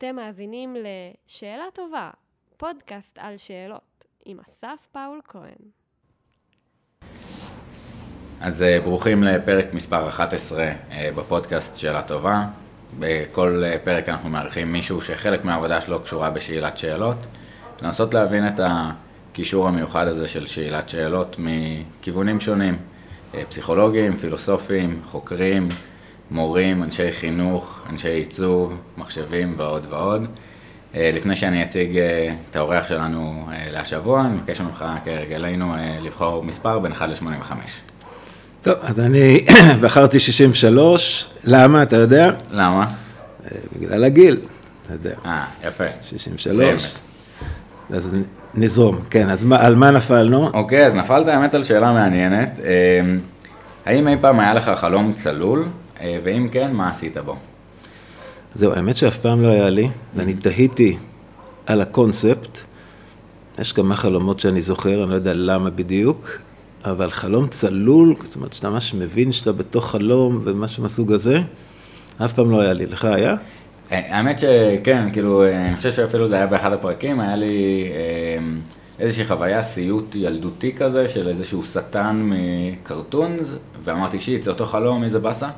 אתם מאזינים ל"שאלה טובה", פודקאסט על שאלות, עם אסף פאול כהן. אז אה, ברוכים לפרק מספר 11 אה, בפודקאסט שאלה טובה. בכל אה, פרק אנחנו מארחים מישהו שחלק מהעבודה שלו קשורה בשאלת שאלות. לנסות להבין את הקישור המיוחד הזה של שאלת שאלות מכיוונים שונים. פסיכולוגיים, פילוסופיים, חוקרים, מורים, אנשי חינוך, אנשי עיצוב, מחשבים ועוד ועוד. לפני שאני אציג את האורח שלנו להשבוע, אני מבקש ממך כהרגלנו לבחור מספר בין 1 ל-85. טוב, אז אני בחרתי 63, למה, אתה יודע? למה? בגלל הגיל, אתה יודע. אה, יפה. 63. אז נזרום, כן, אז מה, על מה נפלנו? אוקיי, אז נפלת האמת על שאלה מעניינת. האם אי פעם היה לך חלום צלול, ואם כן, מה עשית בו? זהו, האמת שאף פעם לא היה לי, ואני תהיתי על הקונספט. יש כמה חלומות שאני זוכר, אני לא יודע למה בדיוק, אבל חלום צלול, זאת אומרת שאתה ממש מבין שאתה בתוך חלום ומשהו מהסוג הזה, אף פעם לא היה לי. לך היה? האמת שכן, כאילו, אני חושב שאפילו זה היה באחד הפרקים, היה לי איזושהי חוויה, סיוט ילדותי כזה, של איזשהו שטן מקרטונס, ואמרתי, שיט, זה אותו חלום, איזה באסה.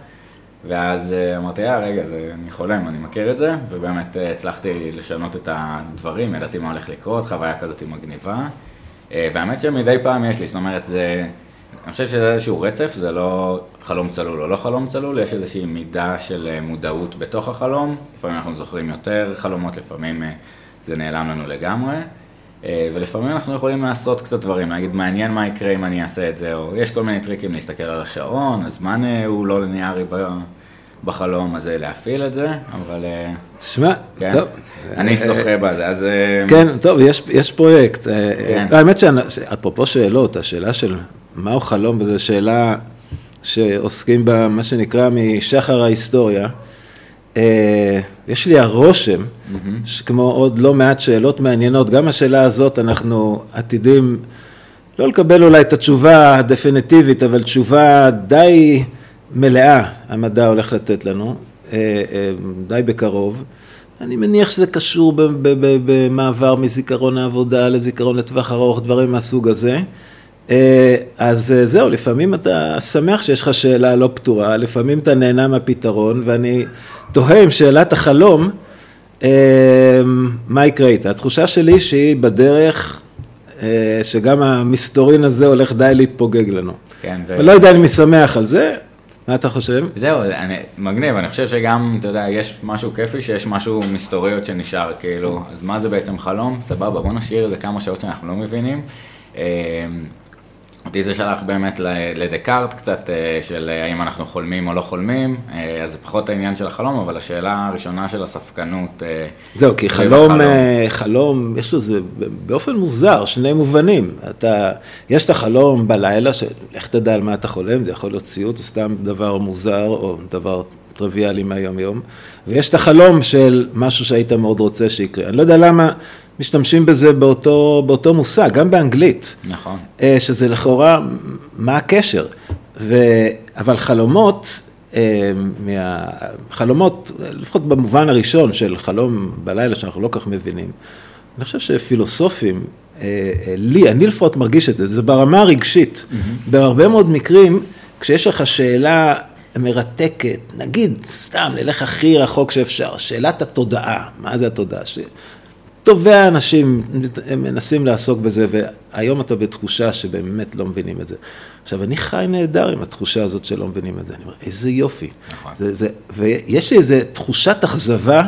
ואז אמרתי, אה, רגע, זה, אני חולם, אני מכיר את זה, ובאמת הצלחתי לשנות את הדברים, ידעתי מה הולך לקרות, חוויה כזאת מגניבה. והאמת שמדי פעם יש לי, זאת אומרת, זה, אני חושב שזה איזשהו רצף, זה לא חלום צלול או לא חלום צלול, יש איזושהי מידה של מודעות בתוך החלום, לפעמים אנחנו זוכרים יותר חלומות, לפעמים זה נעלם לנו לגמרי, ולפעמים אנחנו יכולים לעשות קצת דברים, להגיד מעניין מה יקרה אם אני אעשה את זה, או יש כל מיני טריקים להסתכל על השעון, הזמן הוא לא ליניארי בחלום, אז להפעיל את זה, אבל... תשמע, כן, טוב. אני שוחה בזה, אז... כן, טוב, יש, יש פרויקט. כן. האמת שאפרופו שאלות, השאלה של מהו חלום, וזו שאלה שעוסקים בה, מה שנקרא, משחר ההיסטוריה. יש לי הרושם, שכמו עוד לא מעט שאלות מעניינות, גם השאלה הזאת אנחנו עתידים לא לקבל אולי את התשובה הדפiniטיבית, אבל תשובה די... מלאה המדע הולך לתת לנו, די בקרוב. אני מניח שזה קשור במעבר מזיכרון העבודה לזיכרון לטווח ארוך, דברים מהסוג הזה. אז זהו, לפעמים אתה שמח שיש לך שאלה לא פתורה, לפעמים אתה נהנה מהפתרון, ואני תוהה עם שאלת החלום, מה יקרה איתה. התחושה שלי שהיא בדרך, שגם המסתורין הזה הולך די להתפוגג לנו. כן, זה... ולא יודע אם אני שמח על זה. מה אתה חושב? זהו, אני, מגניב, אני חושב שגם, אתה יודע, יש משהו כיפי שיש משהו מסתוריות שנשאר, כאילו, אז מה זה בעצם חלום? סבבה, בוא נשאיר איזה כמה שעות שאנחנו לא מבינים. אותי זה שלח באמת לדקארט קצת, של האם אנחנו חולמים או לא חולמים, אז זה פחות העניין של החלום, אבל השאלה הראשונה של הספקנות. זהו, כי חלום, חלום, יש לזה באופן מוזר, שני מובנים. אתה, יש את החלום בלילה, שאיך תדע על מה אתה חולם, זה יכול להיות סיוט, או סתם דבר מוזר, או דבר טריוויאלי מהיום יום, ויש את החלום של משהו שהיית מאוד רוצה שיקרה. אני לא יודע למה משתמשים בזה באותו, באותו מושג, גם באנגלית. נכון. שזה לכאורה, מה הקשר? ו... אבל חלומות, מה... חלומות, לפחות במובן הראשון של חלום בלילה שאנחנו לא כך מבינים, אני חושב שפילוסופים, לי, אני לפחות מרגיש את זה, זה ברמה הרגשית. Mm-hmm. בהרבה מאוד מקרים, כשיש לך שאלה מרתקת, נגיד, סתם, נלך הכי רחוק שאפשר, שאלת התודעה, מה זה התודעה? ש... טובי האנשים מנסים לעסוק בזה, והיום אתה בתחושה שבאמת לא מבינים את זה. עכשיו, אני חי נהדר עם התחושה הזאת שלא מבינים את זה. אני אומר, איזה יופי. נכון. זה, זה, ויש לי איזו תחושת אכזבה,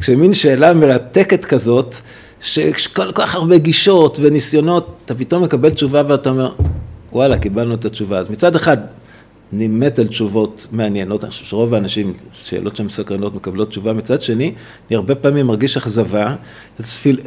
כשמין שאלה מרתקת כזאת, שכל כך הרבה גישות וניסיונות, אתה פתאום מקבל תשובה ואתה אומר, וואלה, קיבלנו את התשובה. אז מצד אחד, אני מת על תשובות מעניינות, אני חושב שרוב האנשים, שאלות שהן מסקרנות מקבלות תשובה, מצד שני, אני הרבה פעמים מרגיש אכזבה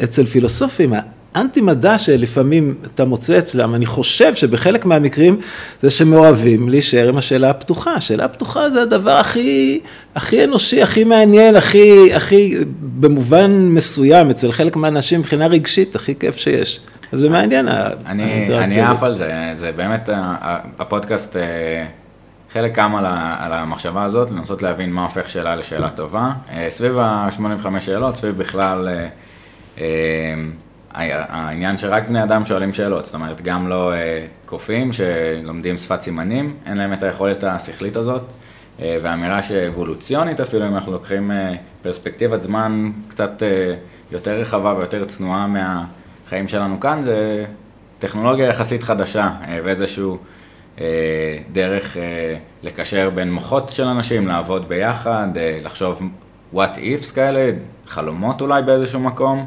אצל פילוסופים, האנטי מדע שלפעמים אתה מוצא אצלם, אני חושב שבחלק מהמקרים זה שהם אוהבים להישאר עם השאלה הפתוחה, השאלה הפתוחה זה הדבר הכי, הכי אנושי, הכי מעניין, הכי, הכי, במובן מסוים, אצל חלק מהאנשים מבחינה רגשית, הכי כיף שיש. אז זה מעניין. אני עף על זה, זה באמת, הפודקאסט חלק קם על, ה, על המחשבה הזאת, לנסות להבין מה הופך שאלה לשאלה טובה. אה, סביב ה-85 שאלות, סביב בכלל אה, אה, העניין שרק בני אדם שואלים שאלות, זאת אומרת, גם לא קופים שלומדים שפת סימנים, אין להם את היכולת השכלית הזאת, ואמירה שאבולוציונית אפילו, אם אנחנו לוקחים פרספקטיבת זמן קצת יותר רחבה ויותר צנועה מהחיים שלנו כאן, זה טכנולוגיה יחסית חדשה ואיזשהו... אה, דרך אה, לקשר בין מוחות של אנשים, לעבוד ביחד, אה, לחשוב what ifs כאלה, חלומות אולי באיזשהו מקום.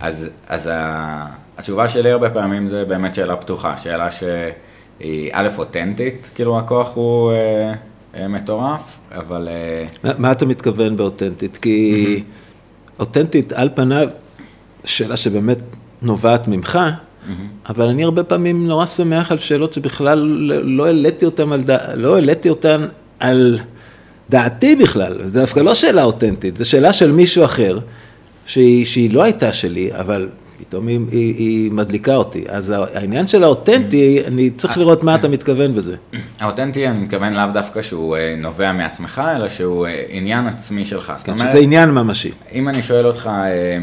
אז, אז התשובה שלי הרבה פעמים זה באמת שאלה פתוחה, שאלה שהיא א', אותנטית, כאילו הכוח הוא אה, מטורף, אבל... מה, מה אתה מתכוון באותנטית? כי אותנטית על פניו, שאלה שבאמת נובעת ממך, Mm-hmm. אבל אני הרבה פעמים נורא שמח על שאלות שבכלל לא העליתי אותן על, דע... לא העליתי אותן על דעתי בכלל, זו דווקא לא שאלה אותנטית, זו שאלה של מישהו אחר, שהיא, שהיא לא הייתה שלי, אבל פתאום היא, היא, היא מדליקה אותי. אז העניין של האותנטי, mm-hmm. אני צריך לראות מה אתה מתכוון בזה. האותנטי, אני מתכוון לאו דווקא שהוא אה, נובע מעצמך, אלא שהוא אה, עניין עצמי שלך. כן, שזה עניין ממשי. אם אני שואל אותך אה,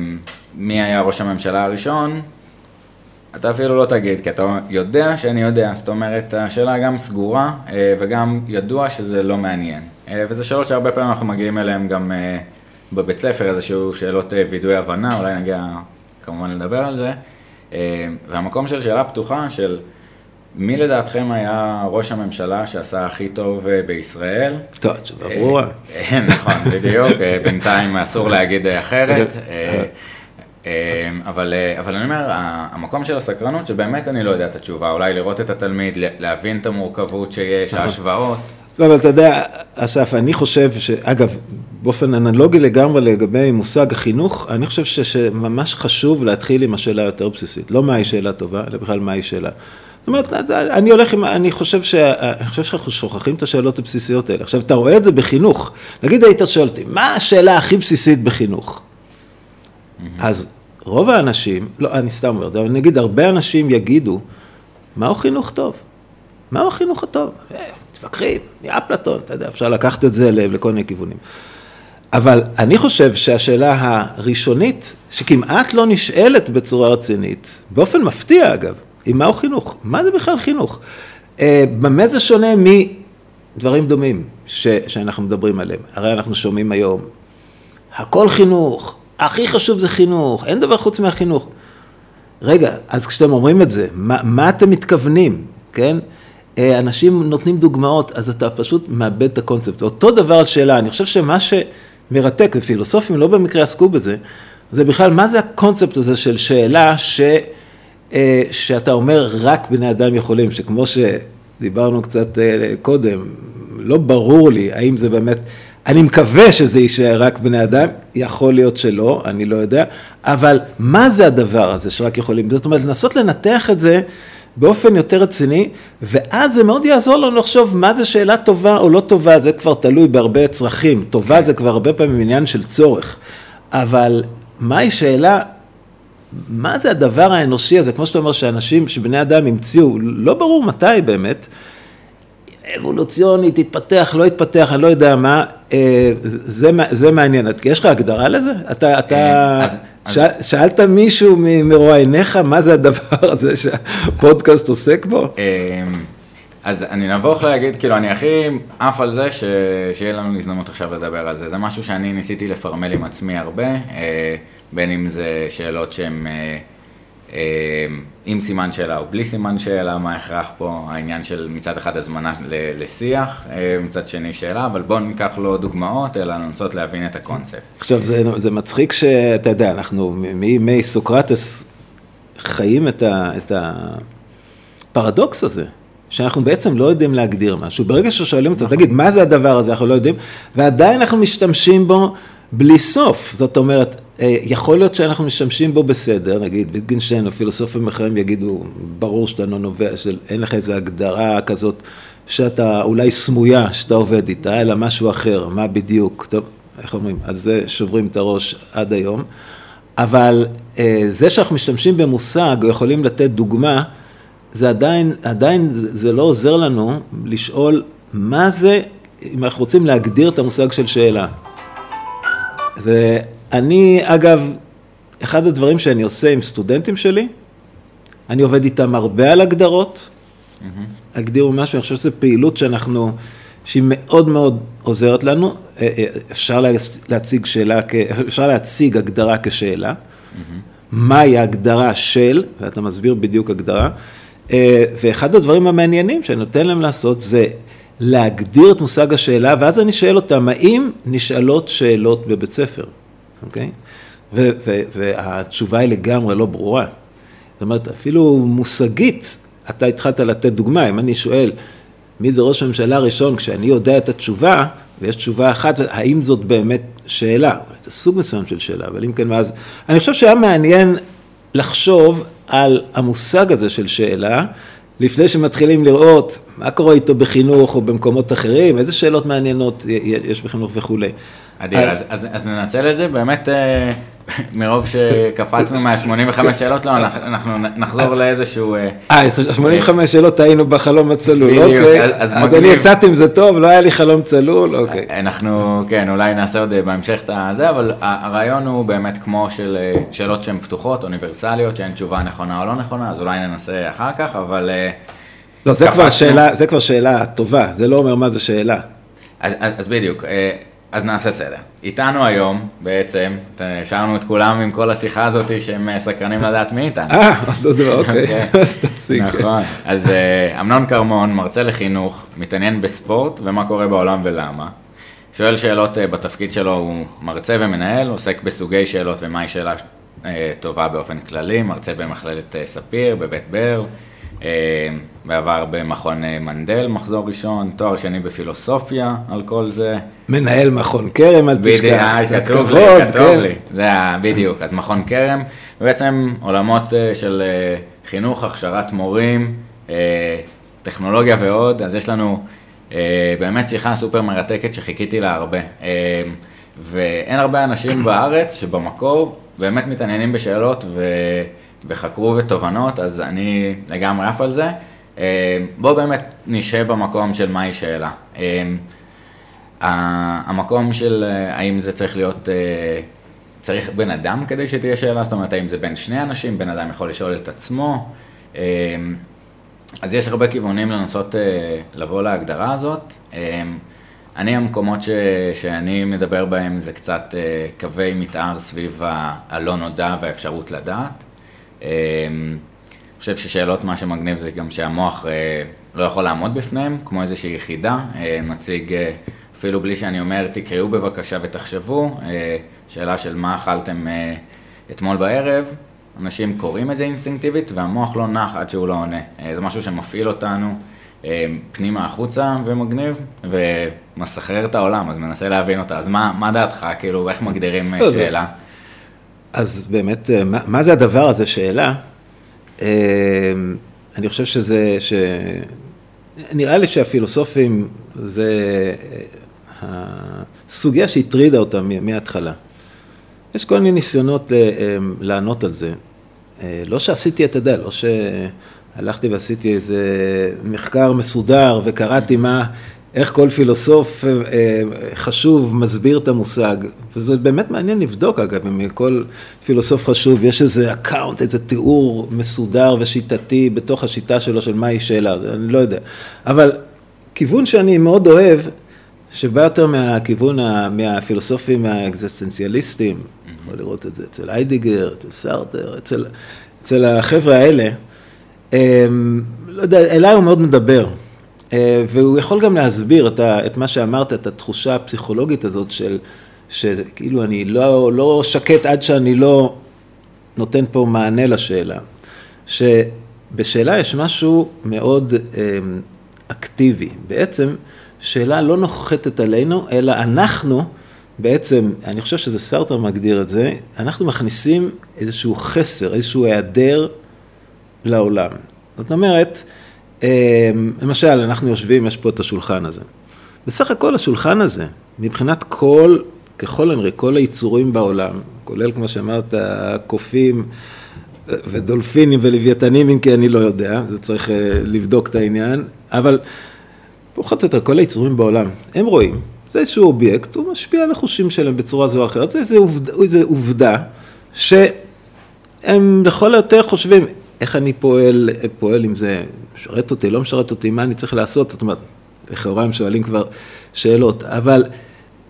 מי היה ראש הממשלה הראשון, אתה אפילו לא תגיד, כי אתה יודע שאני יודע, זאת אומרת, השאלה גם סגורה אה, וגם ידוע שזה לא מעניין. אה, וזה שאלות שהרבה פעמים אנחנו מגיעים אליהן גם אה, בבית ספר, איזשהו שאלות וידוי הבנה, אולי נגיע כמובן לדבר על זה. והמקום של שאלה פתוחה של מי לדעתכם היה ראש הממשלה שעשה הכי טוב בישראל? טוב, תשובה ברורה. נכון, בדיוק, בינתיים אסור להגיד אחרת. אמ, אבל, אה, אבל אני אומר, המקום של הסקרנות, שבאמת אני לא יודע את התשובה, אולי לראות את התלמיד, להבין את המורכבות שיש, נכון. ההשוואות. לא, אבל אתה יודע, אסף, אני חושב שאגב, באופן אנלוגי לגמרי לגבי מושג החינוך, אני חושב שממש חשוב להתחיל עם השאלה היותר בסיסית. לא מהי שאלה טובה, אלא בכלל מהי שאלה. זאת אומרת, אני הולך עם, אני חושב, ש, אני חושב שאנחנו שוכחים את השאלות הבסיסיות האלה. עכשיו, אתה רואה את זה בחינוך. נגיד היית שואל אותי, מה השאלה הכי בסיסית בחינוך? אז רוב האנשים, לא, אני סתם אומר, אבל נגיד הרבה אנשים יגידו, מהו חינוך טוב? מהו החינוך הטוב? אה, מתווכחים, נהיה אפלטון, אתה יודע, אפשר לקחת את זה לכל מיני כיוונים. אבל אני חושב שהשאלה הראשונית, שכמעט לא נשאלת בצורה רצינית, באופן מפתיע אגב, היא מהו חינוך? מה זה בכלל חינוך? אה, במה זה שונה מדברים דומים ש, שאנחנו מדברים עליהם? הרי אנחנו שומעים היום, הכל חינוך, הכי חשוב זה חינוך, אין דבר חוץ מהחינוך. רגע, אז כשאתם אומרים את זה, מה, מה אתם מתכוונים, כן? אה, אנשים נותנים דוגמאות, אז אתה פשוט מאבד את הקונספט. אותו דבר על שאלה, אני חושב שמה שמרתק, ופילוסופים לא במקרה עסקו בזה, זה בכלל, מה זה הקונספט הזה של שאלה ש, אה, שאתה אומר רק בני אדם יכולים, שכמו שדיברנו קצת אה, קודם, לא ברור לי האם זה באמת אני מקווה שזה יישאר רק בני אדם, יכול להיות שלא, אני לא יודע, אבל מה זה הדבר הזה שרק יכולים, זאת אומרת לנסות לנתח את זה באופן יותר רציני, ואז זה מאוד יעזור לנו לחשוב מה זה שאלה טובה או לא טובה, זה כבר תלוי בהרבה צרכים, טובה זה כבר הרבה פעמים עניין של צורך, אבל מהי שאלה, מה זה הדבר האנושי הזה, כמו שאתה אומר שאנשים, שבני אדם המציאו, לא ברור מתי באמת, אבולוציוני, תתפתח, לא יתפתח, אני לא יודע מה, אה, זה, זה מעניין. יש לך הגדרה לזה? אתה, אתה אה, אז, ש, אז... שאלת מישהו מרואייניך, מה זה הדבר הזה שהפודקאסט עוסק בו? אה, אז אני נבוך להגיד, כאילו, אני הכי עף על זה ש... שיהיה לנו הזדמנות עכשיו לדבר על זה. זה משהו שאני ניסיתי לפרמל עם עצמי הרבה, בין אם זה שאלות שהן... אה, עם סימן שאלה או בלי סימן שאלה, מה ההכרח פה, העניין של מצד אחד הזמנה לשיח, אה, מצד שני שאלה, אבל בואו ניקח לא דוגמאות, אלא לנסות להבין את הקונספט. עכשיו, זה, זה מצחיק שאתה יודע, אנחנו מימי סוקרטס חיים את, ה, את הפרדוקס הזה. שאנחנו בעצם לא יודעים להגדיר משהו. ברגע ששואלים אותו, נכון. תגיד, מה זה הדבר הזה, אנחנו לא יודעים, ועדיין אנחנו משתמשים בו בלי סוף. זאת אומרת, יכול להיות שאנחנו משתמשים בו בסדר, נגיד ויטגנשטיין או פילוסופים אחרים יגידו, ברור שאתה לא נובע, שאין לך איזו הגדרה כזאת שאתה אולי סמויה שאתה עובד איתה, אלא משהו אחר, מה בדיוק, טוב, איך אומרים, על זה שוברים את הראש עד היום, אבל אה, זה שאנחנו משתמשים במושג, או יכולים לתת דוגמה, זה עדיין, עדיין זה לא עוזר לנו לשאול מה זה, אם אנחנו רוצים להגדיר את המושג של שאלה. ואני, אגב, אחד הדברים שאני עושה עם סטודנטים שלי, אני עובד איתם הרבה על הגדרות, mm-hmm. הגדירו משהו, אני חושב שזו פעילות שאנחנו, שהיא מאוד מאוד עוזרת לנו, אה, אה, אפשר להציג שאלה, אפשר להציג הגדרה כשאלה, mm-hmm. מהי ההגדרה של, ואתה מסביר בדיוק הגדרה, אה, ואחד הדברים המעניינים שאני נותן להם לעשות זה להגדיר את מושג השאלה, ואז אני שואל אותם, האם נשאלות שאלות בבית ספר, אוקיי? והתשובה היא לגמרי לא ברורה. זאת אומרת, אפילו מושגית, אתה התחלת לתת דוגמה, אם אני שואל, מי זה ראש הממשלה הראשון, כשאני יודע את התשובה, ויש תשובה אחת, האם זאת באמת שאלה? זה סוג מסוים של שאלה, אבל אם כן, ואז... אני חושב שהיה מעניין לחשוב על המושג הזה של שאלה, לפני שמתחילים לראות מה קורה איתו בחינוך או במקומות אחרים, איזה שאלות מעניינות יש בחינוך וכולי. אדיר, אז, אז, אז ננצל את זה, באמת אה, מרוב שקפצנו מה-85 שאלות, לא, אנחנו נחזור לאיזשהו... אה, 85 אה, שאלות היינו בחלום הצלול, אוקיי. אז אני יצאתי עם זה טוב, לא היה לי חלום צלול, אוקיי. אנחנו, כן, אולי נעשה עוד בהמשך את זה, אבל הרעיון הוא באמת כמו של שאלות שהן פתוחות, אוניברסליות, שאין תשובה נכונה או לא נכונה, אז אולי ננסה אחר כך, אבל... לא, זה כבר שאלה, זה כבר שאלה טובה, זה לא אומר מה זה שאלה. אז, אז בדיוק. אז נעשה סדר. איתנו היום, בעצם, השארנו את כולם עם כל השיחה הזאת שהם אה, סקרנים לדעת מי איתנו. אה, אז זה אוקיי, אוקיי. אז תפסיק. נכון. אז אה, אמנון כרמון, מרצה לחינוך, מתעניין בספורט ומה קורה בעולם ולמה. שואל שאלות אה, בתפקיד שלו, הוא מרצה ומנהל, עוסק בסוגי שאלות ומהי שאלה טובה באופן כללי, מרצה במכללת ספיר, בבית ברל. אה, בעבר במכון אה, מנדל, מחזור ראשון, תואר שני בפילוסופיה על כל זה. מנהל מכון כרם, אל תשכח, אה, קצת כתוב כבוד, לי, כתוב כן. לי, זה היה בדיוק, אז מכון כרם, בעצם עולמות של חינוך, הכשרת מורים, טכנולוגיה ועוד, אז יש לנו באמת שיחה סופר מרתקת שחיכיתי לה הרבה. ואין הרבה אנשים בארץ שבמקור באמת מתעניינים בשאלות ו... וחקרו ותובנות, אז אני לגמרי עף על זה. אה, בואו באמת נשב במקום של מהי שאלה. אה, המקום של אה, האם זה צריך להיות, צריך בן אדם כדי שתהיה שאלה, זאת אומרת האם זה בין שני אנשים, בן אדם יכול לשאול את עצמו. אז יש הרבה כיוונים לנסות לבוא להגדרה הזאת. אני, המקומות ש, שאני מדבר בהם זה קצת קווי מתאר סביב הלא נודע והאפשרות לדעת. אני חושב ששאלות, מה שמגניב זה גם שהמוח אה, לא יכול לעמוד בפניהם, כמו איזושהי יחידה, אה, נציג, אה, אפילו בלי שאני אומר, תקראו בבקשה ותחשבו, שאלה של מה אכלתם אתמול בערב, אנשים קוראים את זה אינסטינקטיבית והמוח לא נח עד שהוא לא עונה. זה משהו שמפעיל אותנו פנימה החוצה ומגניב, ומסחרר את העולם, אז מנסה להבין אותה. אז מה, מה דעתך, כאילו, איך מגדירים לא, שאלה? אז באמת, אה, מה, מה זה הדבר הזה, שאלה? אה, אני חושב שזה, ש... נראה לי שהפילוסופים זה אה, הסוגיה שהטרידה אותם מההתחלה. יש כל מיני ניסיונות לענות על זה. לא שעשיתי, אתה יודע, לא שהלכתי ועשיתי איזה מחקר מסודר וקראתי מה, איך כל פילוסוף אה, חשוב מסביר את המושג, וזה באמת מעניין לבדוק אגב, אם כל פילוסוף חשוב יש איזה account, איזה תיאור מסודר ושיטתי בתוך השיטה שלו של מהי שאלה, אני לא יודע. אבל כיוון שאני מאוד אוהב, שבא יותר מהכיוון, מהפילוסופים האקזיסטנציאליסטים, יכול לראות את זה אצל היידגר, אצל סארטר, אצל, אצל החבר'ה האלה, הם, לא יודע, אליי הוא מאוד מדבר. אה, והוא יכול גם להסביר את, ה, את מה שאמרת, את התחושה הפסיכולוגית הזאת של, שכאילו אני לא, לא שקט עד שאני לא נותן פה מענה לשאלה. שבשאלה יש משהו מאוד אה, אקטיבי. בעצם שאלה לא נוחתת עלינו, אלא אנחנו בעצם, אני חושב שזה סרטר מגדיר את זה, אנחנו מכניסים איזשהו חסר, איזשהו היעדר לעולם. זאת אומרת, למשל, אנחנו יושבים, יש פה את השולחן הזה. בסך הכל השולחן הזה, מבחינת כל, ככל הנראה, כל היצורים בעולם, כולל, כמו שאמרת, הקופים, ודולפינים ולוויתנים, אם כי אני לא יודע, זה צריך אה, לבדוק את העניין, אבל פחות או יותר כל היצורים בעולם, הם רואים, זה איזשהו אובייקט, הוא משפיע על החושים שלהם בצורה זו או אחרת, זה איזו עובדה, עובדה שהם לכל היותר חושבים, איך אני פועל, פועל אם זה משרת אותי, לא משרת אותי, מה אני צריך לעשות, זאת אומרת, לכאורה הם שואלים כבר שאלות, אבל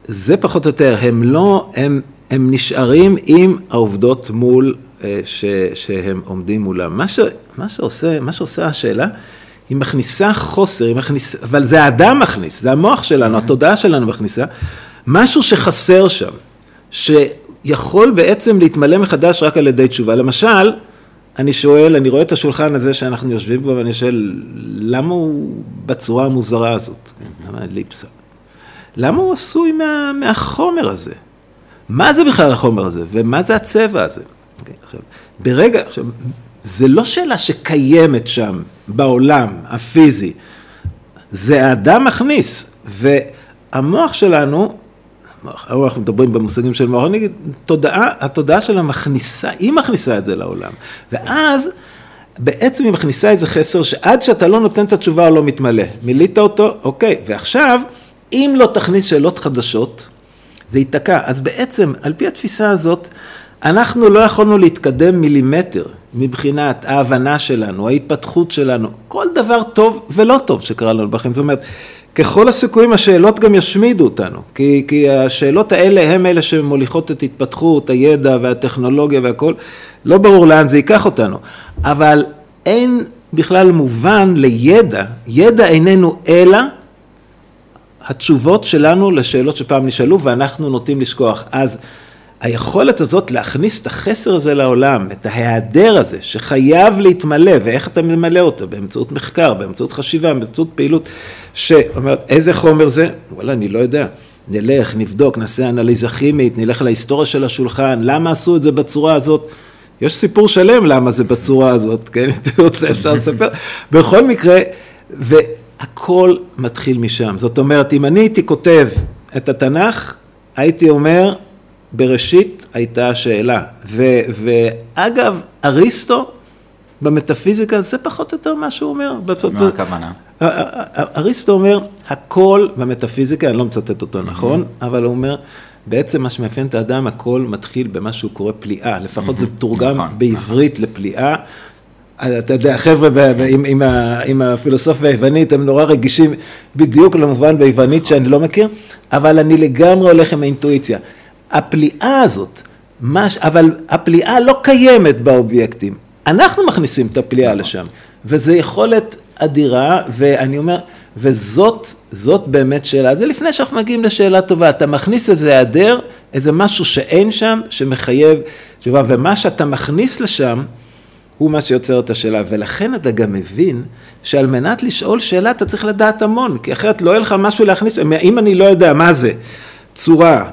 זה פחות או יותר, הם לא, הם, הם נשארים עם העובדות מול, אה, ש, שהם עומדים מולם. מה, ש, מה, שעושה, מה שעושה השאלה, היא מכניסה חוסר, היא מכניסה, אבל זה האדם מכניס, זה המוח שלנו, התודעה שלנו מכניסה, משהו שחסר שם, שיכול בעצם להתמלא מחדש רק על ידי תשובה. למשל, אני שואל, אני רואה את השולחן הזה שאנחנו יושבים בו, ואני שואל, למה הוא בצורה המוזרה הזאת? למה ליפסה? למה הוא עשוי מה, מהחומר הזה? מה זה בכלל החומר הזה? ומה זה הצבע הזה? Okay, אוקיי, עכשיו, ברגע, עכשיו, זה לא שאלה שקיימת שם בעולם הפיזי, זה האדם מכניס, והמוח שלנו, אנחנו מדברים במושגים של נגיד, תודעה, התודעה שלה מכניסה, היא מכניסה את זה לעולם, ואז בעצם היא מכניסה איזה חסר שעד שאתה לא נותן את התשובה הוא לא מתמלא, מילאת אותו, אוקיי, ועכשיו, אם לא תכניס שאלות חדשות, זה ייתקע. אז בעצם, על פי התפיסה הזאת, אנחנו לא יכולנו להתקדם מילימטר מבחינת ההבנה שלנו, ההתפתחות שלנו, כל דבר טוב ולא טוב שקרה לנו בחיים. זאת אומרת, ככל הסיכויים השאלות גם ישמידו אותנו, כי, כי השאלות האלה הן אלה שמוליכות את התפתחות, הידע והטכנולוגיה והכל, לא ברור לאן זה ייקח אותנו, אבל אין בכלל מובן לידע, ידע איננו אלא התשובות שלנו לשאלות שפעם נשאלו ואנחנו נוטים לשכוח. אז היכולת הזאת להכניס את החסר הזה לעולם, את ההיעדר הזה שחייב להתמלא, ואיך אתה ממלא אותו? באמצעות מחקר, באמצעות חשיבה, באמצעות פעילות שאומרת איזה חומר זה? וואלה, אני לא יודע. נלך, נבדוק, נעשה אנליזה כימית, נלך להיסטוריה של השולחן, למה עשו את זה בצורה הזאת? יש סיפור שלם למה זה בצורה הזאת, כן? אם אתה רוצה אפשר לספר. בכל מקרה, והכל מתחיל משם. זאת אומרת, אם אני הייתי כותב את התנ"ך, הייתי אומר, בראשית הייתה השאלה. ו, ואגב, אריסטו במטאפיזיקה זה פחות או יותר מה שהוא אומר. מה הכוונה? אריסטו אומר, הכל במטאפיזיקה, אני לא מצטט אותו נכון, אבל הוא אומר, בעצם מה שמאפיין את האדם, הכל מתחיל במה שהוא קורא פליאה, לפחות זה מתורגם נכון, בעברית נכון. לפליאה. אתה יודע, חבר'ה עם, עם, עם הפילוסופיה היוונית, הם נורא רגישים בדיוק למובן ביוונית שאני לא מכיר, אבל אני לגמרי הולך עם האינטואיציה. הפליאה הזאת, מש, אבל הפליאה לא קיימת באובייקטים. אנחנו מכניסים את הפליאה נכון. לשם, וזו יכולת אדירה, ואני אומר, וזאת, זאת באמת שאלה. זה לפני שאנחנו מגיעים לשאלה טובה, אתה מכניס איזה היעדר, איזה משהו שאין שם, שמחייב תשובה, ומה שאתה מכניס לשם, הוא מה שיוצר את השאלה, ולכן אתה גם מבין שעל מנת לשאול שאלה אתה צריך לדעת המון, כי אחרת לא יהיה לך משהו להכניס, אם אני לא יודע מה זה צורה,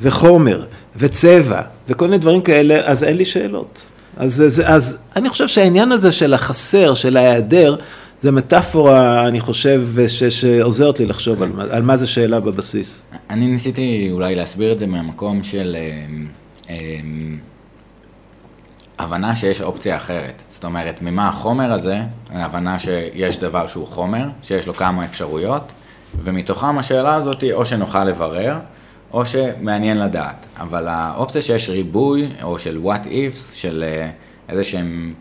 וחומר, וצבע, וכל מיני דברים כאלה, אז אין לי שאלות. אז, אז, אז אני חושב שהעניין הזה של החסר, של ההיעדר, זה מטאפורה, אני חושב, ש, שעוזרת לי לחשוב כן. על, מה, על מה זה שאלה בבסיס. אני ניסיתי אולי להסביר את זה מהמקום של אה, אה, הבנה שיש אופציה אחרת. זאת אומרת, ממה החומר הזה, ההבנה שיש דבר שהוא חומר, שיש לו כמה אפשרויות, ומתוכם השאלה הזאת, או שנוכל לברר, או שמעניין לדעת, אבל האופציה שיש ריבוי, או של what ifs, של אה, איזה שהם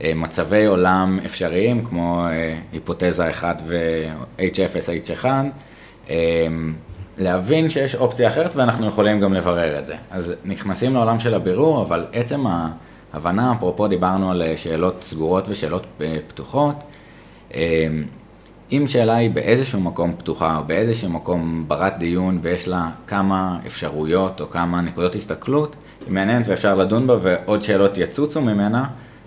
אה, מצבי עולם אפשריים, כמו אה, היפותזה 1 ו-H0, H1, להבין שיש אופציה אחרת ואנחנו יכולים גם לברר את זה. אז נכנסים לעולם של הבירור, אבל עצם ההבנה, אפרופו דיברנו על שאלות סגורות ושאלות פתוחות, אם שאלה היא באיזשהו מקום פתוחה או באיזשהו מקום ברת דיון ויש לה כמה אפשרויות או כמה נקודות הסתכלות, היא מעניינת ואפשר לדון בה ועוד שאלות יצוצו ממנה,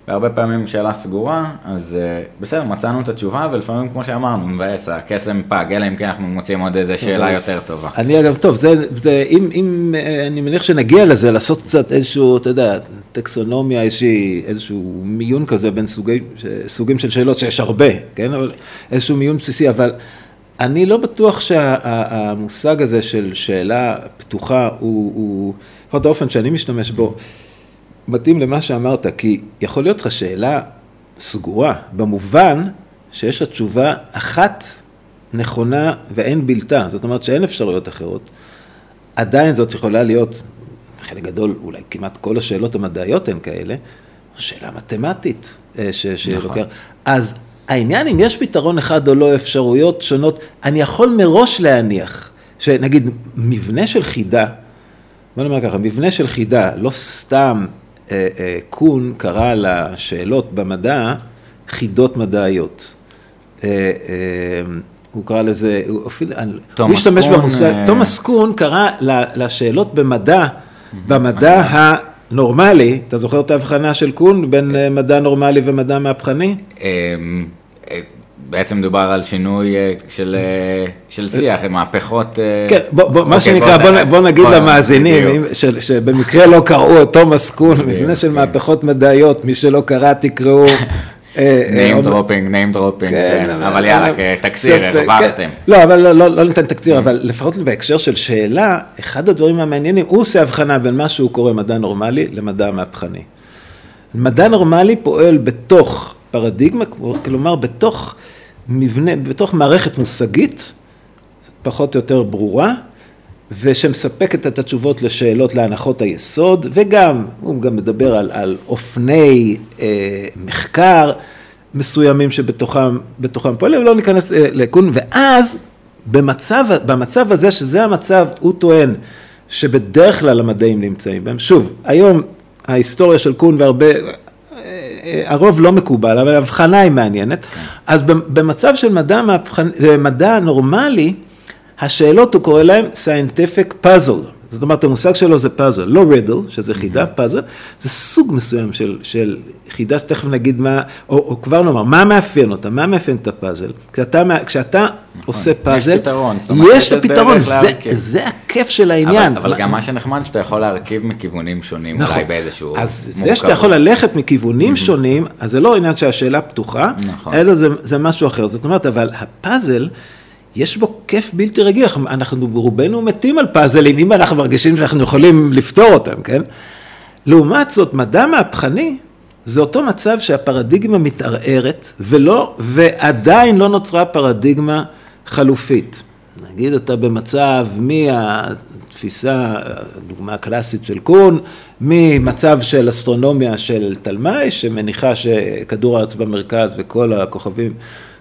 והרבה פעמים שאלה סגורה, אז uh, בסדר, מצאנו את התשובה, ולפעמים, כמו שאמרנו, מבאס, הקסם פג, אלא אם כן אנחנו מוצאים עוד איזה שאלה יותר טובה. אני אגב, טוב, זה, זה אם, אם, אה, אני מניח שנגיע לזה, לעשות קצת איזשהו, אתה יודע, טקסונומיה, איזושהי, איזשהו מיון כזה בין סוגי, סוגים של שאלות, שיש הרבה, כן, אבל איזשהו מיון בסיסי, אבל אני לא בטוח שהמושג שה, הזה של שאלה פתוחה, הוא, לפחות האופן שאני משתמש בו, מתאים למה שאמרת, כי יכול להיות לך שאלה סגורה, במובן שיש לה תשובה אחת נכונה ואין בלתה, זאת אומרת שאין אפשרויות אחרות. עדיין זאת יכולה להיות, חלק גדול, אולי כמעט כל השאלות המדעיות הן כאלה, שאלה מתמטית אה, ש- שלוקח. נכון. אז העניין אם יש פתרון אחד או לא, אפשרויות שונות, אני יכול מראש להניח, שנגיד מבנה של חידה, בוא נאמר ככה, מבנה של חידה, לא סתם קון קרא לשאלות במדע חידות מדעיות. אה, אה, הוא קרא לזה, הוא אפילו, הוא השתמש במושג, אה, תומאס קון קרא לשאלות במדע, במדע הנורמלי, אתה זוכר את ההבחנה של קון בין אה, מדע נורמלי ומדע מהפכני? בעצם מדובר על שינוי אה, של, אה, של שיח, מהפכות... אה, כן, בוא, בוא, מה אוקיי, שנקרא, בוא, בוא- נגיד בוא- למאזינים. אם- של- שבמקרה לא קראו את תומאס בדיוק, מבנה של כן. מהפכות מדעיות, מי שלא קרא תקראו. name אומר- dropping, name dropping, כן, כן, אבל יאללה, תקציר, הרווחתם. כן. לא, אבל לא, לא, לא ניתן תקציר, אבל לפחות בהקשר של שאלה, אחד הדברים המעניינים, הוא עושה הבחנה בין מה שהוא קורא מדע נורמלי למדע מהפכני. מדע נורמלי פועל בתוך פרדיגמה, כלומר בתוך מבנה, בתוך מערכת מושגית, פחות או יותר ברורה, ושמספקת את התשובות לשאלות להנחות היסוד, וגם, הוא גם מדבר על, על אופני אה, מחקר מסוימים שבתוכם בתוכם פועלים, לא ניכנס אה, לקון, ואז במצב, במצב הזה, שזה המצב, הוא טוען שבדרך כלל המדעים נמצאים בהם. שוב, היום ההיסטוריה של קון והרבה, הרוב לא מקובל, אבל ההבחנה היא מעניינת. אז במצב של מדע, מהפכני, אה, מדע נורמלי, השאלות, הוא קורא להם scientific puzzle. זאת אומרת, המושג שלו זה פאזל, לא רידל, שזה חידה, פאזל, זה סוג מסוים של, של חידה שתכף נגיד מה, או, או כבר נאמר, מה מאפיין אותה, מה מאפיין את הפאזל. כשאתה, כשאתה עושה פאזל, פתרון, זאת אומרת, יש יש את הפתרון, זה, להרכיב. זה הכיף של העניין. אבל, אבל גם מה שנחמד שאתה יכול להרכיב מכיוונים שונים, נכון. אולי באיזשהו אז זה מורכבות. שאתה יכול ללכת מכיוונים שונים, אז זה לא עניין שהשאלה פתוחה, נכון. אלא זה, זה משהו אחר. זאת אומרת, אבל הפאזל, יש בו כיף בלתי רגיל, אנחנו- רובנו מתים על פאזלים, אם אנחנו מרגישים שאנחנו יכולים לפתור אותם, כן? לעומת זאת, מדע מהפכני, זה אותו מצב שהפרדיגמה מתערערת, ולא, ועדיין לא נוצרה פרדיגמה חלופית. נגיד אתה במצב מהתפיסה, הדוגמה הקלאסית של קון, ממצב של אסטרונומיה של תלמי, שמניחה שכדור הארץ במרכז וכל הכוכבים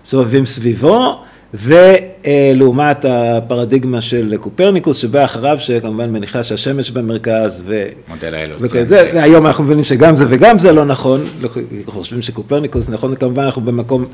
סובבים סביבו, ולעומת הפרדיגמה של קופרניקוס שבא אחריו, שכמובן מניחה שהשמש במרכז, ו... מודל. וכן, זה, היום אנחנו מבינים שגם זה וגם זה לא נכון, לא חושבים שקופרניקוס נכון, כמובן אנחנו במקום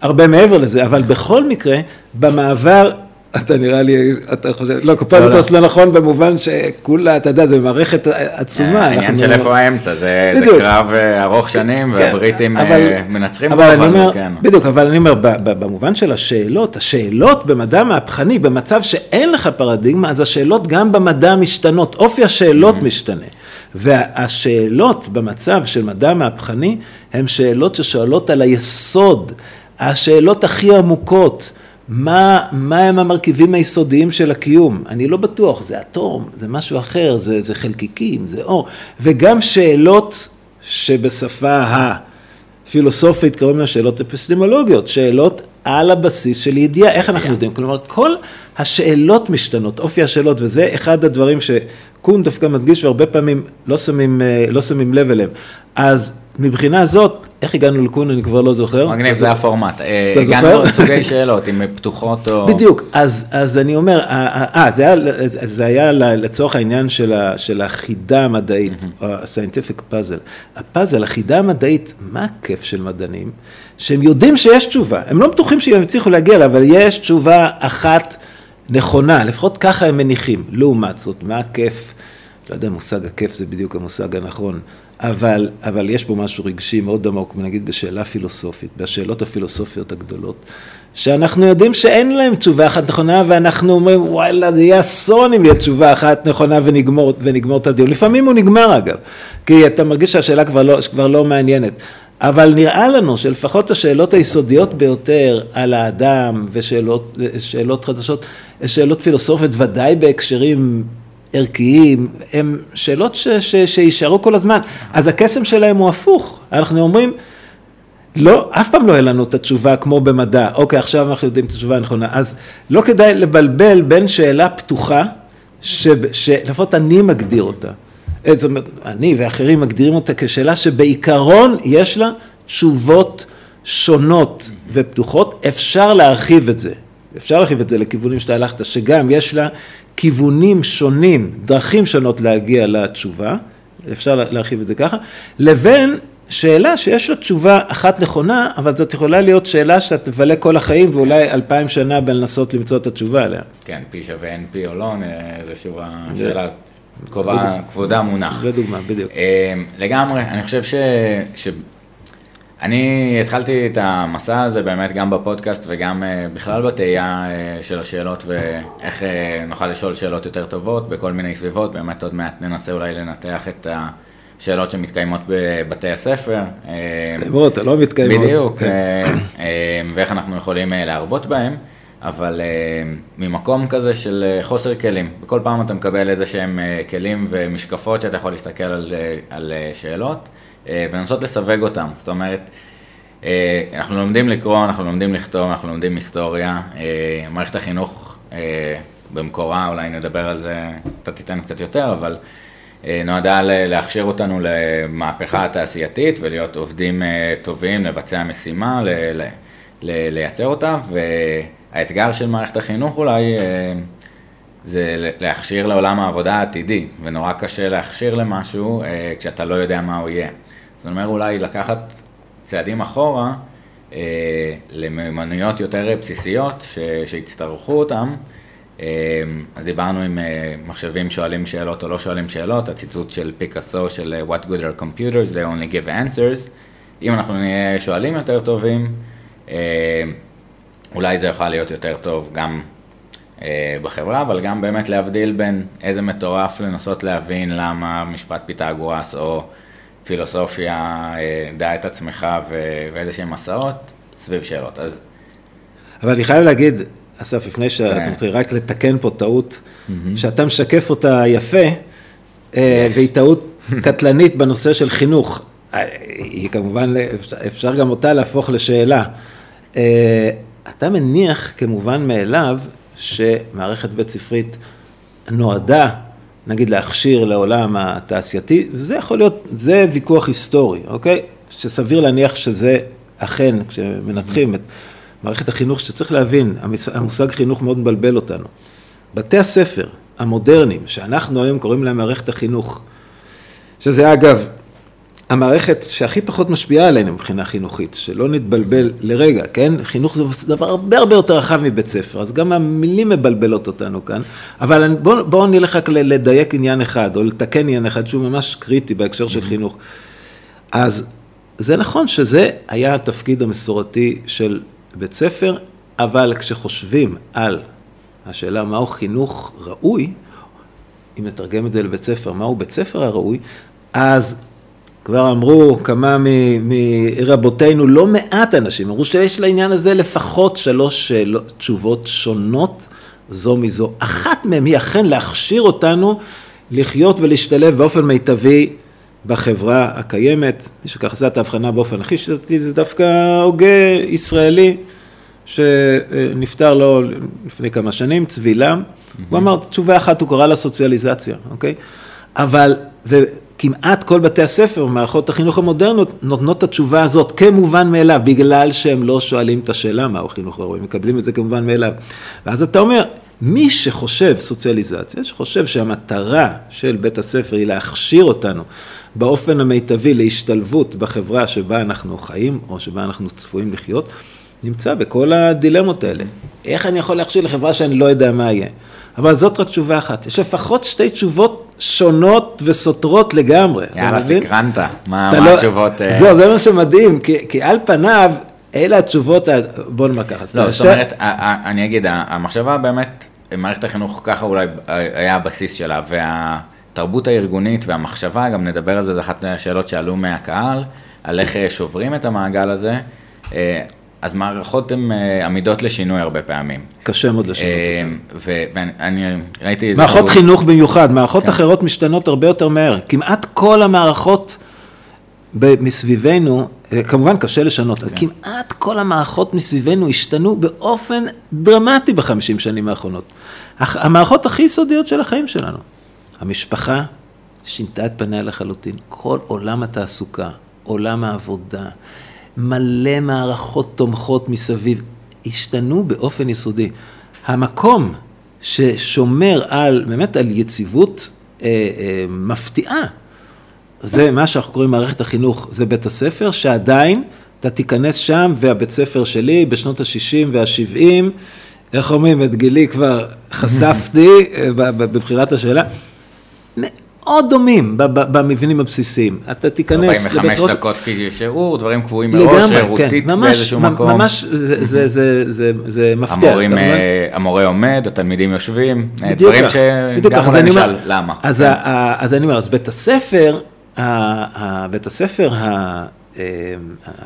הרבה מעבר לזה, אבל בכל מקרה, במעבר, אתה נראה לי, אתה חושב, לא, קופרניקוס לא, נכון במובן שכולה, אתה יודע, זה מערכת עצומה. העניין אנחנו- של איפה האמצע, זה. קרב אה, ארוך שנים, כן, והבריטים אה, מנצחים אני אומר, כן. בדיוק, אבל אני אומר, במובן של השאלות, השאלות במדע מהפכני, במצב שאין לך פרדיגמה, אז השאלות גם במדע משתנות, אופי השאלות משתנה. והשאלות במצב של מדע מהפכני, הן שאלות ששואלות על היסוד, השאלות הכי עמוקות. מה, מה הם המרכיבים היסודיים של הקיום? אני לא בטוח, זה אטום, זה משהו אחר, זה, זה חלקיקים, זה אור. וגם שאלות שבשפה הפילוסופית קוראים לה שאלות אפיסטמולוגיות, שאלות על הבסיס של ידיעה, איך אנחנו יודעים? כלומר, כל השאלות משתנות, אופי השאלות, וזה אחד הדברים שקון דווקא מדגיש והרבה פעמים לא שמים, אה, לא שמים לב אליהם. אז מבחינה זאת, איך הגענו לקון אני כבר לא זוכר. מגניב, זה הפורמט. אה, אתה הגענו זוכר? לסוגי שאלות, אם פתוחות או... בדיוק, אז, אז אני אומר, אה, אה, זה היה, זה היה לצורך העניין של, ה, של החידה המדעית, ה-scientific puzzle. הפאזל, החידה המדעית, מה הכיף של מדענים? שהם יודעים שיש תשובה, הם לא בטוחים שהם יצליחו להגיע אליה, אבל יש תשובה אחת נכונה, לפחות ככה הם מניחים. לעומת זאת, מה הכיף? לא יודע, מושג הכיף זה בדיוק המושג הנכון, אבל, אבל יש פה משהו רגשי מאוד עמוק, נגיד בשאלה פילוסופית, בשאלות הפילוסופיות הגדולות, שאנחנו יודעים שאין להם תשובה אחת נכונה, ואנחנו אומרים, וואלה, זה יהיה אסון אם יהיה תשובה אחת נכונה ונגמור, ונגמור את הדיון. לפעמים הוא נגמר אגב, כי אתה מרגיש שהשאלה כבר לא, כבר לא מעניינת. אבל נראה לנו שלפחות השאלות היסודיות ביותר על האדם ושאלות שאלות חדשות, שאלות פילוסופיות, ודאי בהקשרים ערכיים, הם שאלות ש, ש, שישארו כל הזמן. אז הקסם שלהם הוא הפוך. אנחנו אומרים, לא, אף פעם לא יהיה לנו את התשובה כמו במדע. אוקיי, עכשיו אנחנו יודעים את התשובה הנכונה. אז לא כדאי לבלבל בין שאלה פתוחה, שלפחות אני מגדיר אותה. זאת אומרת, אני ואחרים מגדירים אותה כשאלה שבעיקרון יש לה תשובות שונות ופתוחות. אפשר להרחיב את זה. אפשר להרחיב את זה לכיוונים שאתה הלכת, שגם יש לה כיוונים שונים, דרכים שונות להגיע לתשובה, אפשר להרחיב את זה ככה, לבין שאלה שיש לה תשובה אחת נכונה, אבל זאת יכולה להיות שאלה שאתה תבלה כל החיים ואולי אלפיים שנה בלנסות למצוא את התשובה עליה. כן, פי שווה פי או לא, איזושהי שאלה כבודה מונח. זה דוגמה, בדיוק. אה, לגמרי, אני חושב ש... אני התחלתי את המסע הזה באמת גם בפודקאסט וגם uh, בכלל בתהייה uh, של השאלות ואיך uh, נוכל לשאול שאלות יותר טובות בכל מיני סביבות, באמת עוד מעט ננסה אולי לנתח את השאלות שמתקיימות בבתי הספר. מתקיימות, לא מתקיימות. בדיוק, כן. ואיך אנחנו יכולים להרבות בהן, אבל ממקום כזה של חוסר כלים, בכל פעם אתה מקבל איזה שהם כלים ומשקפות שאתה יכול להסתכל על, על שאלות. אה, ולנסות לסווג אותם. זאת אומרת, אה, אנחנו לומדים לקרוא, אנחנו לומדים לכתוב, אנחנו לומדים היסטוריה. אה, מערכת החינוך במקורה, אולי נדבר על זה, אתה תיתן קצת יותר, אבל נועדה להכשיר אותנו למהפכה התעשייתית ולהיות עובדים טובים, לבצע משימה, לייצר אותה, והאתגר של מערכת החינוך אולי זה להכשיר לעולם העבודה העתידי, ונורא קשה להכשיר למשהו כשאתה לא יודע מה הוא יהיה. זאת אומרת, אולי לקחת צעדים אחורה אה, למיומנויות יותר בסיסיות ש, שיצטרכו אותם. אה, אז דיברנו עם אה, מחשבים שואלים שאלות או לא שואלים שאלות, הציטוט של פיקאסו של אה, What good are computers, they only give answers. אם אנחנו נהיה שואלים יותר טובים, אה, אולי זה יוכל להיות יותר טוב גם אה, בחברה, אבל גם באמת להבדיל בין איזה מטורף לנסות להבין למה משפט פיתגורס או פילוסופיה, אה, דע את עצמך ואיזה שהם מסעות סביב שאלות. אז... אבל אני חייב להגיד, אסף, לפני שאתה כן. מתחיל רק לתקן פה טעות, שאתה משקף אותה יפה, אה, והיא טעות קטלנית בנושא של חינוך. אה, היא כמובן, אפשר גם אותה להפוך לשאלה. אתה מניח כמובן מאליו שמערכת בית ספרית נועדה נגיד להכשיר לעולם התעשייתי, וזה יכול להיות, זה ויכוח היסטורי, אוקיי? שסביר להניח שזה אכן, כשמנתחים את מערכת החינוך, שצריך להבין, המושג חינוך מאוד מבלבל אותנו. בתי הספר המודרניים, שאנחנו היום קוראים להם מערכת החינוך, שזה אגב, המערכת שהכי פחות משפיעה עלינו מבחינה חינוכית, שלא נתבלבל לרגע, כן? חינוך זה דבר הרבה הרבה יותר רחב מבית ספר, אז גם המילים מבלבלות אותנו כאן, אבל בואו בוא נלך רק לדייק עניין אחד, או לתקן עניין אחד שהוא ממש קריטי בהקשר של חינוך. אז זה נכון שזה היה התפקיד המסורתי של בית ספר, אבל כשחושבים על השאלה מהו חינוך ראוי, אם נתרגם את זה לבית ספר, מהו בית ספר הראוי, אז כבר אמרו כמה מרבותינו, לא מעט אנשים, אמרו שיש לעניין הזה לפחות שלוש שאלות, תשובות שונות זו מזו. אחת מהן היא אכן להכשיר אותנו לחיות ולהשתלב באופן מיטבי בחברה הקיימת. מי שכך עשה את ההבחנה באופן הכי שיטתי זה דווקא הוגה ישראלי שנפטר לו לפני כמה שנים, צבי לם. Mm-hmm. הוא אמר, תשובה אחת, הוא קרא לה סוציאליזציה, אוקיי? אבל, ו... כמעט כל בתי הספר ומערכות החינוך המודרנות נותנות את התשובה הזאת כמובן מאליו, בגלל שהם לא שואלים את השאלה מהו חינוך ראוי, מקבלים את זה כמובן מאליו. ואז אתה אומר, מי שחושב סוציאליזציה, שחושב שהמטרה של בית הספר היא להכשיר אותנו באופן המיטבי להשתלבות בחברה שבה אנחנו חיים, או שבה אנחנו צפויים לחיות, נמצא בכל הדילמות האלה. איך אני יכול להכשיר לחברה שאני לא יודע מה יהיה? אבל זאת רק תשובה אחת. יש לפחות שתי תשובות שונות וסותרות לגמרי. יאללה, סקרנת. מה, מה לא, התשובות? אה? זהו, זה מה שמדהים, כי, כי על פניו, אלה התשובות, בוא נאמר ככה. לא, זאת אומרת, אני אגיד, המחשבה באמת, מערכת החינוך ככה אולי היה הבסיס שלה, והתרבות הארגונית והמחשבה, גם נדבר על זה, זו אחת השאלות שעלו מהקהל, על איך שוברים את המעגל הזה. אז מערכות הן אה, עמידות לשינוי הרבה פעמים. קשה מאוד לשנות אה, אותן. ואני ראיתי איזה... מערכות חינוך במיוחד, מערכות כן. אחרות משתנות הרבה יותר מהר. כמעט כל המערכות מסביבנו, אה, כמובן קשה לשנות, כן. אבל כמעט כל המערכות מסביבנו השתנו באופן דרמטי בחמישים שנים האחרונות. המערכות הכי יסודיות של החיים שלנו. המשפחה שינתה את פניה לחלוטין. כל עולם התעסוקה, עולם העבודה, מלא מערכות תומכות מסביב, השתנו באופן יסודי. המקום ששומר על, באמת על יציבות אה, אה, מפתיעה, זה מה שאנחנו קוראים מערכת החינוך, זה בית הספר, שעדיין אתה תיכנס שם, והבית ספר שלי בשנות ה-60 וה-70, איך אומרים, את גילי כבר חשפתי אה, בבחירת השאלה, מאוד דומים במבנים הבסיסיים. אתה תיכנס 45 ראש- דקות כשיעור, דברים קבועים מראש, לגמרי, כן, שירותית ממש, באיזשהו מקום. ממש, זה- זה- זה- זה- זה מפתיע. המורים. אה, המורה עומד, התלמידים יושבים, אה, דברים שגם אולי נשאל למה. אז, ה- אז אני אומר, אז בית הספר, בית הספר, אה,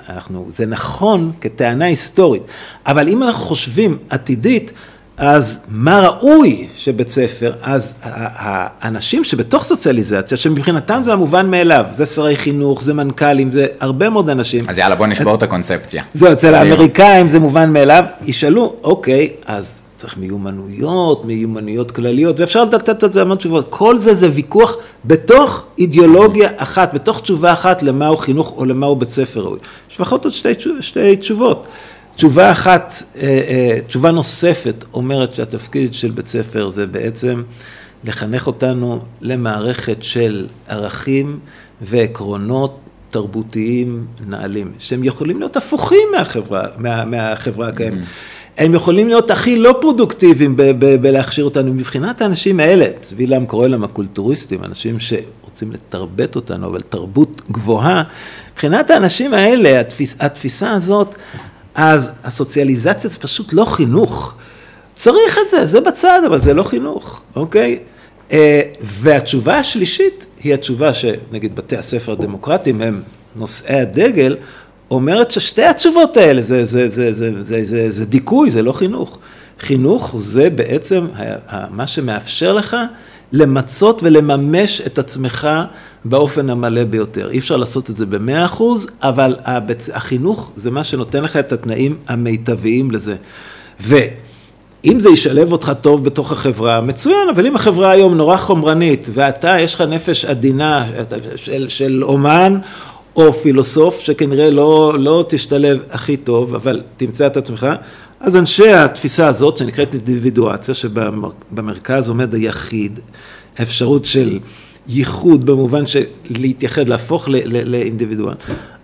אנחנו, זה נכון כטענה היסטורית, אבל אם אנחנו חושבים עתידית, אז מה ראוי שבית ספר, אז האנשים שבתוך סוציאליזציה, שמבחינתם זה המובן מאליו, זה שרי חינוך, זה מנכ"לים, זה הרבה מאוד אנשים. אז יאללה, בוא נשבור את הקונספציה. זהו, אצל. האמריקאים זה מובן מאליו, ישאלו, אוקיי, אז צריך מיומנויות, מיומנויות כלליות, ואפשר לתת את זה המון תשובות. כל זה זה ויכוח בתוך אידיאולוגיה אחת, בתוך תשובה אחת למהו חינוך או למהו בית ספר ראוי. יש לפחות עוד שתי תשובות. תשובה אחת, אה, אה, תשובה נוספת אומרת שהתפקיד של בית ספר זה בעצם לחנך אותנו למערכת של ערכים ועקרונות תרבותיים נעלים, שהם יכולים להיות הפוכים מהחברה, מה, מהחברה הקיימת. הם יכולים להיות הכי לא פרודוקטיביים ב- ב- בלהכשיר אותנו. מבחינת האנשים האלה, צבי לם קורא להם הקולטוריסטים, אנשים שרוצים לתרבט אותנו, אבל תרבות גבוהה, מבחינת האנשים האלה, התפיס, התפיסה הזאת, אז הסוציאליזציה זה פשוט לא חינוך. צריך את זה, זה בצד, אבל זה לא חינוך, אוקיי? אה, והתשובה השלישית היא התשובה שנגיד בתי הספר הדמוקרטיים הם נושאי הדגל, אומרת ששתי התשובות האלה זה, זה, זה, זה, זה, זה, זה דיכוי, זה לא חינוך. חינוך זה בעצם מה שמאפשר לך למצות ולממש את עצמך באופן המלא ביותר. אי אפשר לעשות את זה במאה אחוז, אבל הבצ... החינוך זה מה שנותן לך את התנאים המיטביים לזה. ואם זה ישלב אותך טוב בתוך החברה, מצוין, אבל אם החברה היום נורא חומרנית, ואתה, יש לך נפש עדינה של, של אומן, או פילוסוף שכנראה לא, לא תשתלב הכי טוב, אבל תמצא את עצמך, אז אנשי התפיסה הזאת שנקראת אינדיבידואציה, שבמרכז עומד היחיד, האפשרות של ייחוד במובן של להתייחד, להפוך לאינדיבידואל,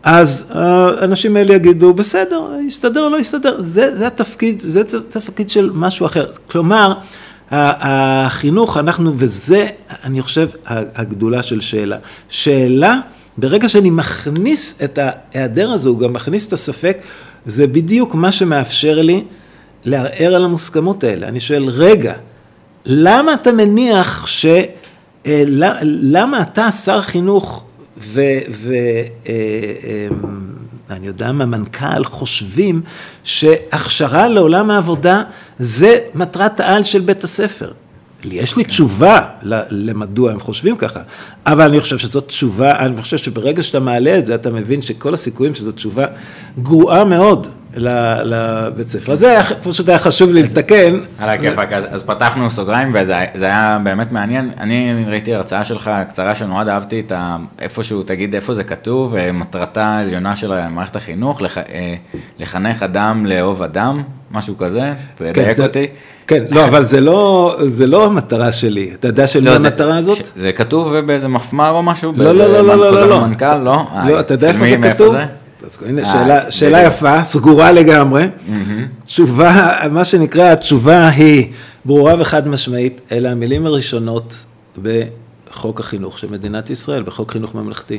אז האנשים האלה יגידו, בסדר, יסתדר או לא יסתדר, זה, זה התפקיד, זה, התפקיד של משהו אחר. כלומר, החינוך, אנחנו, וזה, אני חושב, הגדולה של שאלה. שאלה, ברגע שאני מכניס את ההיעדר הזה, הוא גם מכניס את הספק, זה בדיוק מה שמאפשר לי לערער על המוסכמות האלה. אני שואל, רגע, למה אתה מניח ש... אה, למה אתה שר חינוך ואני יודע מה, מנכ"ל, חושבים שהכשרה לעולם העבודה זה מטרת העל של בית הספר. יש לי תשובה ל- למדוע הם חושבים ככה, אבל אני חושב שזאת תשובה, אני חושב שברגע שאתה מעלה את זה, אתה מבין שכל הסיכויים שזו תשובה גרועה מאוד לבית ספר. אז זה היה, פשוט היה חשוב לי לתקן. על הכיפאק, אז, אז פתחנו סוגריים וזה זה היה באמת מעניין. אני ראיתי הרצאה שלך קצרה שנורא אהבתי את. איפשהו, תגיד איפה זה כתוב, אה, מטרתה העליונה של מערכת החינוך, אה, לחנך אדם לאהוב אדם, משהו כזה, תדייק זה- אותי. כן, לא, אבל זה לא, זה לא המטרה שלי. אתה יודע של מי זה- המטרה הזאת? זה כתוב באיזה מפמ"ר או משהו? לא, לא, לא, לא, לא, לא, לא. מנכ"ל, לא? לא, אתה יודע איפה מי- זה כתוב? אז הנה, אה, שאלה, שאלה. יפה, סגורה לגמרי. תשובה, מה שנקרא, התשובה היא ברורה וחד משמעית, אלה המילים הראשונות בחוק החינוך של מדינת ישראל, בחוק חינוך ממלכתי.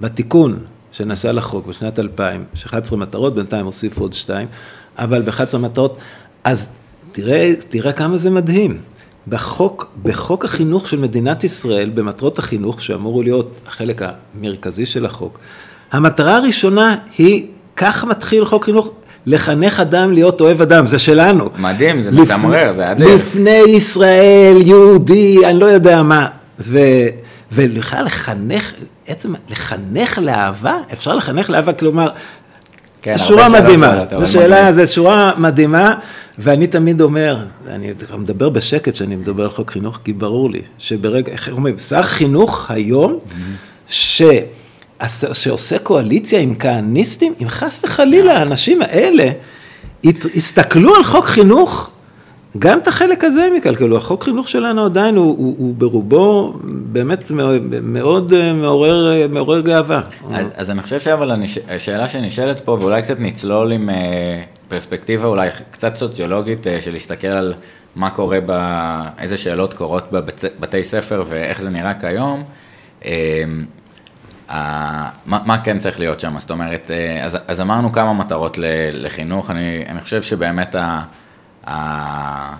בתיקון שנעשה לחוק בשנת 2000, יש 11 מטרות, בינתיים הוסיפו עוד שתיים, אבל ב-11 מטרות, אז תראה, תראה כמה זה מדהים. בחוק, בחוק החינוך של מדינת ישראל, במטרות החינוך, שאמור להיות החלק המרכזי של החוק, המטרה הראשונה היא, כך מתחיל חוק חינוך, לחנך אדם להיות אוהב אדם, זה שלנו. מדהים, זה לפ- מצמרר, זה אדיר. לפני ישראל, יהודי, אני לא יודע מה. ו, ובכלל לחנך, עצם לחנך לאהבה, אפשר לחנך לאהבה, כלומר, כן, שורה מדהימה, זו שאלה. זו שורה מדהימה, ואני תמיד אומר, אני מדבר בשקט כשאני מדבר על חוק חינוך, כי ברור לי שברגע, איך אומרים, שר חינוך היום, ש... שעושה קואליציה עם כהניסטים, אם חס וחלילה האנשים האלה הסתכלו על חוק חינוך, גם את החלק הזה הם יקלקלו, החוק חינוך שלנו עדיין הוא, הוא, הוא ברובו באמת מאוד, מאוד אה, מעורר, אה, מעורר גאווה. אז, אז אני חושב שאבל הנש- השאלה שנשאלת פה, ואולי קצת נצלול עם אה, פרספקטיבה אולי קצת סוציולוגית של להסתכל על מה קורה, ב, איזה שאלות קורות בבתי ספר ואיך זה נראה כיום, מה, מה כן צריך להיות שם? זאת אומרת, אה, אז, אז אמרנו כמה מטרות ל, לחינוך, אני, אני חושב שבאמת ה, ה,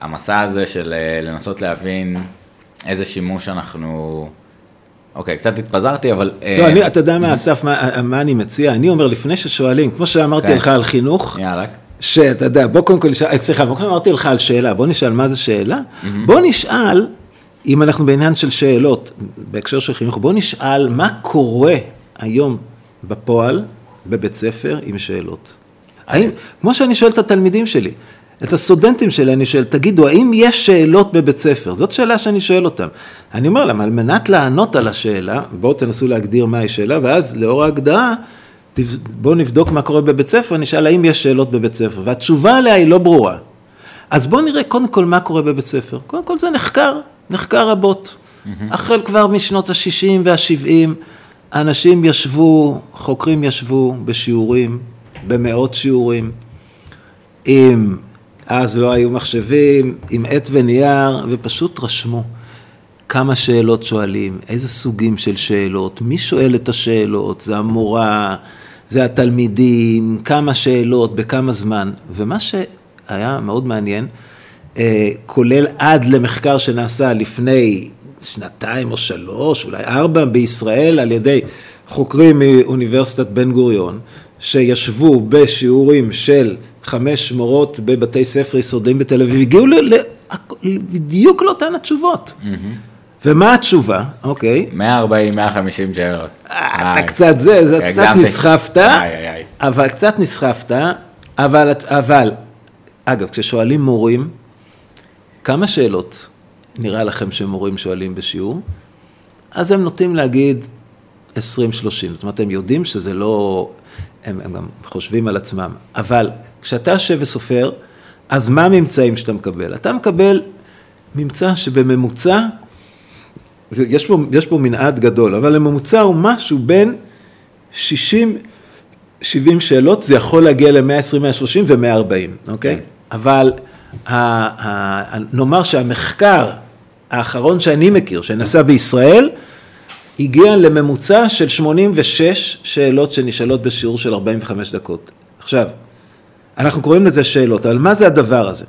המסע הזה של אה, לנסות להבין איזה שימוש אנחנו... אוקיי, קצת התפזרתי, אבל... אה, לא, אני, אתה יודע מה, אסף, מה, מה אני מציע? אני אומר, לפני ששואלים, כמו שאמרתי כן. לך על חינוך, יאללה. שאתה יודע, בוא קודם כל נשאל, סליחה, בוא קודם אמרתי לך על שאלה, בוא נשאל מה זה שאלה, בוא נשאל, אם אנחנו בעניין של שאלות, בהקשר של חינוך, בוא נשאל מה קורה היום בפועל, בבית ספר, עם שאלות. האם, כמו שאני שואל את התלמידים שלי, את הסטודנטים שלי, אני שואל, תגידו, האם יש שאלות בבית ספר? זאת שאלה שאני שואל אותם. אני אומר להם, על מנת לענות על השאלה, בואו תנסו להגדיר מהי שאלה, ואז לאור ההגדרה, בואו נבדוק מה קורה בבית ספר, נשאל האם יש שאלות בבית ספר, והתשובה עליה היא לא ברורה. אז בואו נראה קודם כל מה קורה בבית ספר. קודם כל זה נחקר, נחקר רבות. החל כבר משנות ה-60 וה-70, אנשים ישבו, חוקרים ישבו בשיעורים, במאות שיעורים, עם, אז לא היו מחשבים, עם עט ונייר, ופשוט רשמו כמה שאלות שואלים, איזה סוגים של שאלות, מי שואל את השאלות, זה המורה, זה התלמידים, כמה שאלות, בכמה זמן. ומה שהיה מאוד מעניין, כולל עד למחקר שנעשה לפני שנתיים או שלוש, אולי ארבע, בישראל, על ידי חוקרים מאוניברסיטת בן גוריון, שישבו בשיעורים של חמש מורות בבתי ספר יסודיים בתל אביב, הגיעו ל- ל- בדיוק לאותן התשובות. ומה התשובה? אוקיי. 140, 150 שאלות. אה, אתה איי. קצת זה, זה קצת. נסחפת. אבל קצת נסחפת, אבל, אבל, אגב, כששואלים מורים, כמה שאלות נראה לכם שמורים שואלים בשיעור? אז הם נוטים להגיד 20-30, זאת אומרת, הם יודעים שזה לא, הם, הם גם חושבים על עצמם, אבל כשאתה יושב וסופר, אז מה הממצאים שאתה מקבל? אתה מקבל ממצא שבממוצע, יש פה, יש פה מנעד גדול, אבל הממוצע הוא משהו בין 60, 70 שאלות, זה יכול להגיע ל-120, 130 ו-140, אוקיי? כן. אבל נאמר שהמחקר האחרון שאני מכיר, שנעשה בישראל, הגיע לממוצע של 86 שאלות שנשאלות בשיעור של 45 דקות. עכשיו, אנחנו קוראים לזה שאלות, אבל מה זה הדבר הזה?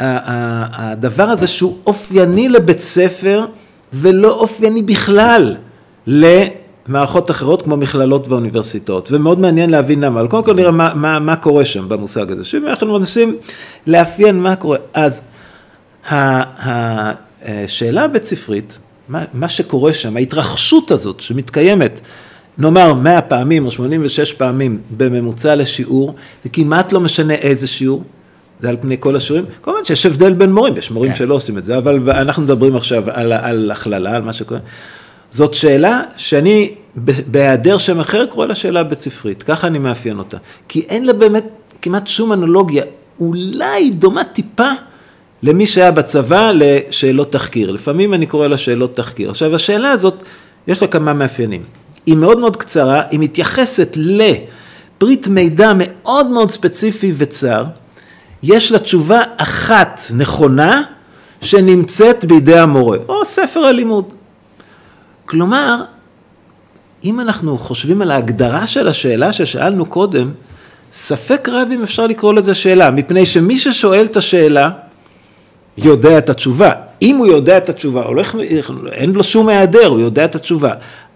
הדבר הזה שהוא אופייני לבית ספר ולא אופייני בכלל למערכות אחרות כמו מכללות ואוניברסיטאות. ומאוד מעניין להבין למה, אבל קודם כל נראה מה, מה, מה קורה שם במושג הזה. שאם אנחנו מנסים לאפיין מה קורה, אז השאלה הבית ספרית, מה, מה שקורה שם, ההתרחשות הזאת שמתקיימת, נאמר 100 פעמים או 86 פעמים בממוצע לשיעור, זה כמעט לא משנה איזה שיעור, זה על פני כל השיעורים. כמובן שיש הבדל בין מורים, יש מורים כן. שלא עושים את זה, אבל אנחנו מדברים עכשיו על, על הכללה, על מה שקורה. זאת שאלה שאני, בהיעדר שם אחר, קורא לה שאלה בית ספרית, ככה אני מאפיין אותה. כי אין לה באמת כמעט שום אנלוגיה, אולי דומה טיפה למי שהיה בצבא לשאלות תחקיר. לפעמים אני קורא לה שאלות תחקיר. עכשיו, השאלה הזאת, יש לה כמה מאפיינים. היא מאוד מאוד קצרה, היא מתייחסת לפריט מידע מאוד מאוד ספציפי וצר. יש לה תשובה אחת נכונה שנמצאת בידי המורה, או ספר הלימוד. כלומר, אם אנחנו חושבים על ההגדרה של השאלה ששאלנו קודם, ספק רב אם אפשר לקרוא לזה שאלה, מפני שמי ששואל את השאלה יודע את התשובה. אם הוא יודע את התשובה, הולך, אין לו שום היעדר, הוא יודע את התשובה.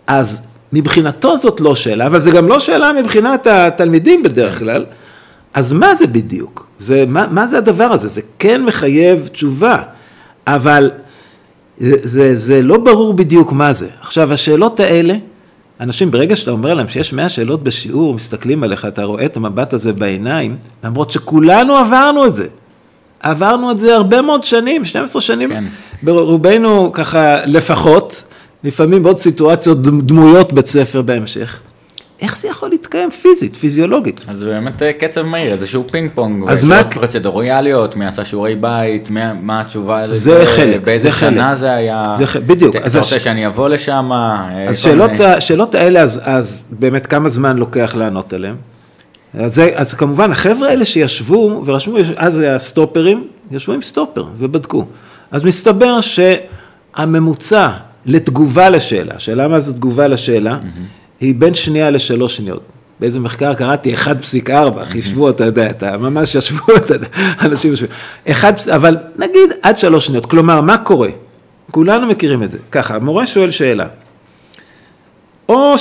אז מבחינתו זאת לא שאלה, אבל זה גם לא שאלה מבחינת התלמידים בדרך כלל. אז מה זה בדיוק? זה, מה, מה זה הדבר הזה? זה כן מחייב תשובה, אבל זה, זה, זה לא ברור בדיוק מה זה. עכשיו, השאלות האלה, אנשים, ברגע שאתה אומר להם שיש 100 שאלות בשיעור, מסתכלים עליך, אתה רואה את המבט הזה בעיניים, למרות שכולנו עברנו את זה. עברנו את זה הרבה מאוד שנים, 12 שנים, כן. ברובנו ככה לפחות, לפעמים בעוד סיטואציות דמויות בית ספר בהמשך. איך זה יכול להתקיים פיזית, פיזיולוגית? אז באמת אה, קצב מהיר, איזשהו פינג פונג, אז מה... פרוצדוריאליות, מי עשה שיעורי בית, מה, מה התשובה לזה, זה חלק, באיזה זה שנה חלק. זה היה, זה חלק, בדיוק. אתה רוצה הש... שאני אבוא לשם? אה, אז שאלות, מיני... השאלות האלה, אז, אז באמת כמה זמן לוקח לענות עליהן? אז, זה, אז כמובן, החבר'ה האלה שישבו ורשמו, אז זה הסטופרים, ישבו עם סטופר ובדקו. אז מסתבר שהממוצע לתגובה לשאלה, שאלה מה זה תגובה לשאלה, mm-hmm. היא בין שנייה לשלוש שניות. באיזה מחקר קראתי 1.4, חישבו, אתה יודע, אתה ממש ישבו, אתה יודע, אנשים ישבו. 1, אבל נגיד עד שלוש שניות, כלומר, מה קורה? כולנו מכירים את זה. ככה, המורה שואל שאלה. או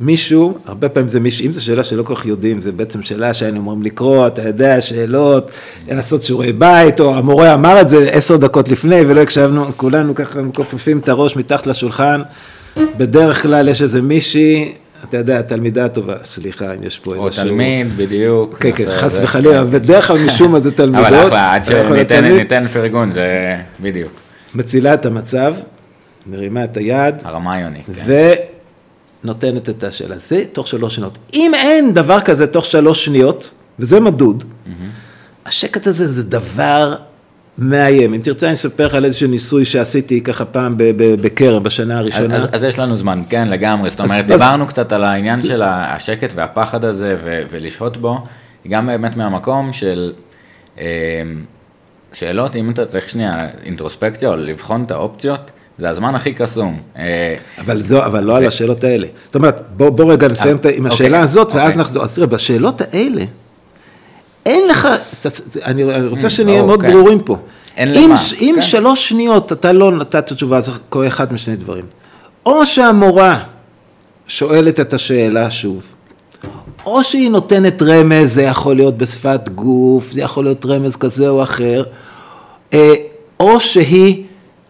שמישהו, הרבה פעמים זה מישהו, אם זו שאלה שלא כל כך יודעים, זה בעצם שאלה שהיינו אומרים לקרוא, אתה יודע, שאלות, לעשות שיעורי בית, או המורה אמר את זה עשר דקות לפני ולא הקשבנו, כולנו ככה מכופפים את הראש מתחת לשולחן. בדרך כלל יש איזה מישהי, אתה יודע, תלמידה טובה, סליחה אם יש פה איזשהו... או תלמיד, בדיוק. כן, כן, חס וחלילה, בדרך כלל משום מה זה תלמידות. אבל אחלה, עד שניתן פרגון, זה בדיוק. מצילה את המצב, מרימה את היד. הרמיוני, כן. ונותנת את השאלה. זה תוך שלוש שניות. אם אין דבר כזה תוך שלוש שניות, וזה מדוד, השקט הזה זה דבר מאיים. אם תרצה, אני אספר לך על איזשהו ניסוי שעשיתי ככה פעם בכרם בשנה הראשונה. אז, אז יש לנו זמן, כן, לגמרי. זאת אומרת, אז, דיברנו אז... קצת על העניין של השקט והפחד הזה ו- ולשהות בו, גם באמת מהמקום של אה, שאלות, אם אתה צריך שנייה אינטרוספקציה או לבחון את האופציות. זה הזמן הכי קסום. אה, אבל, זו, אבל לא ו... על השאלות האלה. זאת אומרת, בוא, בוא רגע נסיים אה, עם השאלה אוקיי, הזאת, ואז אוקיי. נחזור. אז תראה, בשאלות האלה, אין לך, אני, רוצה mm, שנהיה מאוד כן. ברורים פה. אין אם, למה. אם כן. שלוש שניות אתה לא נתת תשובה, אז קורה אחד משני דברים. או שהמורה שואלת את השאלה שוב, או שהיא נותנת רמז, זה יכול להיות בשפת גוף, זה יכול להיות רמז כזה או אחר, אה, או שהיא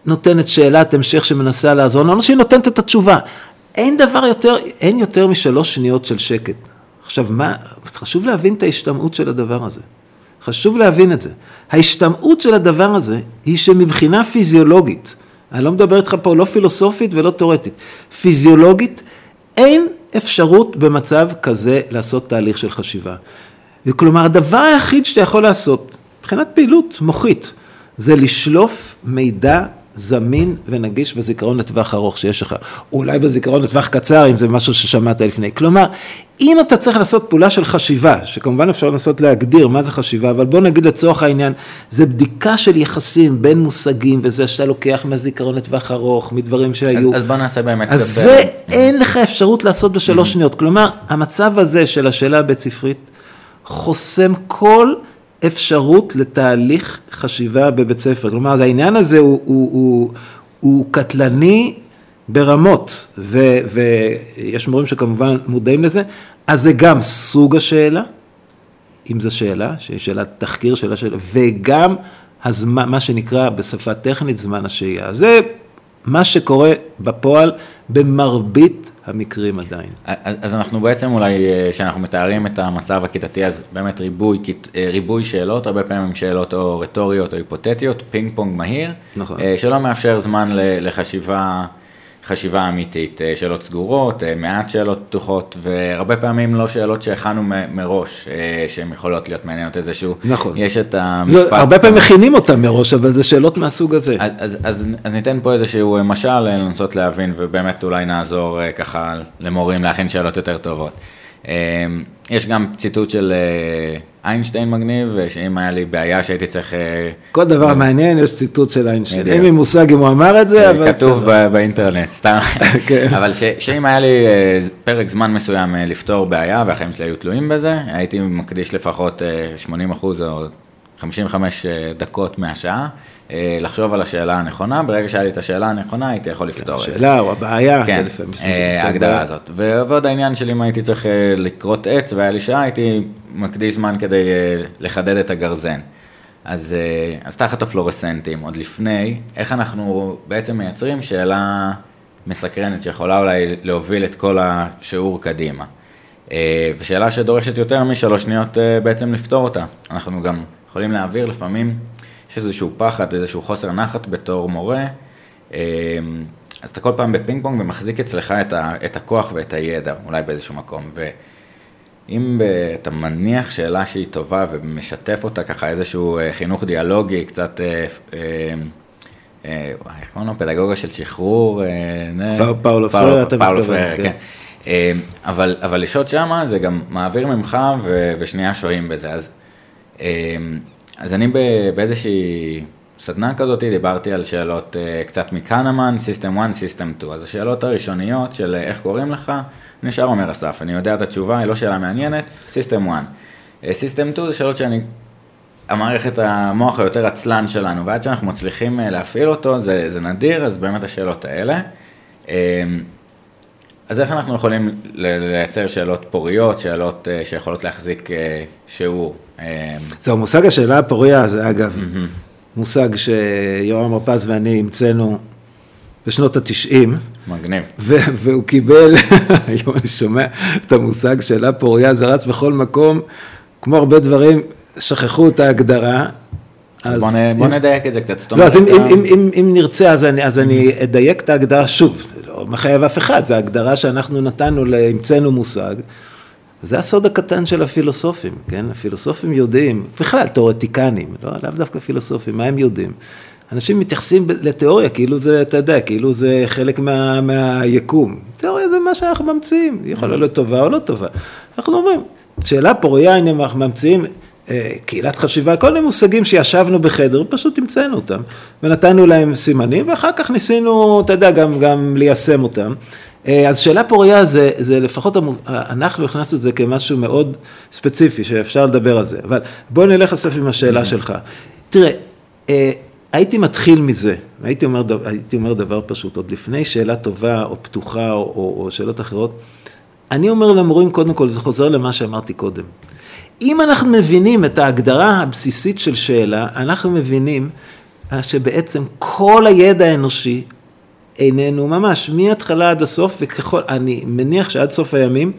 נותנת שאלת המשך שמנסה לעזור או שהיא נותנת את התשובה. אין דבר יותר, אין יותר משלוש שניות של שקט. עכשיו, מה, חשוב להבין את ההשתמעות של הדבר הזה. חשוב להבין את זה. ההשתמעות של הדבר הזה היא שמבחינה פיזיולוגית, אני לא מדבר איתך פה לא פילוסופית ולא תיאורטית, פיזיולוגית אין אפשרות במצב כזה לעשות תהליך של חשיבה. כלומר, הדבר היחיד שאתה יכול לעשות, מבחינת פעילות מוחית, זה לשלוף מידע זמין ונגיש בזיכרון לטווח ארוך שיש לך, אולי בזיכרון לטווח קצר, אם זה משהו ששמעת לפני. כלומר, אם אתה צריך לעשות פעולה של חשיבה, שכמובן אפשר לנסות להגדיר מה זה חשיבה, אבל בוא נגיד לצורך העניין, זה בדיקה של יחסים בין מושגים, וזה שאתה לוקח מהזיכרון לטווח ארוך, מדברים שהיו. אז, אז בוא נעשה באמת אז זה, אין לך אפשרות לעשות בשלוש שניות. כלומר, המצב הזה של השאלה הבית ספרית, חוסם כל... אפשרות לתהליך חשיבה בבית ספר. כלומר, העניין הזה הוא, הוא, הוא, הוא קטלני ברמות, ו, ויש מורים שכמובן מודעים לזה, אז זה גם סוג השאלה, אם זו שאלה, שהיא שאלת תחקיר, שאלה שאלה, וגם הזמן, מה שנקרא בשפה טכנית זמן השהייה. זה מה שקורה בפועל במרבית המקרים עדיין. אז אנחנו בעצם אולי, אה, כשאנחנו מתארים את המצב הכיתתי, אז באמת ריבוי, אה, ריבוי שאלות, הרבה פעמים שאלות או רטוריות או היפותטיות, פינג פונג מהיר, נכון. אה, שלא מאפשר זמן לחשיבה. חשיבה אמיתית, אה, שאלות סגורות, אה, מעט שאלות פתוחות, והרבה פעמים לא שאלות שהכנו מראש, אה, שהן יכולות להיות מעניינות איזשהו, נכון. יש את המשפט. לא, הרבה פעמים מכינים אותן מראש, אבל זה שאלות מהסוג הזה. אז, אז, אז, אז ניתן פה איזשהו משל לנסות להבין, ובאמת אולי נעזור ככה למורים להכין שאלות יותר טובות. יש גם ציטוט של איינשטיין מגניב, שאם היה לי בעיה שהייתי צריך... אה, כל דבר מעניין, יש ציטוט של איינשטיין. אין לי מושג אם הוא אמר את זה, אבל... כתוב באינטרנט, סתם. כן. אבל שאם היה לי אה, פרק זמן מסוים אה, לפתור בעיה, והחיים שלי היו תלויים בזה, הייתי מקדיש לפחות 80 אחוז או 55 דקות מהשעה, לחשוב על השאלה הנכונה, ברגע שהיה לי את השאלה הנכונה הייתי יכול לפתור את זה. השאלה או הבעיה, כן, ההגדרה הזאת. ועוד העניין של אם הייתי צריך לקרות עץ והיה לי שעה, הייתי מקדיש זמן כדי לחדד את הגרזן. אז, אז תחת הפלורסנטים, עוד לפני, איך אנחנו בעצם מייצרים שאלה מסקרנת שיכולה אולי להוביל את כל השיעור קדימה. ושאלה שדורשת יותר משלוש שניות בעצם לפתור אותה. אנחנו גם יכולים להעביר לפעמים, יש איזשהו פחד, איזשהו חוסר נחת בתור מורה, אז אתה כל פעם בפינג פונג ומחזיק אצלך את, ה, את הכוח ואת הידע, אולי באיזשהו מקום. ואם אתה מניח שאלה שהיא טובה ומשתף אותה ככה איזשהו חינוך דיאלוגי, קצת, איך קוראים לו? פדגוגיה של שחרור. פאולו פריירה, אתה מתכוון. כן. אבל, אבל לשהות שמה זה גם מעביר ממך ו, ושנייה שוהים בזה. אז, אז אני באיזושהי סדנה כזאת דיברתי על שאלות קצת מקנמן, System 1, System 2. אז השאלות הראשוניות של איך קוראים לך, נשאר אומר אסף, אני יודע את התשובה, היא לא שאלה מעניינת, System 1. System 2 זה שאלות שאני, המערכת המוח היותר עצלן שלנו, ועד שאנחנו מצליחים להפעיל אותו, זה, זה נדיר, אז באמת השאלות האלה. אז איך אנחנו יכולים לייצר שאלות פוריות, שאלות שיכולות להחזיק שיעור? זהו, מושג השאלה הפוריה הזה, אגב, מושג שיורם הרפז ואני המצאנו בשנות התשעים. מגניב. והוא קיבל, היום אני שומע את המושג שאלה פוריה, זה רץ בכל מקום, כמו הרבה דברים, שכחו את ההגדרה. אז בוא, אם, בוא נדייק את זה קצת. לא, אז אם, אם, אם, אם, אם נרצה, אז אני, אז אני אדייק את ההגדרה שוב, מחייב אף אחד, זו הגדרה שאנחנו נתנו, המצאנו מושג. זה הסוד הקטן של הפילוסופים, כן? הפילוסופים יודעים, בכלל תיאורטיקנים, לא, לאו דווקא פילוסופים, מה הם יודעים? אנשים מתייחסים לתיאוריה כאילו זה, אתה יודע, כאילו זה חלק מה, מהיקום. תיאוריה זה מה שאנחנו ממציאים, היא יכולה להיות טובה או לא טובה. אנחנו אומרים, שאלה פוריה, הנה אנחנו ממציאים קהילת חשיבה, כל מיני מושגים שישבנו בחדר, פשוט המצאנו אותם, ונתנו להם סימנים, ואחר כך ניסינו, אתה יודע, גם, גם ליישם אותם. אז שאלה פוריה זה, זה לפחות, אנחנו הכנסנו את זה כמשהו מאוד ספציפי, שאפשר לדבר על זה, אבל בוא נלך לסף עם השאלה שלך. תראה, הייתי מתחיל מזה, הייתי אומר, הייתי אומר דבר פשוט, עוד לפני שאלה טובה או פתוחה או, או, או שאלות אחרות, אני אומר למורים קודם כל, זה חוזר למה שאמרתי קודם. אם אנחנו מבינים את ההגדרה הבסיסית של שאלה, אנחנו מבינים שבעצם כל הידע האנושי איננו ממש, מההתחלה עד הסוף, וככל, אני מניח שעד סוף הימים,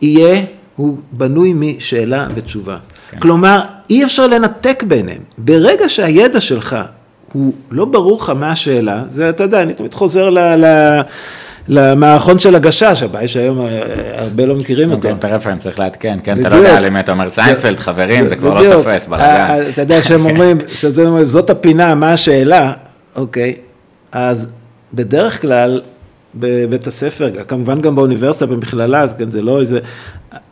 יהיה, הוא בנוי משאלה ותשובה. כן. כלומר, אי אפשר לנתק ביניהם. ברגע שהידע שלך הוא לא ברור לך מה השאלה, זה, אתה יודע, אני תמיד חוזר ל... ל למערכון של הגשש, הבעיה שהיום אה, הרבה לא מכירים אותו. כן, את הרפרנס צריך לעדכן, כן, אתה לא יודע למי אתה אומר סיינפלד, חברים, זה כבר לא תופס, בלאגן. אה, אתה יודע שהם אומרים, שזאת הפינה, מה השאלה, אוקיי, אז בדרך כלל בבית הספר, כמובן גם באוניברסיטה, במכללה, אז כן, זה לא איזה,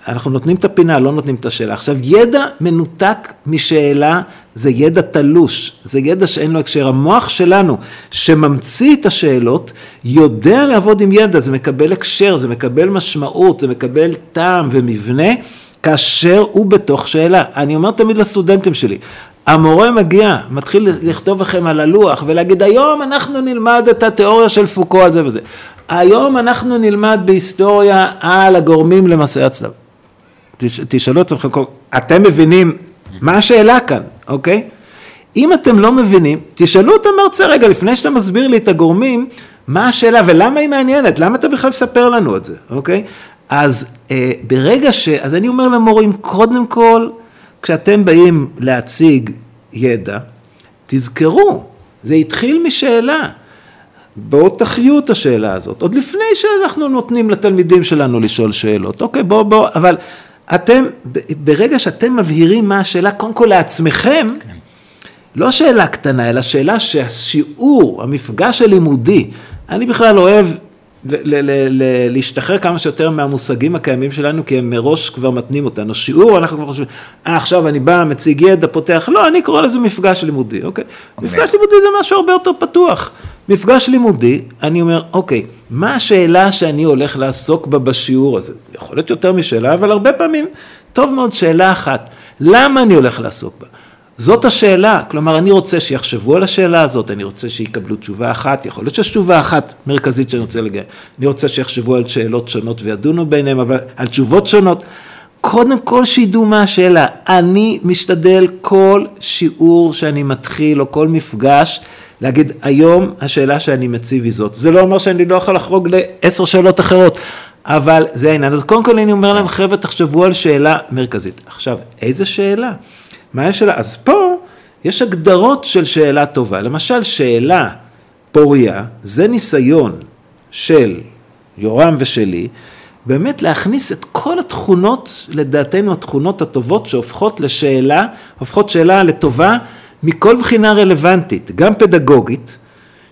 אנחנו נותנים את הפינה, לא נותנים את השאלה. עכשיו, ידע מנותק משאלה זה ידע תלוש, זה ידע שאין לו הקשר. המוח שלנו, שממציא את השאלות, יודע לעבוד עם ידע, זה מקבל הקשר, זה מקבל משמעות, זה מקבל טעם ומבנה, כאשר הוא בתוך שאלה. אני אומר תמיד לסטודנטים שלי, המורה מגיע, מתחיל לכתוב לכם על הלוח ולהגיד היום אנחנו נלמד את התיאוריה של פוקו על זה וזה. היום אנחנו נלמד בהיסטוריה על הגורמים למסעי הצלב. תשאלו את עצמכם, אתם מבינים מה השאלה כאן, אוקיי? אם אתם לא מבינים, תשאלו את המרצה רגע, לפני שאתה מסביר לי את הגורמים, מה השאלה ולמה היא מעניינת, למה אתה בכלל מספר לנו את זה, אוקיי? אז אה, ברגע ש... אז אני אומר למורים, קודם כל, כשאתם באים להציג ידע, תזכרו, זה התחיל משאלה. בואו תחיו את השאלה הזאת, עוד לפני שאנחנו נותנים לתלמידים שלנו לשאול שאלות. אוקיי, בואו, בואו, אבל אתם, ברגע שאתם מבהירים מה השאלה, קודם כל לעצמכם, כן. לא שאלה קטנה, אלא שאלה שהשיעור, המפגש הלימודי, אני בכלל אוהב להשתחרר כמה שיותר מהמושגים הקיימים שלנו, כי הם מראש כבר מתנים אותנו. שיעור, אנחנו כבר חושבים, אה, עכשיו אני בא, מציג ידע, פותח, לא, אני קורא לזה מפגש לימודי, אוקיי? אוקיי. מפגש לימודי זה משהו הרבה יותר פתוח. מפגש לימודי, אני אומר, אוקיי, מה השאלה שאני הולך לעסוק בה בשיעור הזה? יכול להיות יותר משאלה, אבל הרבה פעמים, טוב מאוד שאלה אחת, למה אני הולך לעסוק בה? זאת השאלה, כלומר אני רוצה שיחשבו על השאלה הזאת, אני רוצה שיקבלו תשובה אחת, יכול להיות שיש תשובה אחת מרכזית שאני רוצה לגמרי, אני רוצה שיחשבו על שאלות שונות וידונו ביניהם, אבל על תשובות שונות. קודם כל שידעו מה השאלה, אני משתדל כל שיעור שאני מתחיל או כל מפגש להגיד היום השאלה שאני מציב היא זאת, זה לא אומר שאני לא יכול לחרוג לעשר שאלות אחרות, אבל זה העניין, אז קודם כל אני אומר להם חבר'ה תחשבו על שאלה מרכזית, עכשיו איזה שאלה? מה השאלה? אז פה יש הגדרות של שאלה טובה. למשל, שאלה פוריה, זה ניסיון של יורם ושלי, באמת להכניס את כל התכונות, לדעתנו התכונות הטובות שהופכות לשאלה, הופכות שאלה לטובה מכל בחינה רלוונטית, גם פדגוגית,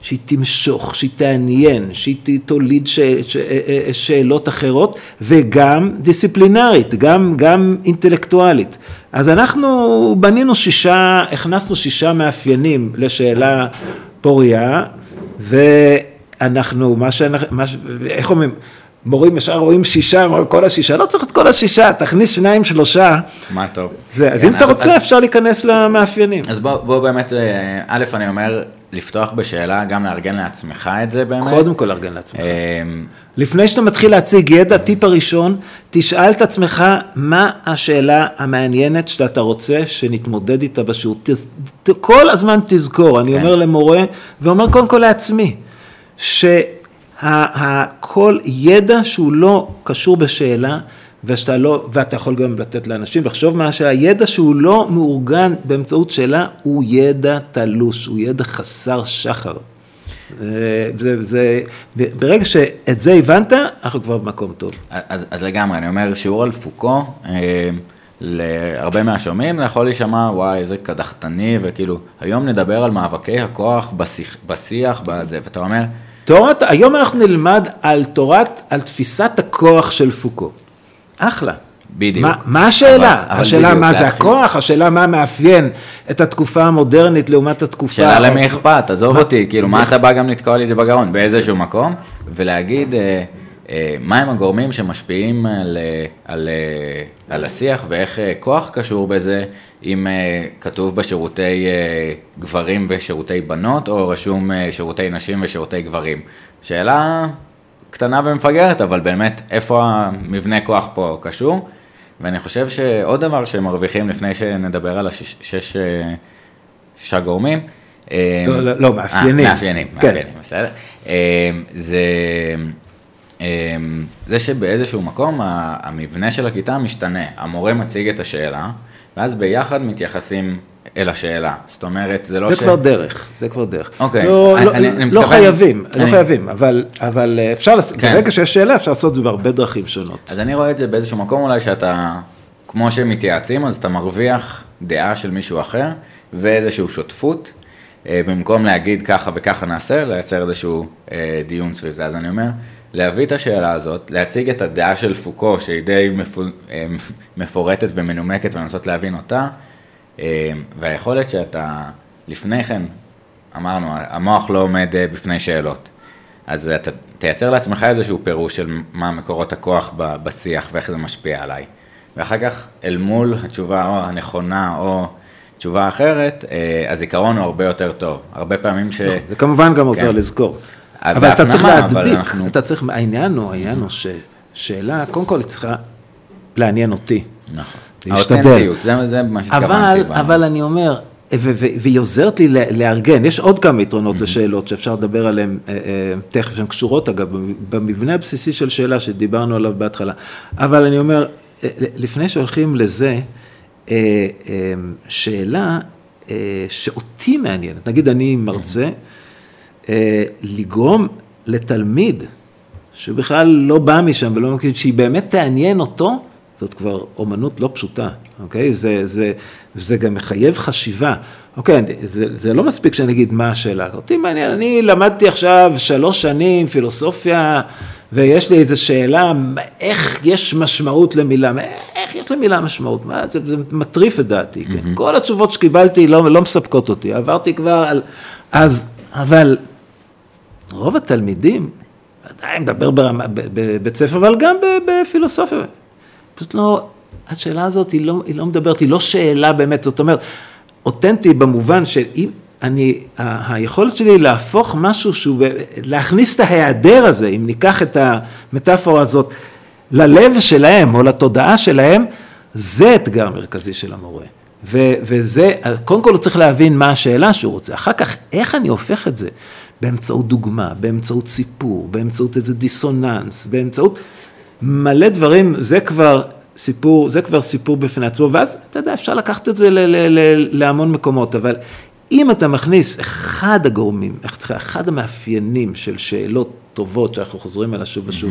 שהיא תמשוך, שהיא תעניין, שהיא תוליד ש... ש... אה, אה, שאלות אחרות, וגם דיסציפלינרית, גם, גם אינטלקטואלית. אז אנחנו בנינו שישה, הכנסנו שישה מאפיינים לשאלה פוריה, ואנחנו, מה שאנחנו, מה, איך אומרים, מורים ישר רואים שישה, כל השישה, לא צריך את כל השישה, תכניס שניים, שלושה. מה טוב. זה, אז אם אתה רוצה, אפשר להיכנס למאפיינים. אז בוא, באמת, אה, א', אני אומר, לפתוח בשאלה, גם לארגן לעצמך את זה באמת. קודם כל לארגן לעצמך. אמ, לפני שאתה מתחיל להציג ידע, טיפ הראשון, תשאל את עצמך מה השאלה המעניינת שאתה רוצה שנתמודד איתה בשיעור. כל הזמן תזכור, אני כן. אומר למורה, ואומר קודם כל לעצמי, שכל ידע שהוא לא קשור בשאלה, ושאתה לא, ואתה יכול גם לתת לאנשים לחשוב מה השאלה, ידע שהוא לא מאורגן באמצעות שאלה, הוא ידע תלוש, הוא ידע חסר שחר. זה, זה, ברגע שאת זה הבנת, אנחנו כבר במקום טוב. אז, אז לגמרי, אני אומר, שיעור על פוקו, אה, להרבה מהשומעים זה יכול להישמע, וואי, איזה קדחתני, וכאילו, היום נדבר על מאבקי הכוח בשיח, בשיח בזה, ואתה אומר... תורת, היום אנחנו נלמד על תורת, על תפיסת הכוח של פוקו. אחלה. בדיוק. מה, מה השאלה? אבל, השאלה בדיוק, מה זה הכוח? השאלה מה מאפיין את התקופה המודרנית לעומת התקופה... שאלה למי אכפת, עזוב מה, אותי, כאילו מה אתה בא גם לתקוע לי את זה בגרון באיזשהו מקום, ולהגיד אה, אה, מה הם הגורמים שמשפיעים על, אה, על, אה, על השיח ואיך אה, כוח קשור בזה, אם אה, כתוב בשירותי אה, גברים ושירותי בנות, או רשום אה, שירותי נשים ושירותי גברים. שאלה קטנה ומפגרת, אבל באמת, איפה המבנה כוח פה קשור? ואני חושב שעוד דבר שמרוויחים לפני שנדבר על השש, אה, שישה גורמים, אה, לא, לא, לא, מאפיינים. 아, מאפיינים, כן. מאפיינים, בסדר. אה, זה, זה שבאיזשהו מקום המבנה של הכיתה משתנה. המורה מציג את השאלה, ואז ביחד מתייחסים אל השאלה. זאת אומרת, זה לא זה ש... זה כבר דרך, זה כבר דרך. אוקיי. לא, אני, לא, אני, אני לא מתכוון... חייבים, לא אני... לא חייבים, אבל, אבל אפשר, לעשות, כן. ברגע שיש שאלה אפשר לעשות את זה בהרבה דרכים שונות. אז אני רואה את זה באיזשהו מקום אולי שאתה, כמו שהם מתייעצים, אז אתה מרוויח דעה של מישהו אחר ואיזושהי שותפות. אה, במקום להגיד ככה וככה נעשה, לייצר איזשהו אה, דיון סביב זה. אז אני אומר, להביא את השאלה הזאת, להציג את הדעה של פוקו, שהיא די אה, מפורטת ומנומקת ולנסות להבין אותה, אה, והיכולת שאתה לפני כן, אמרנו, המוח לא עומד אה, בפני שאלות. אז אתה תייצר לעצמך איזשהו פירוש של מה מקורות הכוח בשיח ואיך זה משפיע עליי. ואחר כך, אל מול התשובה או הנכונה או תשובה אחרת, אה, הזיכרון הוא הרבה יותר טוב. הרבה פעמים ש... זה כמובן גם עוזר כן. לזכור. אבל אתה צריך להדביק. אתה צריך, העניין הוא, העניין הוא ששאלה, קודם כל צריכה לעניין אותי. נכון. להשתדל. זה, זה מה שהתכוונתי. אבל, אבל אני אומר, והיא עוזרת לי לארגן, יש עוד כמה יתרונות. לשאלות שאפשר לדבר עליהן אה, אה, תכף, שהן קשורות אגב, במבנה הבסיסי של שאלה שדיברנו עליו בהתחלה. אבל אני אומר, אה, לפני שהולכים לזה, שאלה שאותי מעניינת, נגיד אני מרצה. לגרום לתלמיד שבכלל לא בא משם ולא מכיר, שהיא באמת תעניין אותו, זאת כבר אומנות לא פשוטה, אוקיי? זה, זה, זה גם מחייב חשיבה. אוקיי, זה, זה לא מספיק שאני אגיד מה השאלה. אותי מעניין, אני למדתי עכשיו שלוש שנים פילוסופיה, ויש לי איזו שאלה, איך יש משמעות למילה, איך יש למילה משמעות? מה, זה, זה מטריף את דעתי, כן? Mm-hmm. כל התשובות שקיבלתי לא, לא מספקות אותי, עברתי כבר על... אז, אבל רוב התלמידים, עדיין מדבר בבית ספר, אבל גם בפילוסופיה. פשוט לא, השאלה הזאת היא לא, היא לא מדברת, היא לא שאלה באמת, זאת אומרת, אותנטי במובן שאם אני, ה- היכולת שלי להפוך משהו שהוא, להכניס את ההיעדר הזה, אם ניקח את המטאפורה הזאת, ללב שלהם או לתודעה שלהם, זה אתגר מרכזי של המורה. ו- וזה, קודם כל הוא צריך להבין מה השאלה שהוא רוצה, אחר כך איך אני הופך את זה? באמצעות דוגמה, באמצעות סיפור, באמצעות איזה דיסוננס, באמצעות מלא דברים, זה כבר סיפור, זה כבר סיפור בפני עצמו, ואז אתה יודע, אפשר לקחת את זה ל- ל- ל- להמון מקומות, אבל אם אתה מכניס אחד הגורמים, אחד המאפיינים של שאלות טובות שאנחנו חוזרים עליה שוב ושוב,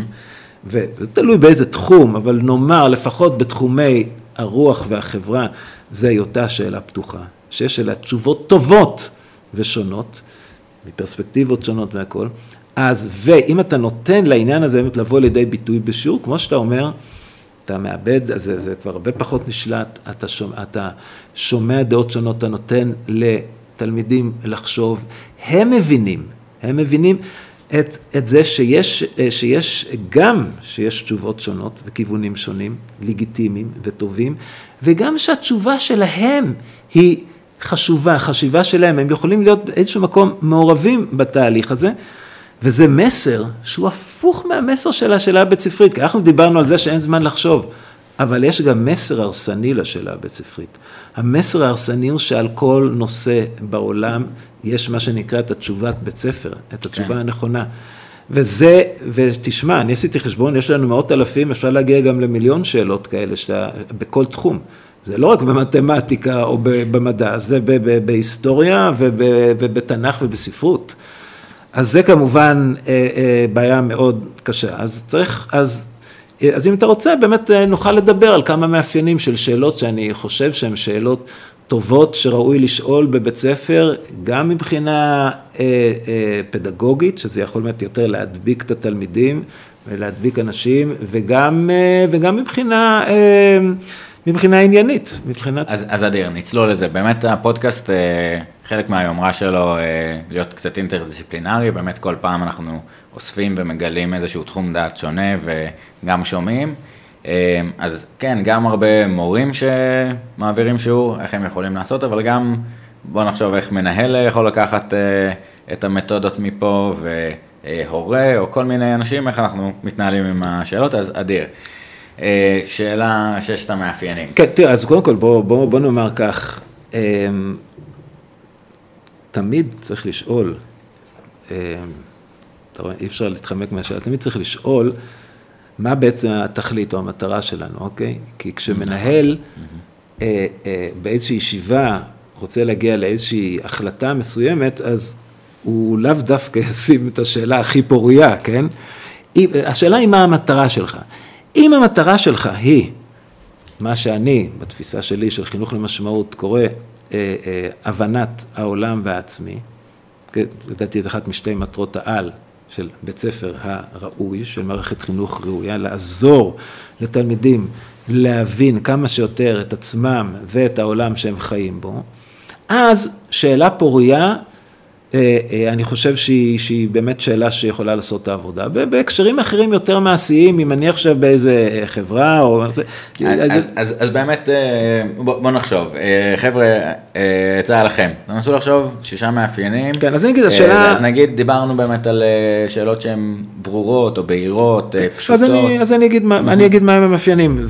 וזה תלוי באיזה תחום, אבל נאמר לפחות בתחומי הרוח והחברה, זה היותה שאלה פתוחה, שיש עליה תשובות טובות ושונות, מפרספקטיבות שונות והכל, אז ואם אתה נותן לעניין הזה באמת לבוא לידי ביטוי בשיעור, כמו שאתה אומר, אתה מאבד, אז זה, זה כבר הרבה פחות נשלט, אתה שומע, אתה שומע דעות שונות, אתה נותן לתלמידים לחשוב, הם מבינים, הם מבינים את, את זה שיש, שיש גם, שיש תשובות שונות וכיוונים שונים, לגיטימיים וטובים, וגם שהתשובה שלהם היא חשובה, החשיבה שלהם, הם יכולים להיות באיזשהו מקום מעורבים בתהליך הזה. וזה מסר שהוא הפוך מהמסר של השאלה הבית ספרית, כי אנחנו דיברנו על זה שאין זמן לחשוב, אבל יש גם מסר הרסני לשאלה הבית ספרית. המסר ההרסני הוא שעל כל נושא בעולם יש מה שנקרא את התשובת בית ספר, את התשובה כן. הנכונה. וזה, ותשמע, אני עשיתי חשבון, יש לנו מאות אלפים, אפשר להגיע גם למיליון שאלות כאלה שאתה, בכל תחום. זה לא רק במתמטיקה או במדע, זה בהיסטוריה ובתנ"ך ובספרות. אז זה כמובן אה, אה, בעיה מאוד קשה. אז צריך, אז, אז אם אתה רוצה, באמת אה, נוכל לדבר על כמה מאפיינים של שאלות שאני חושב שהן שאלות טובות שראוי לשאול בבית ספר, גם מבחינה אה, אה, פדגוגית, שזה יכול באמת יותר להדביק את התלמידים ולהדביק אנשים, וגם, אה, וגם מבחינה... אה, מבחינה עניינית, מבחינת... אז, אז אדיר, נצלול לזה. באמת הפודקאסט, אה, חלק מהיומרה שלו אה, להיות קצת אינטרדיסציפלינרי, באמת כל פעם אנחנו אוספים ומגלים איזשהו תחום דעת שונה וגם שומעים. אה, אז כן, גם הרבה מורים שמעבירים שיעור, איך הם יכולים לעשות, אבל גם בוא נחשוב איך מנהל יכול לקחת את המתודות מפה, והורה או כל מיני אנשים, איך אנחנו מתנהלים עם השאלות, אז אדיר. אה, שאלה ששת המאפיינים. כן, תראה, אז קודם כל בוא, בוא, בוא נאמר כך, אמ, תמיד צריך לשאול, אמ, אתה רואה, אי אפשר להתחמק מהשאלה, תמיד צריך לשאול מה בעצם התכלית או המטרה שלנו, אוקיי? כי כשמנהל אה, אה, באיזושהי ישיבה רוצה להגיע לאיזושהי החלטה מסוימת, אז הוא לאו דווקא ישים את השאלה הכי פורייה, כן? השאלה היא מה המטרה שלך. אם המטרה שלך היא, מה שאני, בתפיסה שלי של חינוך למשמעות, קורא אה, אה, הבנת העולם והעצמי, כן, לדעתי זו אחת משתי מטרות העל של בית ספר הראוי, של מערכת חינוך ראויה, לעזור לתלמידים להבין כמה שיותר את עצמם ואת העולם שהם חיים בו, אז שאלה פורייה אה, אני חושב שהיא, שהיא באמת שאלה שיכולה לעשות את העבודה. בהקשרים אחרים יותר מעשיים, אם אני עכשיו באיזה חברה או... אז, אז, אז, אז באמת, אה, בוא, בוא נחשוב, חבר'ה, יצא לכם, תנסו לחשוב שישה מאפיינים. כן, אז אני אגיד, השאלה... אז נגיד, דיברנו באמת על שאלות שהן ברורות או בהירות, פשוטות. אז אני, אז אני אגיד, מה, אני אגיד מה הם המאפיינים,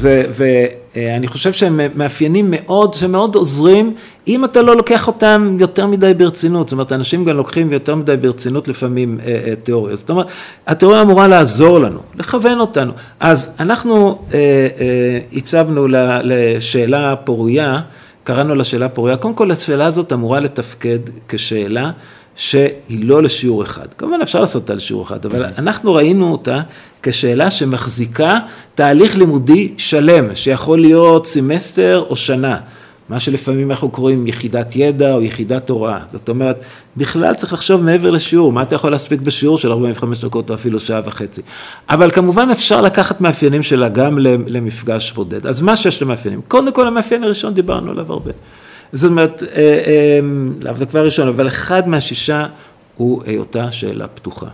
ואני חושב שהם מאפיינים מאוד, שמאוד עוזרים, אם אתה לא לוקח אותם יותר מדי ברצינות, זאת אומרת, אנשים גם לוקחים יותר מדי ברצינות לפעמים אה, אה, תיאוריה. זאת אומרת, התיאוריה אמורה לעזור לנו, לכוון אותנו. אז אנחנו אה, אה, הצבנו לשאלה פורייה, קראנו לה שאלה פורייה, קודם כל השאלה הזאת אמורה לתפקד כשאלה שהיא לא לשיעור אחד. כמובן אפשר לעשות אותה לשיעור אחד, אבל mm-hmm. אנחנו ראינו אותה כשאלה שמחזיקה תהליך לימודי שלם, שיכול להיות סמסטר או שנה. מה שלפעמים אנחנו קוראים יחידת ידע או יחידת הוראה. זאת אומרת, בכלל צריך לחשוב מעבר לשיעור, מה אתה יכול להספיק בשיעור של 45 דקות או אפילו שעה וחצי. אבל כמובן אפשר לקחת מאפיינים שלה גם למפגש בודד. אז מה שיש למאפיינים? קודם כל המאפיין הראשון דיברנו עליו הרבה. זאת אומרת, אה, אה, לאו דווקא הראשון, אבל אחד מהשישה הוא היותה שאלה פתוחה.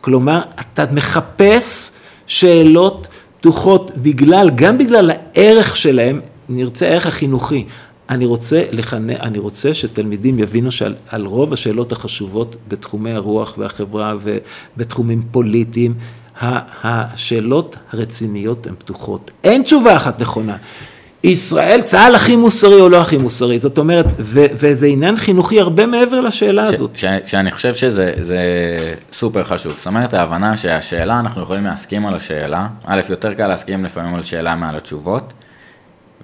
כלומר, אתה מחפש שאלות פתוחות בגלל, גם בגלל הערך שלהם, נרצה הערך החינוכי. אני רוצה, לחנה, אני רוצה שתלמידים יבינו שעל על רוב השאלות החשובות בתחומי הרוח והחברה ובתחומים פוליטיים, השאלות הרציניות הן פתוחות. אין תשובה אחת נכונה. ישראל, צה"ל הכי מוסרי או לא הכי מוסרי, זאת אומרת, ו- וזה עניין חינוכי הרבה מעבר לשאלה הזאת. ש- ש- שאני חושב שזה סופר חשוב, זאת אומרת ההבנה שהשאלה, אנחנו יכולים להסכים על השאלה, א', יותר קל להסכים לפעמים על שאלה מעל התשובות,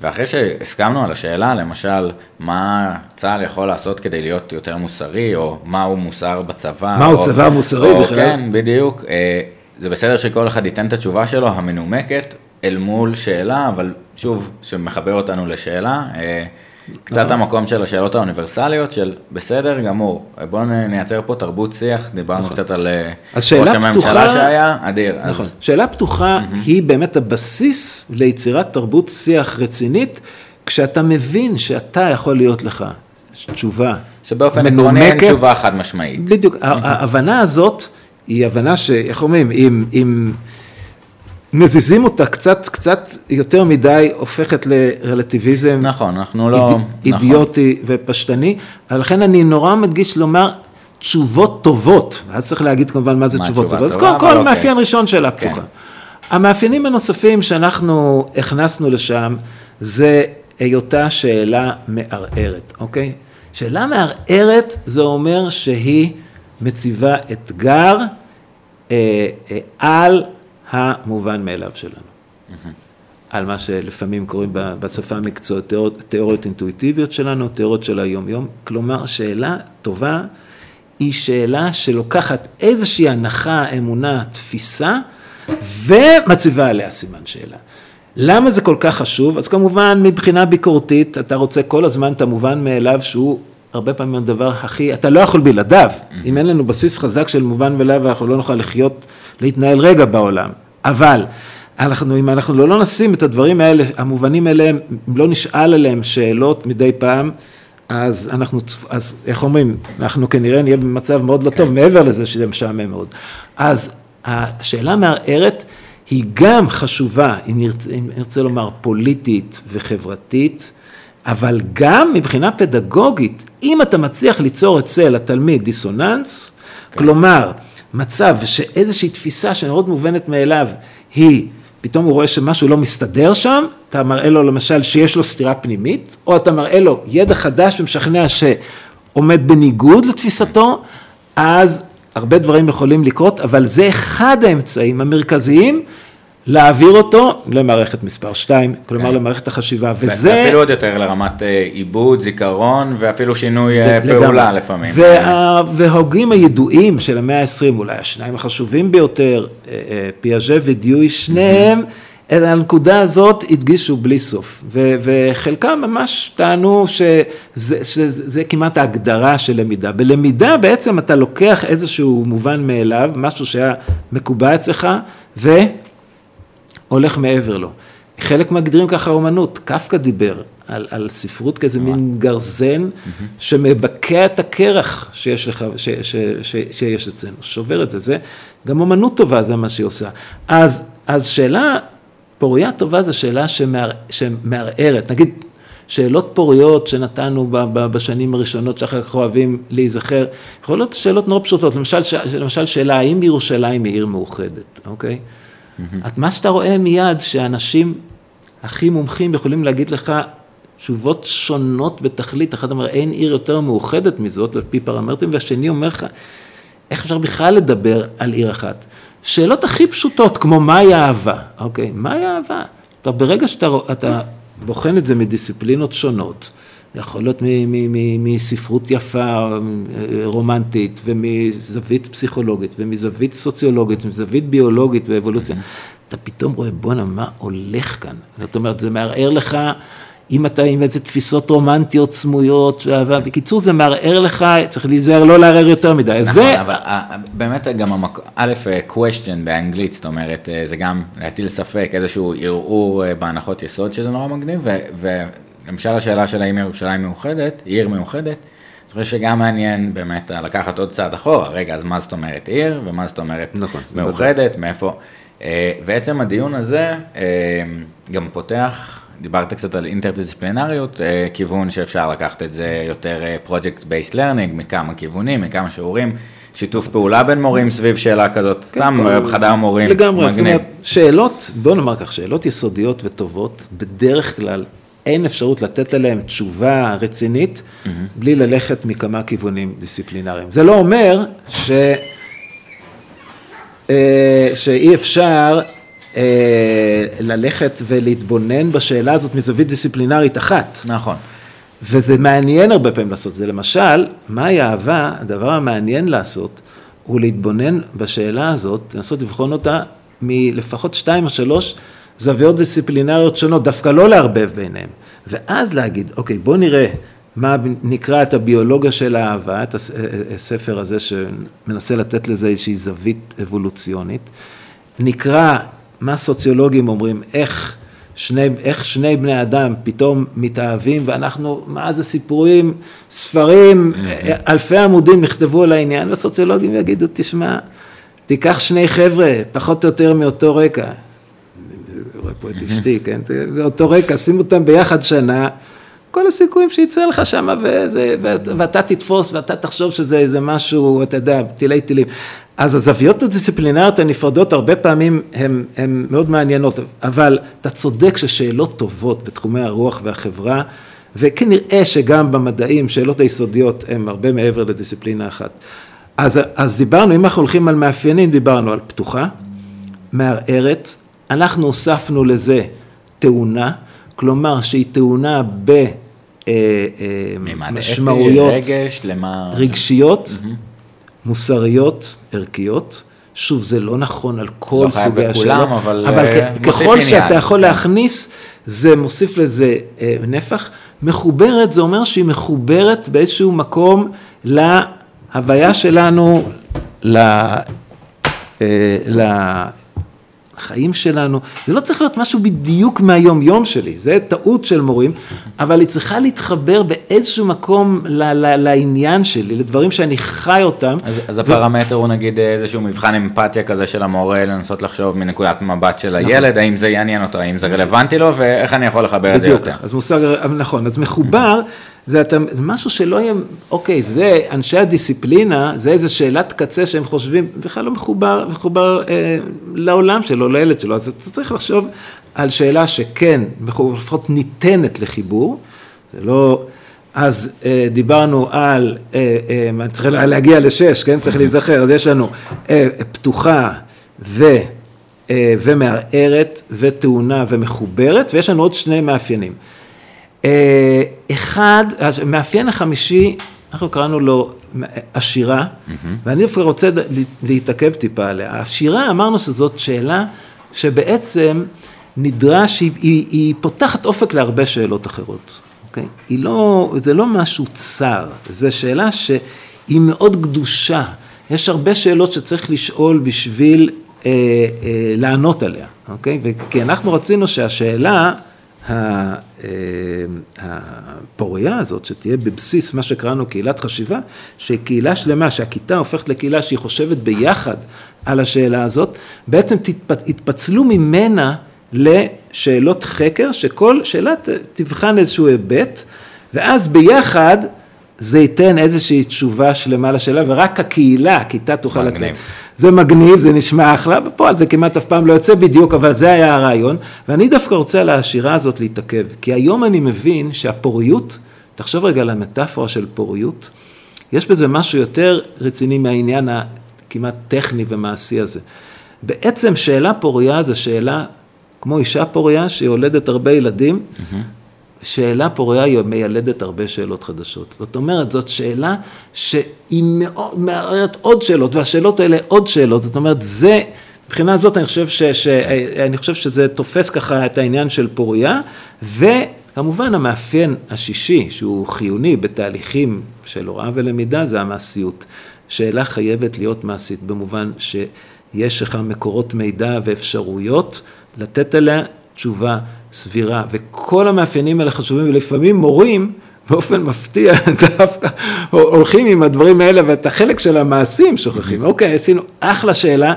ואחרי שהסכמנו על השאלה, למשל, מה צה"ל יכול לעשות כדי להיות יותר מוסרי, או מהו מוסר בצבא, מהו או, צבא מוסרי או, בכלל. כן, בדיוק. אה, זה בסדר שכל אחד ייתן את התשובה שלו, המנומקת, אל מול שאלה, אבל שוב, שמחבר אותנו לשאלה, אה, קצת נכון. המקום של השאלות האוניברסליות של בסדר גמור, בואו נייצר פה תרבות שיח, דיברנו קצת על אה, נכון. אז שאלה ראש הממשלה פתוחה- שהיה, אדיר. אז- נכון. שאלה פתוחה היא באמת הבסיס ליצירת תרבות שיח רצינית, כשאתה מבין שאתה יכול להיות לך תשובה שבאופן עקרוני אין מנומקת. תשובה חד משמעית. בדיוק, ההבנה הזאת היא הבנה שאיך אומרים, אם, אם מזיזים אותה קצת, קצת יותר מדי, הופכת לרלטיביזם נכון, אנחנו לא... איד... נכון. אידיוטי ופשטני, לכן אני נורא מדגיש לומר תשובות טובות, אז צריך להגיד כמובן מה זה מה תשובות טובות, אז קודם כל אוקיי. מאפיין ראשון שאלה כן. פתוחה. המאפיינים הנוספים שאנחנו הכנסנו לשם זה היותה שאלה מערערת, אוקיי? שאלה מערערת זה אומר שהיא מציבה אתגר אה, אה, על המובן מאליו שלנו. על מה שלפעמים קוראים בשפה המקצועית תיאוריות, תיאוריות אינטואיטיביות שלנו, תיאוריות של היום-יום. כלומר, שאלה טובה היא שאלה שלוקחת איזושהי הנחה, אמונה, תפיסה, ומציבה עליה סימן שאלה. למה זה כל כך חשוב? אז כמובן, מבחינה ביקורתית, אתה רוצה כל הזמן את המובן מאליו שהוא הרבה פעמים הדבר הכי, אתה לא יכול בלעדיו. אם אין לנו בסיס חזק של מובן מאליו, אנחנו לא נוכל לחיות, להתנהל רגע בעולם. אבל, אנחנו, אם אנחנו לא, לא נשים את הדברים האלה, המובנים אליהם, אם לא נשאל עליהם שאלות מדי פעם, אז אנחנו, אז איך אומרים, אנחנו כנראה נהיה במצב מאוד לא טוב, מעבר לזה שזה משעמם מאוד. אז השאלה מערערת היא גם חשובה, אם נרצה, אם נרצה לומר, פוליטית וחברתית, אבל גם מבחינה פדגוגית, אם אתה מצליח ליצור אצל התלמיד דיסוננס, כלומר, מצב שאיזושהי תפיסה שמאוד מובנת מאליו היא, פתאום הוא רואה שמשהו לא מסתדר שם, אתה מראה לו למשל שיש לו סתירה פנימית, או אתה מראה לו ידע חדש ומשכנע שעומד בניגוד לתפיסתו, אז הרבה דברים יכולים לקרות, אבל זה אחד האמצעים המרכזיים להעביר אותו למערכת מספר 2, כלומר כן. למערכת החשיבה, וזה... ואפילו עוד יותר לרמת אה, עיבוד, זיכרון, ואפילו שינוי אה, לגמרי. פעולה לפעמים. וה, וההוגים הידועים של המאה ה-20, אולי השניים החשובים ביותר, אה, פיאז'ה ודיואי, שניהם, את הנקודה הזאת הדגישו בלי סוף. ו, וחלקם ממש טענו שזה, שזה זה כמעט ההגדרה של למידה. בלמידה בעצם אתה לוקח איזשהו מובן מאליו, משהו שהיה מקובע אצלך, ו... הולך מעבר לו. חלק מגדירים ככה אומנות, קפקא דיבר על, על ספרות כאיזה מין גרזן שמבקע את הקרח שיש לך, ש, ש, ש, שיש אצלנו, שובר את זה, זה גם אומנות טובה, זה מה שהיא עושה. אז, אז שאלה פוריה טובה זו שאלה שמער, שמערערת, נגיד שאלות פוריות שנתנו ב, ב, בשנים הראשונות שאחר כך אוהבים להיזכר, יכול להיות שאלות נורא פשוטות, למשל, ש, למשל שאלה האם ירושלים היא עיר מאוחדת, אוקיי? את מה שאתה רואה מיד, שאנשים הכי מומחים יכולים להגיד לך תשובות שונות בתכלית, אחד אומר אין עיר יותר מאוחדת מזאת, על פי פרמטרים, והשני אומר לך, איך אפשר בכלל לדבר על עיר אחת? שאלות הכי פשוטות, כמו מהי אהבה, אוקיי, מהי אהבה? אתה, ברגע שאתה אתה בוחן את זה מדיסציפלינות שונות, יכול להיות מספרות יפה, אה, רומנטית, ומזווית פסיכולוגית, ומזווית סוציולוגית, ומזווית ביולוגית ואבולוציה. אתה פתאום רואה, בואנה, מה הולך כאן? זאת אומרת, זה מערער לך, אם אתה עם איזה תפיסות רומנטיות סמויות. בקיצור, זה מערער לך, צריך להיזהר לא לערער יותר מדי. נכון, זה... אבל אה, באמת גם המקום, א', אה, question באנגלית, זאת אומרת, זה גם להטיל ספק, איזשהו ערעור בהנחות יסוד שזה נורא מגניב, ו- ולמשל השאלה של האם ירושלים מאוחדת, היא עיר מאוחדת, אני חושב שגם מעניין באמת לקחת עוד צעד אחורה, רגע, אז מה זאת אומרת עיר, ומה זאת אומרת נכון, מאוחדת, מאיפה, אה, ועצם הדיון הזה אה, גם פותח דיברת קצת על אינטרדיסציפלינריות, אה, כיוון שאפשר לקחת את זה יותר project based learning, מכמה כיוונים, מכמה שיעורים. שיתוף פעולה בין מורים סביב שאלה כזאת, כן, סתם כל... בחדר מורים, לגמרי, מגניב. זאת אומרת, שאלות, בוא נאמר כך, שאלות יסודיות וטובות, בדרך כלל אין אפשרות לתת עליהן תשובה רצינית, mm-hmm. בלי ללכת מכמה כיוונים דיסציפלינריים. זה לא אומר ש... אה, שאי אפשר אה, ללכת ולהתבונן בשאלה הזאת מזווית דיסציפלינרית אחת. נכון. וזה מעניין הרבה פעמים לעשות זה. למשל, מהי אהבה? הדבר המעניין לעשות הוא להתבונן בשאלה הזאת, לנסות לבחון אותה מלפחות שתיים או שלוש זוויות דיסציפלינריות שונות, דווקא לא לערבב ביניהם. ואז להגיד, אוקיי, בוא נראה מה נקרא את הביולוגיה של האהבה, את הספר הזה שמנסה לתת לזה איזושהי זווית אבולוציונית. נקרא מה סוציולוגים אומרים, איך שני, איך שני בני אדם פתאום מתאהבים, ואנחנו, מה זה סיפורים, ספרים, אלפי עמודים נכתבו על העניין, והסוציולוגים יגידו, תשמע, תיקח שני חבר'ה, פחות או יותר מאותו רקע, רואה פה את אשתי, כן, מאותו רקע, שים אותם ביחד שנה, כל הסיכויים שיצא לך שם, ואתה תתפוס, ואתה תחשוב שזה איזה משהו, אתה יודע, תילי תילים. אז הזוויות הדיסציפלינריות הנפרדות הרבה פעמים הן מאוד מעניינות, אבל אתה צודק ששאלות טובות בתחומי הרוח והחברה, וכנראה שגם במדעים, שאלות היסודיות הן הרבה מעבר לדיסציפלינה אחת. אז, אז דיברנו, אם אנחנו הולכים על מאפיינים, דיברנו על פתוחה, מערערת, אנחנו הוספנו לזה תאונה, כלומר שהיא תאונה במשמעויות אה, אה, רגשיות. Mm-hmm. מוסריות, ערכיות. שוב, זה לא נכון על כל לא סוגי השאלות, אבל, אבל uh, ככל שאתה עניין. יכול כן. להכניס, זה מוסיף לזה uh, נפח. מחוברת, זה אומר שהיא מחוברת באיזשהו מקום להוויה שלנו, ל... uh, החיים שלנו, זה לא צריך להיות משהו בדיוק מהיום-יום שלי, זה טעות של מורים, אבל היא צריכה להתחבר באיזשהו מקום ל- ל- לעניין שלי, לדברים שאני חי אותם. אז, אז ו... הפרמטר הוא נגיד איזשהו מבחן אמפתיה כזה של המורה, לנסות לחשוב מנקודת מבט של נכון. הילד, נכון. האם זה יעניין אותו, האם זה רלוונטי לו, ואיך אני יכול לחבר את זה יותר. אז מושג, נכון, אז מחובר. זה אתה, משהו שלא יהיה, אוקיי, זה אנשי הדיסציפלינה, זה איזה שאלת קצה שהם חושבים, בכלל לא מחובר, מחובר אה, לעולם שלו, לילד שלו, אז אתה צריך לחשוב על שאלה שכן, לפחות ניתנת לחיבור, זה לא, אז אה, דיברנו על, אה, אה, צריך להגיע לשש, כן, צריך להיזכר, אז יש לנו אה, פתוחה ו... אה, ומערערת וטעונה ומחוברת, ויש לנו עוד שני מאפיינים. אה, אחד, המאפיין החמישי, אנחנו קראנו לו השירה, mm-hmm. ואני דווקא רוצה להתעכב טיפה עליה. השירה, אמרנו שזאת שאלה שבעצם נדרש, היא, היא, היא פותחת אופק להרבה שאלות אחרות, אוקיי? היא לא, זה לא משהו צר, זו שאלה שהיא מאוד קדושה. יש הרבה שאלות שצריך לשאול בשביל אה, אה, לענות עליה, אוקיי? כי אנחנו רצינו שהשאלה... אה, הפוריה הזאת, שתהיה בבסיס מה שקראנו קהילת חשיבה, שקהילה שלמה, שהכיתה הופכת לקהילה שהיא חושבת ביחד על השאלה הזאת, בעצם יתפצלו ממנה לשאלות חקר, שכל שאלה תבחן איזשהו היבט, ואז ביחד זה ייתן איזושהי תשובה שלמה לשאלה, ורק הקהילה, הכיתה תוכל לתת. זה מגניב, זה נשמע אחלה, בפועל זה כמעט אף פעם לא יוצא בדיוק, אבל זה היה הרעיון, ואני דווקא רוצה על השירה הזאת להתעכב, כי היום אני מבין שהפוריות, תחשוב רגע על המטאפורה של פוריות, יש בזה משהו יותר רציני מהעניין הכמעט טכני ומעשי הזה. בעצם שאלה פוריה זה שאלה כמו אישה פוריה שיולדת הרבה ילדים, mm-hmm. שאלה פוריה היא מיילדת הרבה שאלות חדשות. זאת אומרת, זאת שאלה שהיא מערערת עוד שאלות, והשאלות האלה עוד שאלות. זאת אומרת, זה, מבחינה זאת אני חושב, ש, ש, אני חושב שזה תופס ככה את העניין של פוריה, וכמובן המאפיין השישי, שהוא חיוני בתהליכים של הוראה ולמידה, זה המעשיות. שאלה חייבת להיות מעשית, במובן שיש לך מקורות מידע ואפשרויות לתת עליה תשובה סבירה, וכל המאפיינים האלה חשובים, ולפעמים מורים באופן מפתיע דווקא הולכים עם הדברים האלה, ואת החלק של המעשים שוכחים. אוקיי, עשינו אחלה שאלה,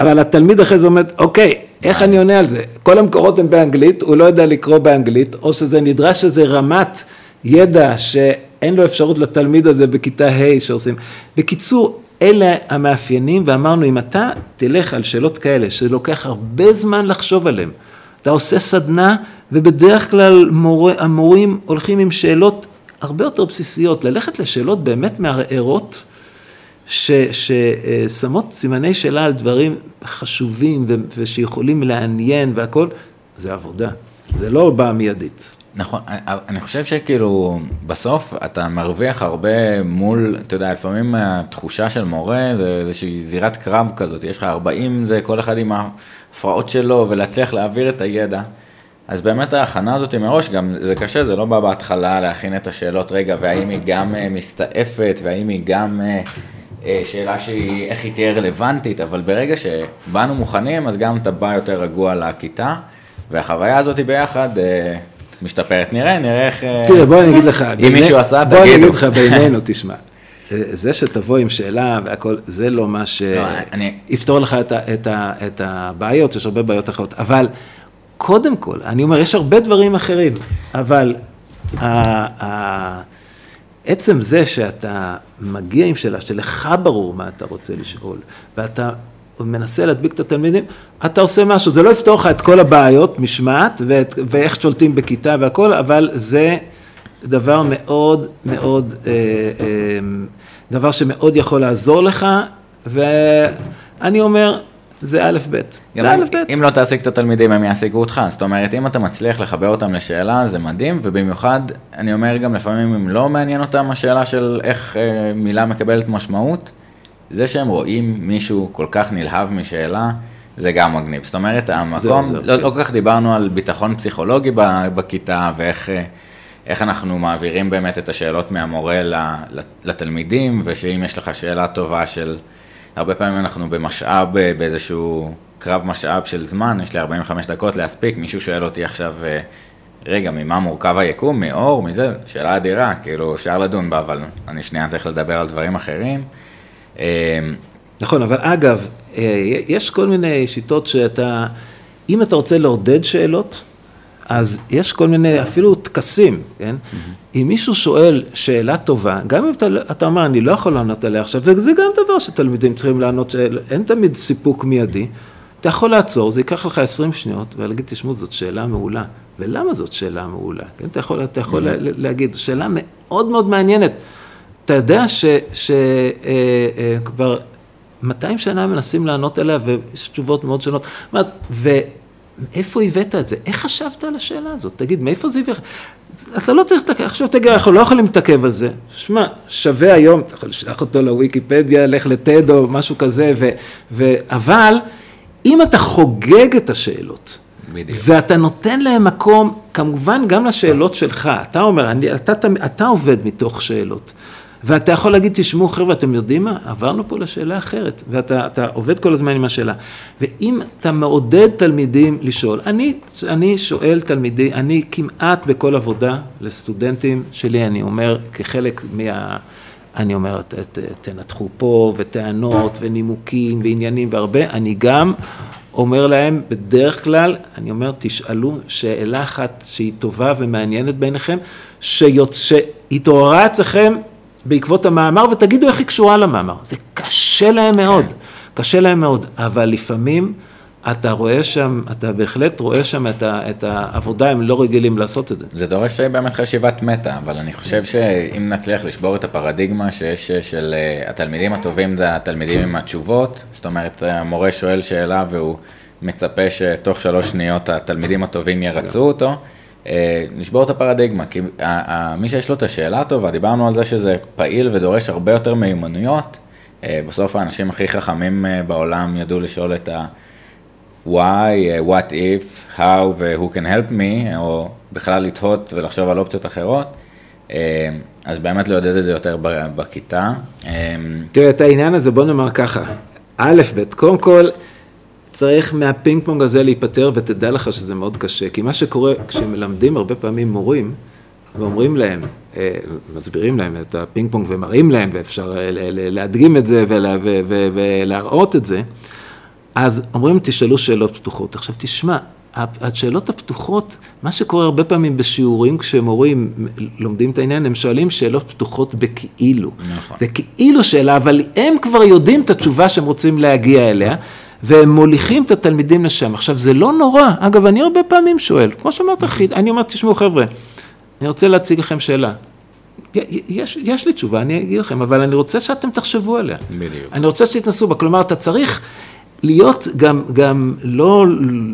אבל התלמיד אחרי זה אומר, אוקיי, איך אני עונה על זה? כל המקורות הם באנגלית, הוא לא יודע לקרוא באנגלית, או שזה נדרש איזה רמת ידע שאין לו אפשרות לתלמיד הזה בכיתה ה' שעושים. בקיצור, אלה המאפיינים, ואמרנו, אם אתה תלך על שאלות כאלה, שלוקח הרבה זמן לחשוב עליהן, אתה עושה סדנה, ובדרך כלל מור... המורים הולכים עם שאלות הרבה יותר בסיסיות, ללכת לשאלות באמת מערערות, ששמות סימני שאלה על דברים חשובים ושיכולים לעניין והכל, זה עבודה, זה לא בא מיידית. נכון, אני חושב שכאילו בסוף אתה מרוויח הרבה מול, אתה יודע, לפעמים התחושה של מורה זה איזושהי זירת קרב כזאת, יש לך 40 זה כל אחד עם ההפרעות שלו ולהצליח להעביר את הידע. אז באמת ההכנה הזאת מראש, גם זה קשה, זה לא בא בהתחלה להכין את השאלות, רגע, והאם היא גם אה, מסתעפת, והאם היא גם אה, אה, שאלה שהיא, איך היא תהיה רלוונטית, אבל ברגע שבאנו מוכנים, אז גם אתה בא יותר רגוע לכיתה, והחוויה הזאת ביחד משתפרת. נראה, נראה איך... תראה, בוא אני אגיד לך, אם מישהו עשה, תגידו. בוא אני אגיד לך בינינו, תשמע. זה שתבוא עם שאלה והכל, זה לא מה שיפתור לא, לך את, את, את הבעיות, יש הרבה בעיות אחרות, אבל קודם כל, אני אומר, יש הרבה דברים אחרים, אבל עצם זה שאתה מגיע עם שאלה שלך ברור מה אתה רוצה לשאול, ואתה מנסה להדביק את התלמידים, אתה עושה משהו, זה לא יפתור לך את כל הבעיות, משמעת, ואיך שולטים בכיתה והכל, אבל זה דבר מאוד מאוד, אה, אה, דבר שמאוד יכול לעזור לך, ואני אומר, זה א' ב'. זה א' ב'. אם לא תעסיק את התלמידים, הם יעסיקו אותך. זאת אומרת, אם אתה מצליח לחבר אותם לשאלה, זה מדהים, ובמיוחד, אני אומר גם לפעמים, אם לא מעניין אותם השאלה של איך אה, מילה מקבלת משמעות, זה שהם רואים מישהו כל כך נלהב משאלה, זה גם מגניב. זאת אומרת, המקום, זה, זה, לא, לא כל כך דיברנו על ביטחון פסיכולוגי בכיתה, ואיך... אה, איך אנחנו מעבירים באמת את השאלות מהמורה לתלמידים, ושאם יש לך שאלה טובה של הרבה פעמים אנחנו במשאב, באיזשהו קרב משאב של זמן, יש לי 45 דקות להספיק, מישהו שואל אותי עכשיו, אה, רגע, ממה מורכב היקום, מאור, מזה, שאלה אדירה, כאילו אפשר לדון בה, אבל אני שנייה צריך לדבר על דברים אחרים. אה, נכון, אבל אגב, אה, יש כל מיני שיטות שאתה, אם אתה רוצה לעודד שאלות, אז יש כל מיני, אפילו טקסים, כן? אם מישהו שואל שאלה טובה, גם אם אתה, אתה אומר, אני לא יכול לענות עליה עכשיו, וזה גם דבר שתלמידים צריכים לענות, שאין תמיד סיפוק מיידי, אתה יכול לעצור, זה ייקח לך 20 שניות, ולהגיד, תשמעו, זאת שאלה מעולה. ולמה זאת שאלה מעולה? כן? אתה יכול, אתה יכול להגיד, שאלה מאוד מאוד מעניינת. אתה יודע שכבר אה, אה, 200 שנה מנסים לענות עליה, ויש תשובות מאוד שונות. מאיפה הבאת את זה? איך חשבת על השאלה הזאת? תגיד, מאיפה זה הביא לך? אתה לא צריך לתקף, עכשיו תגיד, אנחנו לא יכולים להתעכב על זה. שמע, שווה היום, אתה יכול לשלוח אותו לוויקיפדיה, לך לטד או משהו כזה, ו, ו, אבל אם אתה חוגג את השאלות, בדיוק. ואתה נותן להם מקום, כמובן גם לשאלות שלך, אתה אומר, אני, אתה, אתה, אתה עובד מתוך שאלות. ואתה יכול להגיד, תשמעו חבר'ה, אתם יודעים מה? עברנו פה לשאלה אחרת, ואתה עובד כל הזמן עם השאלה. ואם אתה מעודד תלמידים לשאול, אני, אני שואל תלמידים, אני כמעט בכל עבודה לסטודנטים שלי, אני אומר, כחלק מה... אני אומר, ת, ת, תנתחו פה, וטענות, ונימוקים, ועניינים, והרבה, אני גם אומר להם, בדרך כלל, אני אומר, תשאלו שאלה אחת שהיא טובה ומעניינת בעיניכם, שהתעוררה אצלכם בעקבות המאמר ותגידו איך היא קשורה למאמר. זה קשה להם מאוד, קשה להם מאוד, אבל לפעמים אתה רואה שם, אתה בהחלט רואה שם את, ה, את העבודה, הם לא רגילים לעשות את זה. זה דורש באמת חשיבת מטה, אבל אני חושב שאם נצליח לשבור את הפרדיגמה שיש של אה, התלמידים הטובים זה התלמידים עם התשובות, זאת אומרת המורה שואל שאלה והוא מצפה שתוך שלוש שניות התלמידים הטובים ירצו אותו. אה, נשבור את הפרדיגמה, כי מי שיש לו את השאלה הטובה, דיברנו על זה שזה פעיל ודורש הרבה יותר מיומנויות. אה, בסוף האנשים הכי חכמים אה, בעולם ידעו לשאול את ה-why, what if, how ו-who can help me, או בכלל לתהות ולחשוב על אופציות אחרות. אז באמת לעודד את זה יותר בכיתה. תראה, את העניין הזה בוא נאמר ככה, א', ב', קודם כל, צריך מהפינג פונג הזה להיפטר, ותדע לך שזה מאוד קשה. כי מה שקורה, כשמלמדים הרבה פעמים מורים, ואומרים להם, אה, מסבירים להם את הפינג פונג ומראים להם, ואפשר להדגים את זה ולהראות את זה, אז אומרים, תשאלו שאלות פתוחות. עכשיו תשמע, השאלות הפתוחות, מה שקורה הרבה פעמים בשיעורים כשמורים לומדים את העניין, הם שואלים שאלות פתוחות בכאילו. נכון. זה כאילו שאלה, אבל הם כבר יודעים את התשובה שהם רוצים להגיע אליה, והם מוליכים את התלמידים לשם. עכשיו, זה לא נורא. אגב, אני הרבה פעמים שואל, כמו שאמרת, אני אומר, תשמעו חבר'ה, אני רוצה להציג לכם שאלה. יש, יש לי תשובה, אני אגיד לכם, אבל אני רוצה שאתם תחשבו עליה. בדיוק. אני רוצה שתתנסו בה, כלומר, אתה צריך להיות גם, גם לא,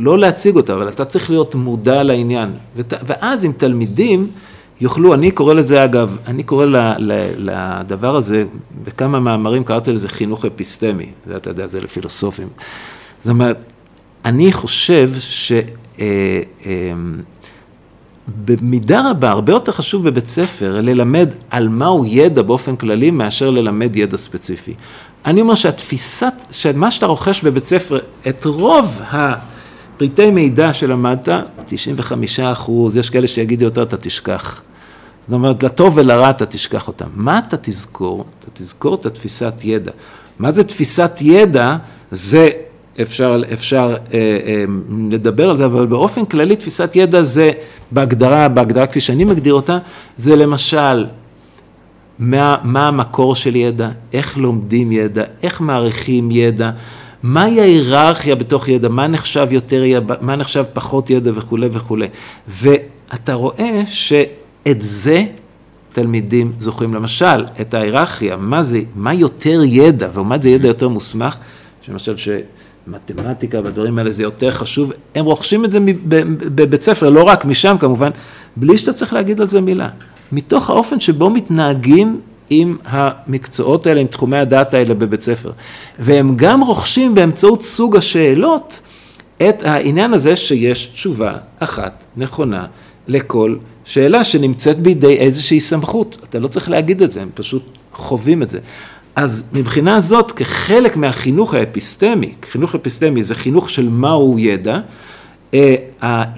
לא להציג אותה, אבל אתה צריך להיות מודע לעניין. ות, ואז עם תלמידים יוכלו, אני קורא לזה אגב, אני קורא ל, ל, לדבר הזה, בכמה מאמרים קראתי לזה חינוך אפיסטמי, זה אתה יודע, זה לפילוסופים. זאת אומרת, אני חושב ש... אה, אה, רבה, הרבה יותר חשוב בבית ספר ללמד על מהו ידע באופן כללי, מאשר ללמד ידע ספציפי. אני אומר שהתפיסת, שמה שאתה רוכש בבית ספר, את רוב הפריטי מידע שלמדת, 95 אחוז, יש כאלה שיגידו יותר, אתה תשכח. זאת אומרת, לטוב ולרע אתה תשכח אותם. מה אתה תזכור? אתה תזכור את התפיסת ידע. מה זה תפיסת ידע? זה אפשר, אפשר אה, אה, לדבר על זה, אבל באופן כללי תפיסת ידע זה בהגדרה, בהגדרה כפי שאני מגדיר אותה, זה למשל מה, מה המקור של ידע, איך לומדים ידע, איך מעריכים ידע, מהי ההיררכיה בתוך ידע, מה נחשב יותר מה נחשב פחות ידע וכולי וכולי. ואתה רואה שאת זה תלמידים זוכרים. למשל, את ההיררכיה, מה זה, מה יותר ידע, ומה זה ידע יותר מוסמך, למשל שמתמטיקה והדברים האלה זה יותר חשוב, הם רוכשים את זה בבית ספר, לא רק משם כמובן, בלי שאתה צריך להגיד על זה מילה. מתוך האופן שבו מתנהגים עם המקצועות האלה, עם תחומי הדעת האלה בבית ספר. והם גם רוכשים באמצעות סוג השאלות את העניין הזה שיש תשובה אחת נכונה לכל שאלה שנמצאת בידי איזושהי סמכות. אתה לא צריך להגיד את זה, הם פשוט חווים את זה. אז מבחינה זאת, כחלק מהחינוך האפיסטמי, חינוך אפיסטמי זה חינוך של מהו ידע, אה,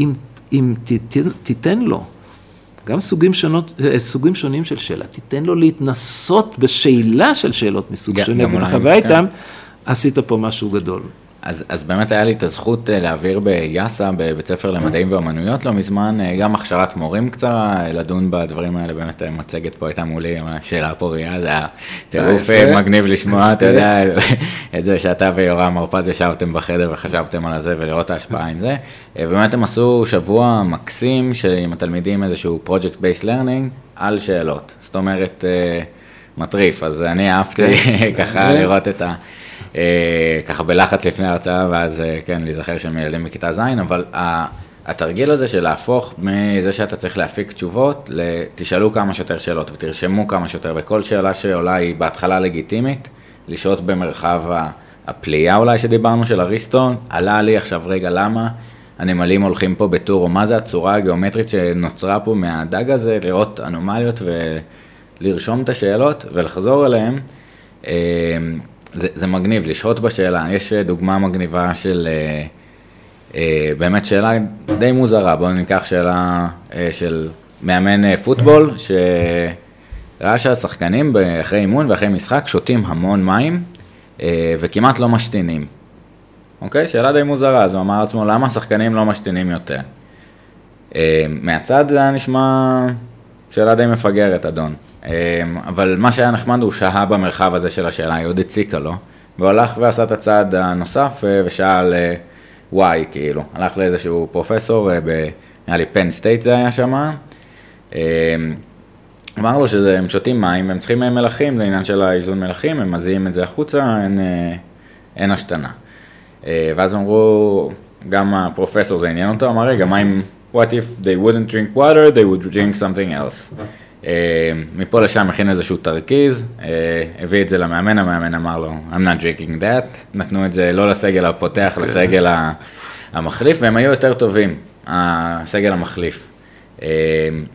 אם, אם תיתן, תיתן לו גם סוגים, שונות, אה, סוגים שונים של שאלה, תיתן לו להתנסות בשאלה של שאלות מסוג שונה, ולחוויה כן. איתם, עשית פה משהו גדול. אז, אז באמת היה לי את הזכות אה, להעביר ביאסה, בבית ספר למדעים ואומנויות לא מזמן, אה, גם הכשרת מורים קצרה, לדון בדברים האלה, באמת מצגת פה הייתה מולי, שאלה פוריה, זה היה טירוף מגניב לשמוע, אתה יודע, את זה שאתה ויורם הרפז ישבתם בחדר וחשבתם על זה ולראות ההשפעה עם זה. באמת הם עשו שבוע מקסים עם התלמידים איזשהו project based learning על שאלות, זאת אומרת, מטריף, אז אני אהבתי כן. ככה לראות את ה... אה, ככה בלחץ לפני ההרצאה, ואז אה, כן, להיזכר שהם ילדים בכיתה ז', אבל התרגיל הזה של להפוך מזה שאתה צריך להפיק תשובות, תשאלו כמה שיותר שאלות ותרשמו כמה שיותר, וכל שאלה שעולה היא בהתחלה לגיטימית, לשהות במרחב הפליאה אולי שדיברנו של אריסטון, עלה לי עכשיו רגע למה, הנמלים הולכים פה בטור, או מה זה הצורה הגיאומטרית שנוצרה פה מהדג הזה, לראות אנומליות ולרשום את השאלות ולחזור אליהן. זה, זה מגניב, לשהות בשאלה. יש אה, דוגמה מגניבה של, אה, אה, באמת שאלה די מוזרה, בואו ניקח שאלה אה, של מאמן אה, פוטבול, שראה שהשחקנים אחרי אימון ואחרי משחק שותים המון מים אה, וכמעט לא משתינים. אוקיי? שאלה די מוזרה, אז הוא אמר לעצמו, למה השחקנים לא משתינים יותר? אה, מהצד זה היה נשמע שאלה די מפגרת, אדון. אמ, אבל מה שהיה נחמד הוא שהה במרחב הזה של השאלה, היא עוד הציקה לו, והוא הלך ועשה את הצעד הנוסף אה, ושאל וואי, כאילו, הלך לאיזשהו פרופסור, אה, נראה לי פן סטייט זה היה שם, אמ, אמר לו שהם שותים מים, הם צריכים מלחים, זה עניין של האיזון מלחים, הם מזיעים את זה החוצה, אין, אה, אין השתנה. ואז אמרו, גם הפרופסור זה עניין אותו, אמר רגע, מה אם, what if they wouldn't drink water, they would drink something else. אה, מפה לשם הכין איזשהו תרכיז, אה, הביא את זה למאמן, המאמן אמר לו, I'm not drinking that, נתנו את זה לא לסגל הפותח. כן. לסגל המחליף, והם היו יותר טובים, הסגל המחליף. אה,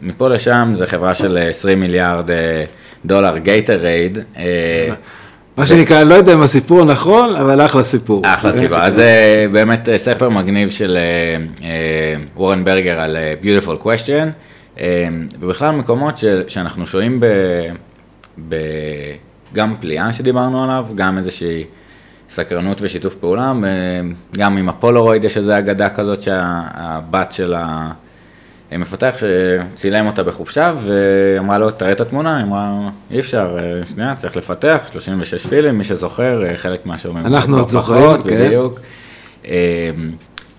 מפה לשם זה חברה של 20 מיליארד דולר, גייטורייד. מה שנקרא, לא יודע אם הסיפור נכון, אבל אחלה סיפור. אחלה סיפור, אז זה באמת ספר מגניב של וורן ברגר על Beautiful Question. אמ, ובכלל מקומות ש, שאנחנו שוהים ב, ב... גם פליאה שדיברנו עליו, גם איזושהי סקרנות ושיתוף פעולה, גם עם הפולורויד יש איזו אגדה כזאת שהבת של המפתח שצילם אותה בחופשה ואמרה לו, תראה את התמונה, היא אמרה, אי אפשר, שנייה, צריך לפתח, 36 פילים, מי שזוכר, חלק מהשאומרים. אנחנו עוד זוכרים, כן. בדיוק.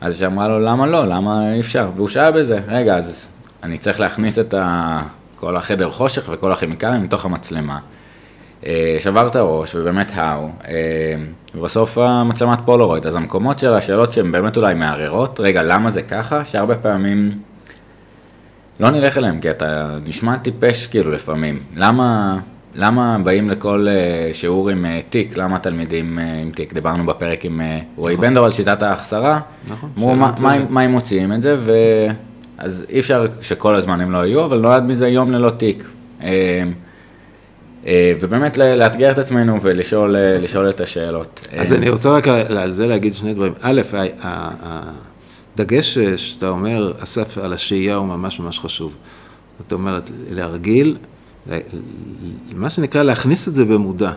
אז היא אמרה לו, למה לא, למה אי אפשר? והוא שאל בזה, רגע, אז אני צריך להכניס את ה... כל החדר חושך וכל הכימיקלים מתוך המצלמה. אה, שבר את הראש, ובאמת האו, אה, ובסוף המצלמת פולורויד, אז המקומות של השאלות שהן באמת אולי מערערות, רגע, למה זה ככה? שהרבה פעמים לא נלך אליהם, כי אתה נשמע טיפש כאילו לפעמים. למה, למה באים לכל אה, שיעור עם תיק, למה תלמידים עם תיק? דיברנו בפרק עם רועי נכון. בנדור על שיטת ההחסרה, נכון, אמרו מה, מה, מה הם מוציאים את זה, ו... אז אי אפשר שכל הזמן הם לא יהיו, אבל נולד מזה יום ללא תיק. אה, ובאמת לאתגר את עצמנו ולשאול אה, את השאלות. אז אני רוצה רק על זה להגיד שני דברים. א', הדגש שאתה אומר, אסף, על השהייה הוא ממש ממש חשוב. זאת אומרת, להרגיל, מה שנקרא להכניס את זה במודע.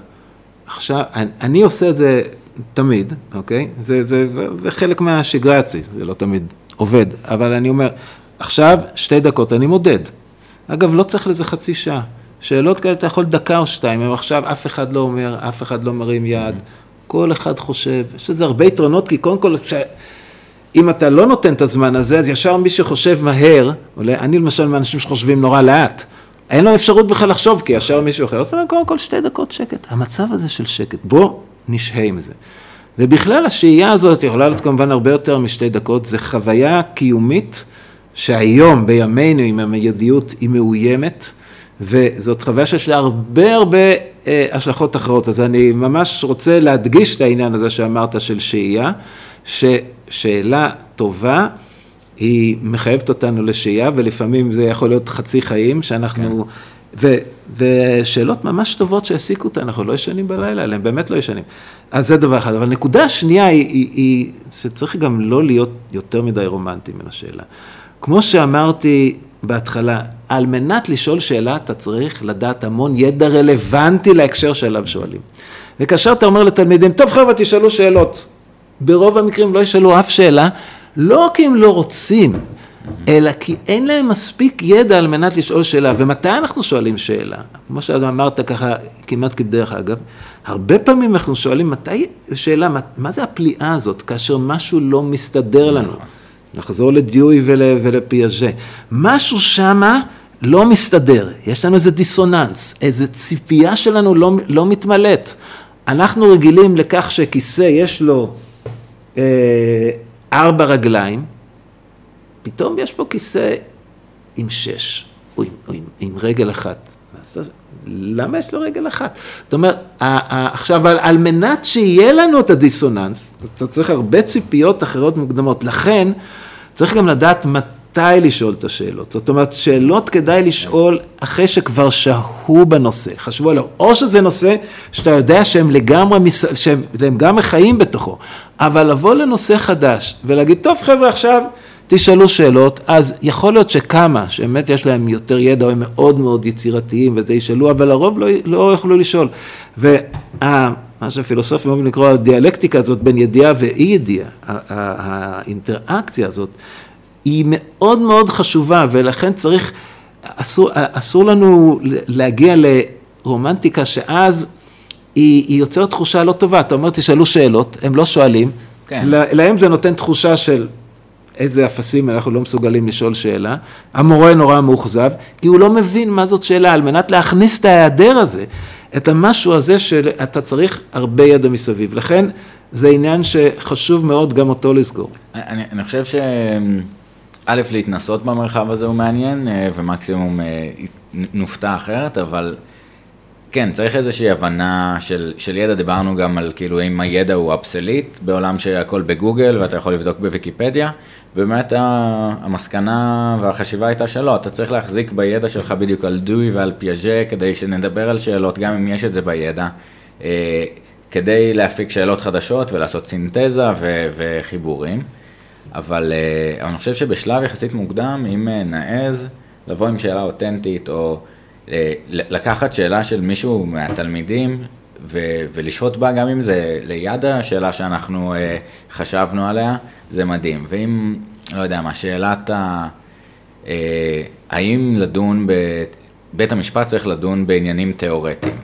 עכשיו, אני עושה את זה תמיד, אוקיי? זה, זה, זה חלק מהשגרה אצלי, זה לא תמיד עובד, אבל אני אומר, עכשיו שתי דקות אני מודד. אגב, לא צריך לזה חצי שעה. שאלות כאלה אתה יכול דקה או שתיים, אם עכשיו אף אחד לא אומר, אף אחד לא מרים יד, כל אחד חושב, יש לזה הרבה יתרונות, כי קודם כל, ש... אם אתה לא נותן את הזמן הזה, אז ישר מי שחושב מהר, עולה, אני למשל מאנשים שחושבים נורא לאט, אין לו אפשרות בכלל לחשוב, כי ישר מישהו אחר, אז אתה אומר, קודם כל שתי דקות שקט. המצב הזה של שקט, בוא נשהה עם זה. ובכלל השהייה הזאת יכולה להיות כמובן הרבה יותר משתי דקות, זה חוויה קיומית שהיום, בימינו, עם המיידיות, היא מאוימת. וזאת חוויה שיש לה הרבה הרבה אה, השלכות אחרות. אז אני ממש רוצה להדגיש את העניין הזה שאמרת של שהייה, ששאלה טובה היא מחייבת אותנו לשהייה, ולפעמים זה יכול להיות חצי חיים, שאנחנו... כן. ו, ושאלות ממש טובות שהעסיקו אותנו, אנחנו לא ישנים בלילה, הם באמת לא ישנים. אז זה דבר אחד. אבל נקודה שנייה היא, היא, היא שצריך גם לא להיות יותר מדי רומנטי מן השאלה. כמו שאמרתי, בהתחלה, על מנת לשאול שאלה אתה צריך לדעת המון ידע רלוונטי להקשר שאליו שואלים. וכאשר אתה אומר לתלמידים, טוב חבר'ה תשאלו שאלות, ברוב המקרים לא ישאלו אף שאלה, לא כי הם לא רוצים, אלא כי אין להם מספיק ידע על מנת לשאול שאלה. ומתי אנחנו שואלים שאלה? כמו שאמרת ככה, כמעט כבדרך אגב, הרבה פעמים אנחנו שואלים מתי שאלה, מה, מה זה הפליאה הזאת, כאשר משהו לא מסתדר לנו. נחזור לדיואי ול, ולפיאז'ה. משהו שמה לא מסתדר, יש לנו איזה דיסוננס, איזה ציפייה שלנו לא, לא מתמלאת. אנחנו רגילים לכך שכיסא יש לו אה, ארבע רגליים, פתאום יש פה כיסא עם שש, או עם, או עם, עם רגל אחת. למה יש לו רגל אחת? זאת אומרת, עכשיו, על, על מנת שיהיה לנו את הדיסוננס, אתה צריך הרבה ציפיות אחרות מוקדמות. לכן, צריך גם לדעת מתי לשאול את השאלות. זאת אומרת, שאלות כדאי לשאול אחרי שכבר שהו בנושא, חשבו עליו. או שזה נושא שאתה יודע שהם לגמרי, שהם לגמרי חיים בתוכו, אבל לבוא לנושא חדש ולהגיד, טוב חבר'ה, עכשיו תשאלו שאלות, אז יכול להיות שכמה, שבאמת יש להם יותר ידע, או הם מאוד מאוד יצירתיים וזה ישאלו, אבל הרוב לא, לא יוכלו לשאול. וה... מה שהפילוסופים אוהבים לקרוא הדיאלקטיקה הזאת בין ידיעה ואי ידיעה, האינטראקציה הזאת, היא מאוד מאוד חשובה, ולכן צריך, אסור, אסור לנו להגיע לרומנטיקה שאז היא, היא יוצרת תחושה לא טובה. אתה אומר, תשאלו שאלות, הם לא שואלים, כן. להם זה נותן תחושה של איזה אפסים אנחנו לא מסוגלים לשאול שאלה. המורה נורא מאוכזב, כי הוא לא מבין מה זאת שאלה, על מנת להכניס את ההיעדר הזה. את המשהו הזה שאתה צריך הרבה ידע מסביב. לכן זה עניין שחשוב מאוד גם אותו לסגור. אני, אני חושב ש... א', להתנסות במרחב הזה הוא מעניין, אה, ומקסימום אה, נופתע אחרת, אבל כן, צריך איזושהי הבנה של, של ידע, דיברנו גם על כאילו אם הידע הוא אבסליט, בעולם שהכל בגוגל ואתה יכול לבדוק בוויקיפדיה, ובאמת המסקנה והחשיבה הייתה שלא, אתה צריך להחזיק בידע שלך בדיוק על דוי ועל פיאז'ה כדי שנדבר על שאלות, גם אם יש את זה בידע, אה, כדי להפיק שאלות חדשות ולעשות סינתזה ו- וחיבורים. אבל אה, אני חושב שבשלב יחסית מוקדם, אם אה, נעז לבוא עם שאלה אותנטית או לקחת שאלה של מישהו מהתלמידים, ו- ולשהות בה, גם אם זה ליד השאלה שאנחנו אה, חשבנו עליה, זה מדהים. ואם, לא יודע מה, שאלת ה... אה, האם לדון, ב... בית המשפט צריך לדון בעניינים תיאורטיים.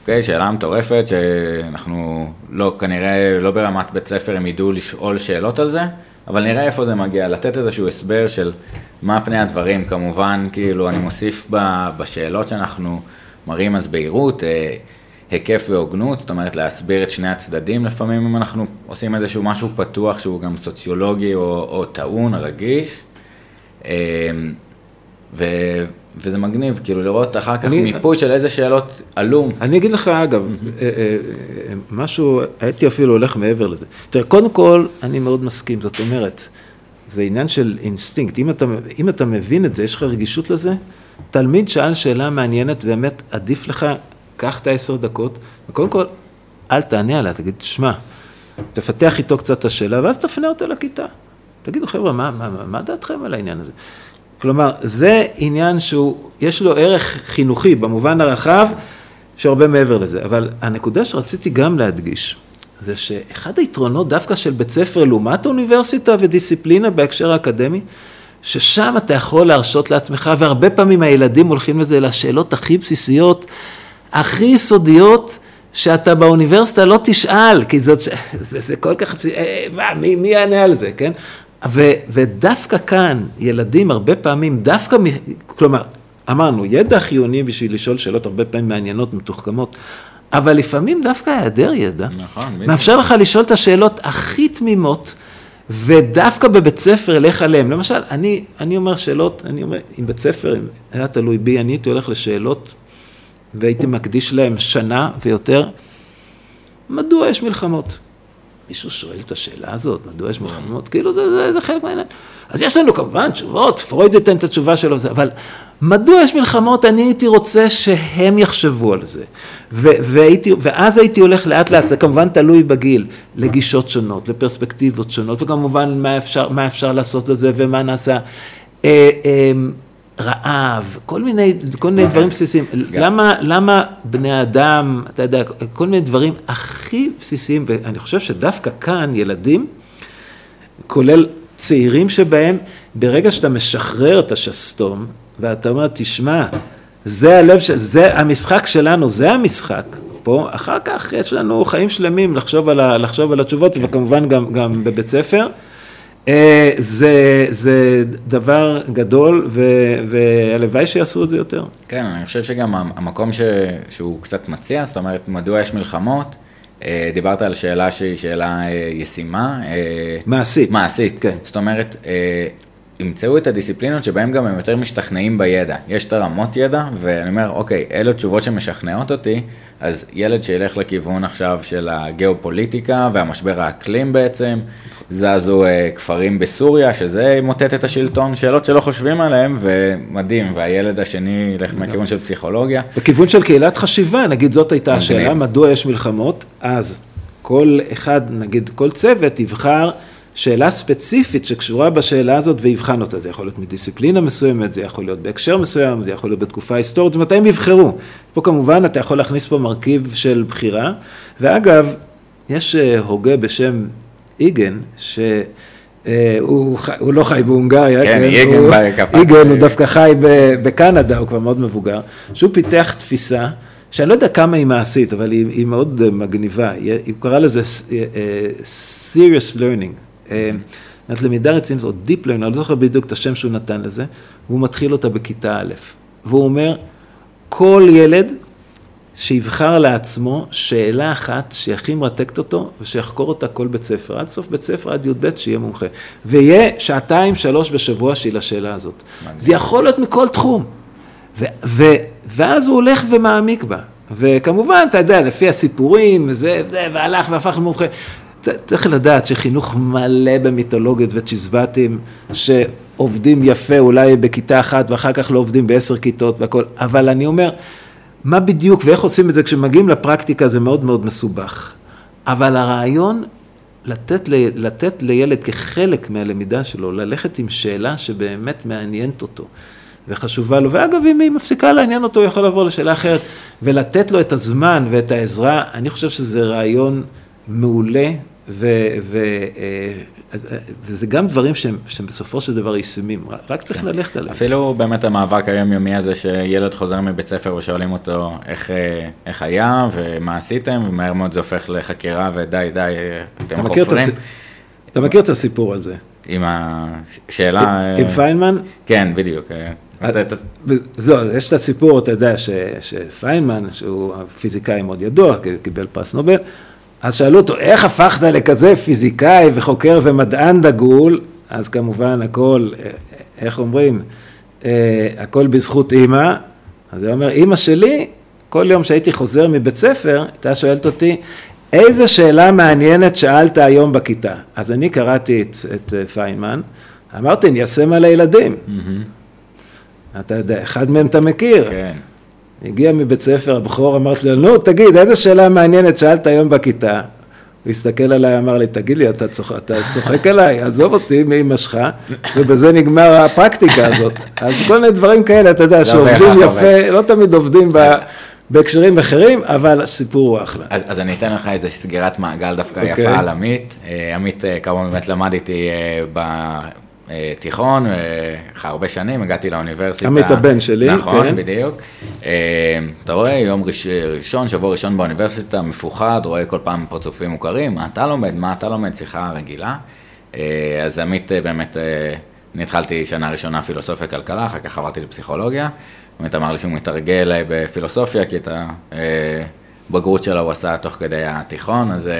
אוקיי, שאלה מטורפת שאנחנו לא, כנראה לא ברמת בית ספר הם ידעו לשאול שאלות על זה, אבל נראה איפה זה מגיע, לתת איזשהו הסבר של מה פני הדברים, כמובן, כאילו, אני מוסיף בשאלות שאנחנו מראים אז בהירות, אה, היקף והוגנות, זאת אומרת להסביר את שני הצדדים לפעמים אם אנחנו עושים איזשהו משהו פתוח שהוא גם סוציולוגי או, או טעון, רגיש. אה, ו, וזה מגניב, כאילו לראות אחר כך אני, מיפוי של איזה שאלות עלו. אני אגיד לך, אגב, אה, אה, משהו, הייתי אפילו הולך מעבר לזה. תראה, קודם כל, אני מאוד מסכים, זאת אומרת, זה עניין של אינסטינקט. אם אתה, אם אתה מבין את זה, יש לך רגישות לזה, תלמיד שאל שאלה מעניינת, באמת עדיף לך, קח את העשר דקות, וקודם כל, אל תענה עליה, תגיד, שמע, תפתח איתו קצת את השאלה, ואז תפנה אותה לכיתה. תגידו, חבר'ה, מה, מה, מה דעתכם על העניין הזה? כלומר, זה עניין שהוא, יש לו ערך חינוכי במובן הרחב, שהרבה מעבר לזה. אבל הנקודה שרציתי גם להדגיש, זה שאחד היתרונות דווקא של בית ספר לעומת אוניברסיטה ודיסציפלינה בהקשר האקדמי, ששם אתה יכול להרשות לעצמך, והרבה פעמים הילדים הולכים לזה לשאלות הכי בסיסיות, הכי יסודיות, שאתה באוניברסיטה לא תשאל, כי זאת, זה, זה כל כך, אה, אה, מה, מי, מי יענה על זה, כן? ו, ודווקא כאן, ילדים הרבה פעמים, דווקא, כלומר, אמרנו, ידע חיוני בשביל לשאול שאלות הרבה פעמים מעניינות, מתוחכמות, אבל לפעמים דווקא היעדר ידע, נכון, מאפשר לך לשאול את השאלות הכי תמימות, ודווקא בבית ספר לך עליהם. למשל, אני, אני אומר שאלות, אני אומר, אם בית ספר אם היה תלוי בי, אני הייתי הולך לשאלות, והייתי מקדיש להם שנה ויותר, מדוע יש מלחמות? מישהו שואל את השאלה הזאת, מדוע יש מלחמות? כאילו זה, זה, זה חלק מהעניין. אז יש לנו כמובן תשובות, פרויד ייתן את התשובה שלו, אבל מדוע יש מלחמות? אני הייתי רוצה שהם יחשבו על זה. ו- והייתי, ואז הייתי הולך לאט לאט, זה כמובן תלוי בגיל, לגישות שונות, לפרספקטיבות שונות, וכמובן מה אפשר, מה אפשר לעשות את זה ומה נעשה. רעב, כל מיני, כל מיני דברים בסיסיים. למה, למה בני אדם, אתה יודע, כל מיני דברים הכי בסיסיים, ואני חושב שדווקא כאן ילדים, כולל צעירים שבהם, ברגע שאתה משחרר את השסתום, ואתה אומר, תשמע, זה הלב, זה המשחק שלנו, זה המשחק. פה, אחר כך יש לנו חיים שלמים לחשוב על, ה, לחשוב על התשובות, כן. וכמובן גם, גם בבית ספר. אה, זה, זה דבר גדול, והלוואי שיעשו את זה יותר. כן, אני חושב שגם המקום ש, שהוא קצת מציע, זאת אומרת, מדוע יש מלחמות, אה, דיברת על שאלה שהיא שאלה אה, ישימה. מעשית. מעשית. כן. זאת אומרת, ימצאו את הדיסציפלינות שבהן גם הם יותר משתכנעים בידע. יש את הרמות ידע, ואני אומר, אוקיי, אלו תשובות שמשכנעות אותי, אז ילד שילך לכיוון עכשיו של הגיאופוליטיקה והמשבר האקלים בעצם, זזו אה, כפרים בסוריה, שזה ימוטט את השלטון, שאלות שלא חושבים עליהן, ומדהים, והילד השני ילך מהכיוון של פסיכולוגיה. בכיוון של קהילת חשיבה, נגיד זאת הייתה השאלה, מדוע יש מלחמות, אז כל אחד, נגיד כל צוות יבחר שאלה ספציפית שקשורה בשאלה הזאת ויבחן אותה, זה יכול להיות מדיסציפלינה מסוימת, זה יכול להיות בהקשר מסוים, זה יכול להיות בתקופה היסטורית, ומתי הם יבחרו. פה כמובן אתה יכול להכניס פה מרכיב של בחירה, ואגב, יש אה, הוגה בשם איגן, ש... אה, הוא, הוא לא חי בהונגריה, כן, כן? איגן, הוא, איגן הוא דווקא חי בקנדה, הוא כבר מאוד מבוגר, שהוא פיתח תפיסה שאני לא יודע כמה היא מעשית, אבל היא, היא מאוד מגניבה, הוא קרא לזה אה, serious learning, זאת למידה רצינית, או Deep Learning, אני לא זוכר בדיוק את השם שהוא נתן לזה, והוא מתחיל אותה בכיתה א', והוא אומר, כל ילד שיבחר לעצמו שאלה אחת שהכי מרתקת אותו, ושיחקור אותה כל בית ספר, עד סוף בית ספר, עד י"ב, שיהיה מומחה. ויהיה שעתיים, שלוש בשבוע שהיא לשאלה הזאת. זה יכול להיות מכל תחום. ו- ו- ואז הוא הולך ומעמיק בה. וכמובן, אתה יודע, לפי הסיפורים, וזה, וזה, והלך והפך למומחה. צריך לדעת שחינוך מלא במיתולוגיות וצ'יזבטים, שעובדים יפה אולי בכיתה אחת ואחר כך לא עובדים בעשר כיתות והכל, אבל אני אומר, מה בדיוק ואיך עושים את זה כשמגיעים לפרקטיקה זה מאוד מאוד מסובך. אבל הרעיון לתת, ל, לתת לילד כחלק מהלמידה שלו, ללכת עם שאלה שבאמת מעניינת אותו, וחשובה לו, ואגב, אם היא מפסיקה לעניין אותו, הוא יכול לעבור לשאלה אחרת, ולתת לו את הזמן ואת העזרה, אני חושב שזה רעיון מעולה, ו, ו, אה, וזה גם דברים שהם, שהם בסופו של דבר ישימים, רק צריך כן. ללכת עליהם. אפילו באמת המאבק היומיומי הזה שילד חוזר מבית ספר ושואלים אותו איך, אה, איך היה ומה עשיתם, ומהר מאוד זה הופך לחקירה ודי, די, אתם חופרים. אתה מכיר את הסיפור הזה? עם השאלה... עם פיינמן? כן, בדיוק. לא, יש את הסיפור, אתה יודע, שפיינמן, שהוא פיזיקאי מאוד ידוע, קיבל פרס נובל, אז שאלו אותו, איך הפכת לכזה פיזיקאי וחוקר ומדען דגול? אז כמובן הכל, איך אומרים, אה, הכל בזכות אימא. אז הוא אומר, אימא שלי, כל יום שהייתי חוזר מבית ספר, הייתה שואלת אותי, איזה שאלה מעניינת שאלת היום בכיתה? אז אני קראתי את, את אה, פיינמן, אמרתי, אני אעשה מה לילדים. Mm-hmm. אתה יודע, אחד מהם אתה מכיר. כן. הגיע מבית ספר, הבחור אמרתי לו, נו, תגיד, איזה שאלה מעניינת שאלת היום בכיתה? הוא הסתכל עליי, אמר לי, תגיד לי, אתה צוחק, אתה צוחק עליי, עזוב אותי מאמא שלך, ובזה נגמר הפרקטיקה הזאת. אז כל מיני דברים כאלה, אתה יודע, שעובדים יפה, לא תמיד עובדים ב... בהקשרים אחרים, אבל הסיפור הוא אחלה. אז, אז אני אתן לך איזה סגירת מעגל דווקא okay. אוקיי. יפה על עמית. אה, עמית, אה, כמובן באמת למד איתי אה, בתיכון, אחרי הרבה שנים, הגעתי לאוניברסיטה. עמית הבן שלי, נכון, כן. בדיוק. אתה רואה, יום ראשון, שבוע ראשון באוניברסיטה, מפוחד, רואה כל פעם פרצופים מוכרים, מה אתה לומד, מה אתה לומד, שיחה רגילה. אז עמית באמת, אני התחלתי שנה ראשונה פילוסופיה כלכלה, אחר כך עברתי לפסיכולוגיה. באמת אמר לי שהוא מתרגל בפילוסופיה, כי את הבגרות שלו הוא עשה תוך כדי התיכון, אז,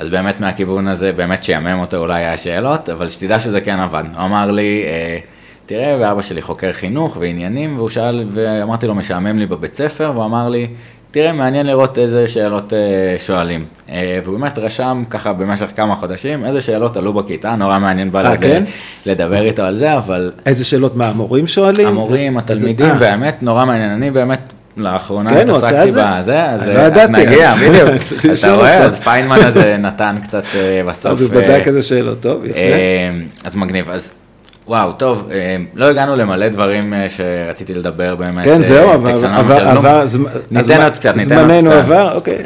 אז באמת מהכיוון הזה, באמת שיאמם אותו אולי היה שאלות, אבל שתדע שזה כן עבד. הוא אמר לי, אה, תראה, ואבא שלי חוקר חינוך ועניינים, והוא שאל, ואמרתי לו, משעמם לי בבית ספר, והוא אמר לי, תראה, מעניין לראות איזה שאלות אה, שואלים. אה, והוא באמת רשם ככה במשך כמה חודשים, איזה שאלות עלו בכיתה, נורא מעניין בא. כן? לדבר איתו על זה, אבל... איזה שאלות מה, המורים שואלים? המורים, התלמידים, והאמת, נורא מעניין. אני באמת... לאחרונה כן, התעסקתי בזה, אז, לא אז נגיע, בדיוק. אתה רואה, אז פיינמן הזה נתן קצת בסוף. אז הוא בדק איזה שאלות, טוב, יפה. אז מגניב, אז וואו, טוב, אה, לא הגענו למלא דברים אה, שרציתי לדבר באמת. כן, זהו, אה, עבר, עבר, ניתן עוד קצת, ניתן עוד קצת. זמננו עבר, אוקיי.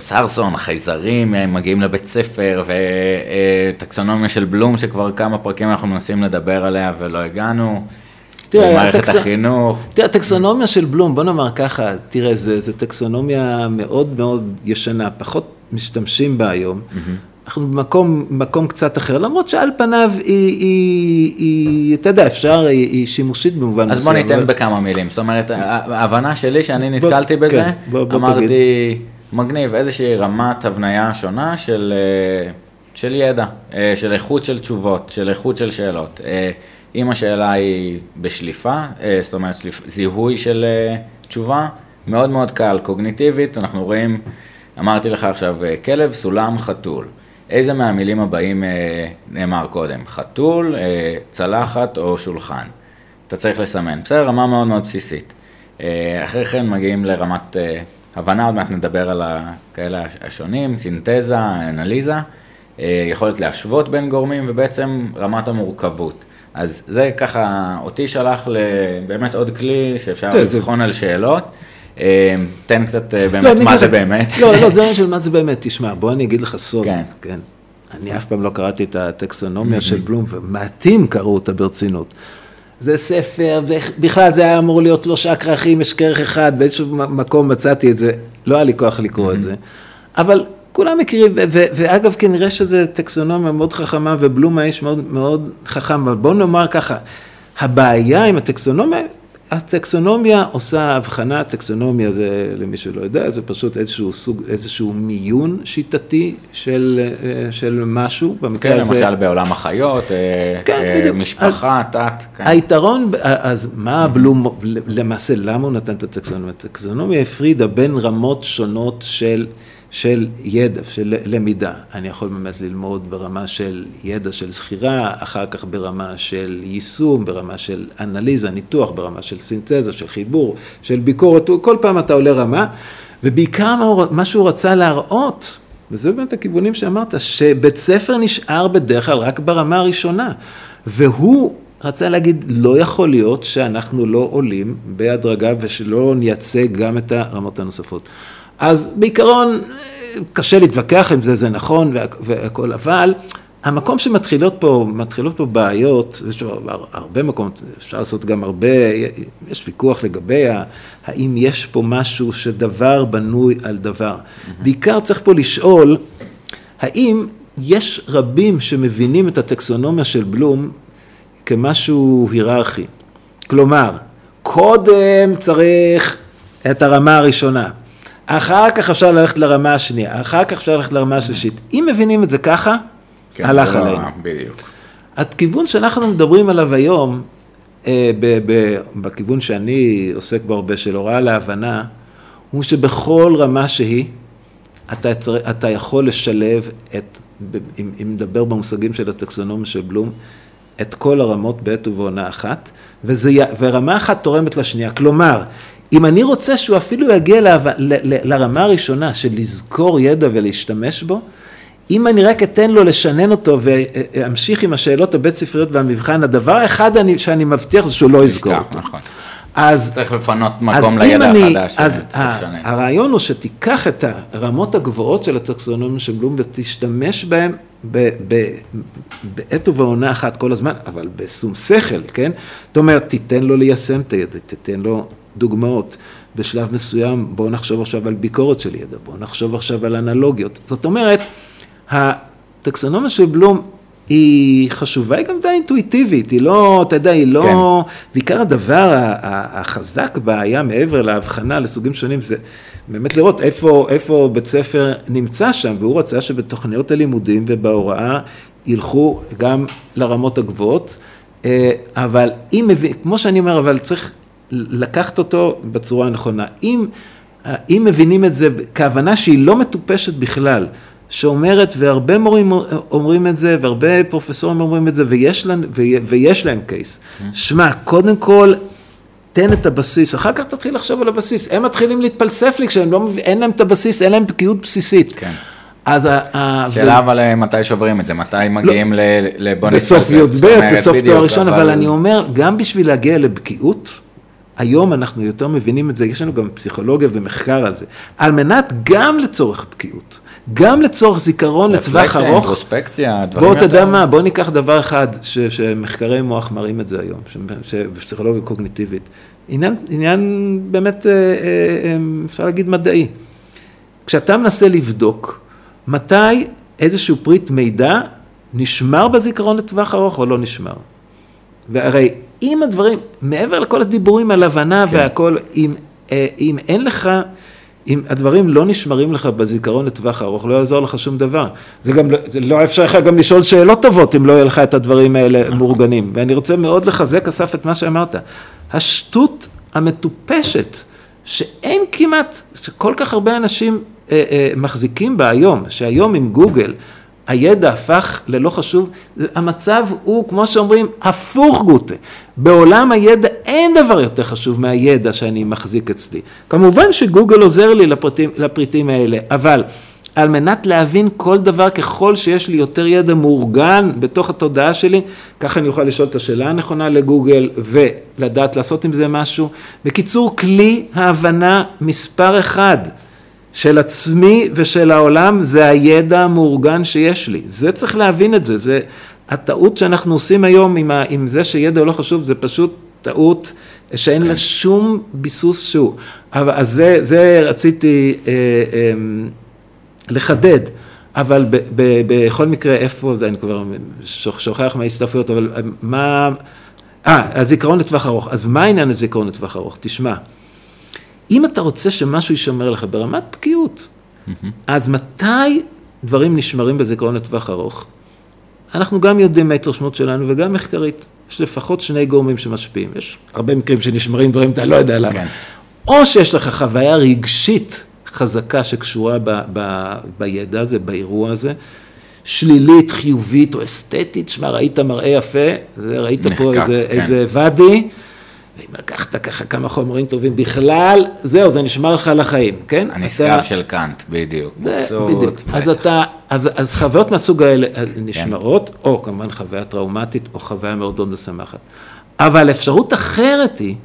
סרסון, חייזרים מגיעים לבית ספר, וטקסונומיה של בלום, שכבר כמה פרקים אנחנו מנסים לדבר עליה ולא הגענו. תראה, מערכת החינוך. תראה, הטקסונומיה של בלום, בוא נאמר ככה, תראה, זו טקסונומיה מאוד מאוד ישנה, פחות משתמשים בה היום. אנחנו במקום, במקום קצת אחר, למרות שעל פניו היא, היא, היא אתה יודע, אפשר, היא, היא שימושית במובן מסוים. אז בוא ניתן אבל... בכמה מילים, זאת אומרת, ההבנה שלי שאני נתקלתי בוא, בזה, כן, בוא, בוא אמרתי, תגיד. מגניב, איזושהי רמת הבניה שונה של, אה, של ידע, אה, של איכות של תשובות, של איכות של שאלות. אה, אם השאלה היא בשליפה, זאת אומרת זיהוי של תשובה, מאוד מאוד קל, קוגניטיבית, אנחנו רואים, אמרתי לך עכשיו, כלב, סולם, חתול. איזה מהמילים הבאים אה, נאמר קודם? חתול, אה, צלחת או שולחן. אתה צריך לסמן. בסדר, רמה מאוד מאוד בסיסית. אה, אחרי כן מגיעים לרמת אה, הבנה, עוד מעט נדבר על כאלה השונים, סינתזה, אנליזה, אה, יכולת להשוות בין גורמים ובעצם רמת המורכבות. אז זה ככה, אותי שלח לבאמת עוד כלי שאפשר לבחון על שאלות. אה, תן קצת אה, באמת לא, מה זה באמת. לא, לא, זה עניין של מה זה באמת. תשמע, בוא אני אגיד לך סוד. כן. כן. אני אף פעם לא קראתי את הטקסונומיה של בלום, ומעטים קראו אותה ברצינות. זה ספר, ובכלל זה היה אמור להיות שלושה כרכים, יש כרך אחד, באיזשהו מקום מצאתי את זה, לא היה לי כוח לקרוא את זה. אבל כולם מכירים, ואגב, כנראה שזו טקסונומיה מאוד חכמה, ובלום האיש מאוד מאוד חכם, אבל בואו נאמר ככה, הבעיה עם הטקסונומיה הטקסונומיה עושה הבחנה, טקסונומיה זה, למי שלא יודע, זה פשוט איזשהו סוג, איזשהו מיון שיטתי של, אה, של משהו, במקרה כן, הזה... כן, למשל בעולם החיות, אה, כן, אה. משפחה, תת. כן. היתרון, אז מה הבלום, למעשה, למה הוא נתן את הטקסונומיה? הטקסונומיה הפרידה בין רמות שונות של... של ידע, של למידה. אני יכול באמת ללמוד ברמה של ידע של זכירה, אחר כך ברמה של יישום, ברמה של אנליזה, ניתוח, ברמה של סינתזה, של חיבור, של ביקורת, כל פעם אתה עולה רמה, ובעיקר מה שהוא רצה להראות, וזה באמת הכיוונים שאמרת, שבית ספר נשאר בדרך כלל רק ברמה הראשונה, והוא רצה להגיד, לא יכול להיות שאנחנו לא עולים בהדרגה ושלא נייצג גם את הרמות הנוספות. אז בעיקרון, קשה להתווכח עם זה, זה נכון והכל, אבל המקום שמתחילות פה, מתחילות פה בעיות, יש הרבה מקומות, אפשר לעשות גם הרבה, יש ויכוח לגבי האם יש פה משהו שדבר בנוי על דבר. Mm-hmm. בעיקר צריך פה לשאול, האם יש רבים שמבינים את הטקסונומיה של בלום כמשהו היררכי. כלומר, קודם צריך את הרמה הראשונה, אחר כך אפשר ללכת לרמה השנייה, אחר כך אפשר ללכת לרמה השלישית. אם מבינים את זה ככה, כן, הלך לא עלינו. בדיוק. הכיוון שאנחנו מדברים עליו היום, אה, ב- ב- בכיוון שאני עוסק בו הרבה של הוראה להבנה, הוא שבכל רמה שהיא, אתה, אתה יכול לשלב את, אם, אם נדבר במושגים של הטקסונומיה של בלום, את כל הרמות בעת ובעונה אחת, וזה, ורמה אחת תורמת לשנייה. כלומר, אם אני רוצה שהוא אפילו יגיע ל, ל, ל, לרמה הראשונה של לזכור ידע ולהשתמש בו, אם אני רק אתן לו לשנן אותו ואמשיך עם השאלות הבית ספריות והמבחן, הדבר האחד אני, שאני מבטיח זה שהוא לא יזכור אותו. נכון. אז צריך לפנות מקום לידע אני, החדש. אז הרעיון הוא שתיקח את הרמות הגבוהות של הטקסונומיה של בלום ותשתמש בהם בעת ובעונה אחת כל הזמן, אבל בשום שכל, כן? זאת אומרת, תיתן לו ליישם את הידע, תיתן לו דוגמאות. בשלב מסוים, בואו נחשוב עכשיו על ביקורת של ידע, בואו נחשוב עכשיו על אנלוגיות. זאת אומרת, הטקסונומיה של בלום היא חשובה, היא גם די אינטואיטיבית, היא לא, אתה יודע, היא לא... כן. בעיקר הדבר החזק בה היה מעבר להבחנה לסוגים שונים, זה באמת לראות איפה, איפה בית ספר נמצא שם, והוא רצה שבתוכניות הלימודים ובהוראה ילכו גם לרמות הגבוהות, אה, אבל אם מבין, כמו שאני אומר, אבל צריך לקחת אותו בצורה הנכונה. אם, אם מבינים את זה כהבנה שהיא לא מטופשת בכלל, שאומרת, והרבה מורים אומרים את זה, והרבה פרופסורים אומרים את זה, ויש להם, ויש להם קייס. שמע, קודם כל, תן את הבסיס, אחר כך תתחיל לחשוב על הבסיס. הם מתחילים להתפלסף לי כשהם לא להם את הבסיס, אין להם בקיאות בסיסית. כן. אז ה... שאלה אבל אה, מתי שוברים את זה, מתי מגיעים לא, לבוא נתפלסף. בסוף י"ב, בסוף תואר ראשון, אבל אני אומר, גם בשביל להגיע לבקיאות, היום אנחנו יותר מבינים את זה, יש לנו גם פסיכולוגיה ומחקר על זה, על מנת גם לצורך בקיאות. גם לצורך זיכרון לטווח ארוך. אינטרוספקציה, דברים יותר... בוא, אתה יודע מה, בוא ניקח דבר אחד, ש, שמחקרי מוח מראים את זה היום, בפסיכולוגיה קוגניטיבית. עניין, עניין באמת, אה, אה, אה, אפשר להגיד מדעי. כשאתה מנסה לבדוק מתי איזשהו פריט מידע נשמר בזיכרון לטווח ארוך או לא נשמר. והרי אם הדברים, מעבר לכל הדיבורים על הבנה כן. והכל, אם, אם אין לך... אם הדברים לא נשמרים לך בזיכרון לטווח ארוך, לא יעזור לך שום דבר. זה גם, לא אפשר לך גם לשאול שאלות טובות אם לא יהיה לך את הדברים האלה נכון. מאורגנים. ואני רוצה מאוד לחזק, אסף, את מה שאמרת. השטות המטופשת, שאין כמעט, שכל כך הרבה אנשים אה, אה, מחזיקים בה היום, שהיום עם גוגל, הידע הפך ללא חשוב, המצב הוא, כמו שאומרים, הפוך גוטה. בעולם הידע אין דבר יותר חשוב מהידע שאני מחזיק אצלי. כמובן שגוגל עוזר לי לפריטים, לפריטים האלה, אבל על מנת להבין כל דבר, ככל שיש לי יותר ידע מאורגן בתוך התודעה שלי, ככה אני אוכל לשאול את השאלה הנכונה לגוגל ולדעת לעשות עם זה משהו. בקיצור, כלי ההבנה מספר אחד. של עצמי ושל העולם זה הידע המאורגן שיש לי. זה צריך להבין את זה, זה הטעות שאנחנו עושים היום עם, ה, עם זה שידע לא חשוב, זה פשוט טעות שאין לה שום ביסוס שהוא. אבל, אז זה, זה רציתי אה, אה, לחדד. אבל ב, ב, בכל מקרה, איפה זה, אני כבר שוכח מההסתעפויות, אבל מה... אה, הזיכרון לטווח ארוך. אז מה העניין הזיכרון לטווח ארוך? תשמע. אם אתה רוצה שמשהו יישמר לך ברמת בקיאות, אז מתי דברים נשמרים בזיכרון לטווח ארוך? אנחנו גם יודעים מההתרשמות שלנו וגם מחקרית. יש לפחות שני גורמים שמשפיעים. יש הרבה מקרים שנשמרים דברים, אתה לא יודע למה. כן. או שיש לך חוויה רגשית חזקה שקשורה ב, ב, בידע הזה, באירוע הזה, שלילית, חיובית או אסתטית, שמע, ראית מראה יפה, ראית נחקק, פה איזה, כן. איזה ואדי. ואם לקחת ככה כמה חומרים טובים בכלל, זהו, זה נשמר לך לחיים, כן? הנשגב אתה... של קאנט, בדיוק. מבסוט. בדיוק. אז אתה, אז, אז חוויות מהסוג האלה נשמרות, כן. או כמובן חוויה טראומטית, או חוויה מאוד מאוד משמחת. אבל אפשרות אחרת היא,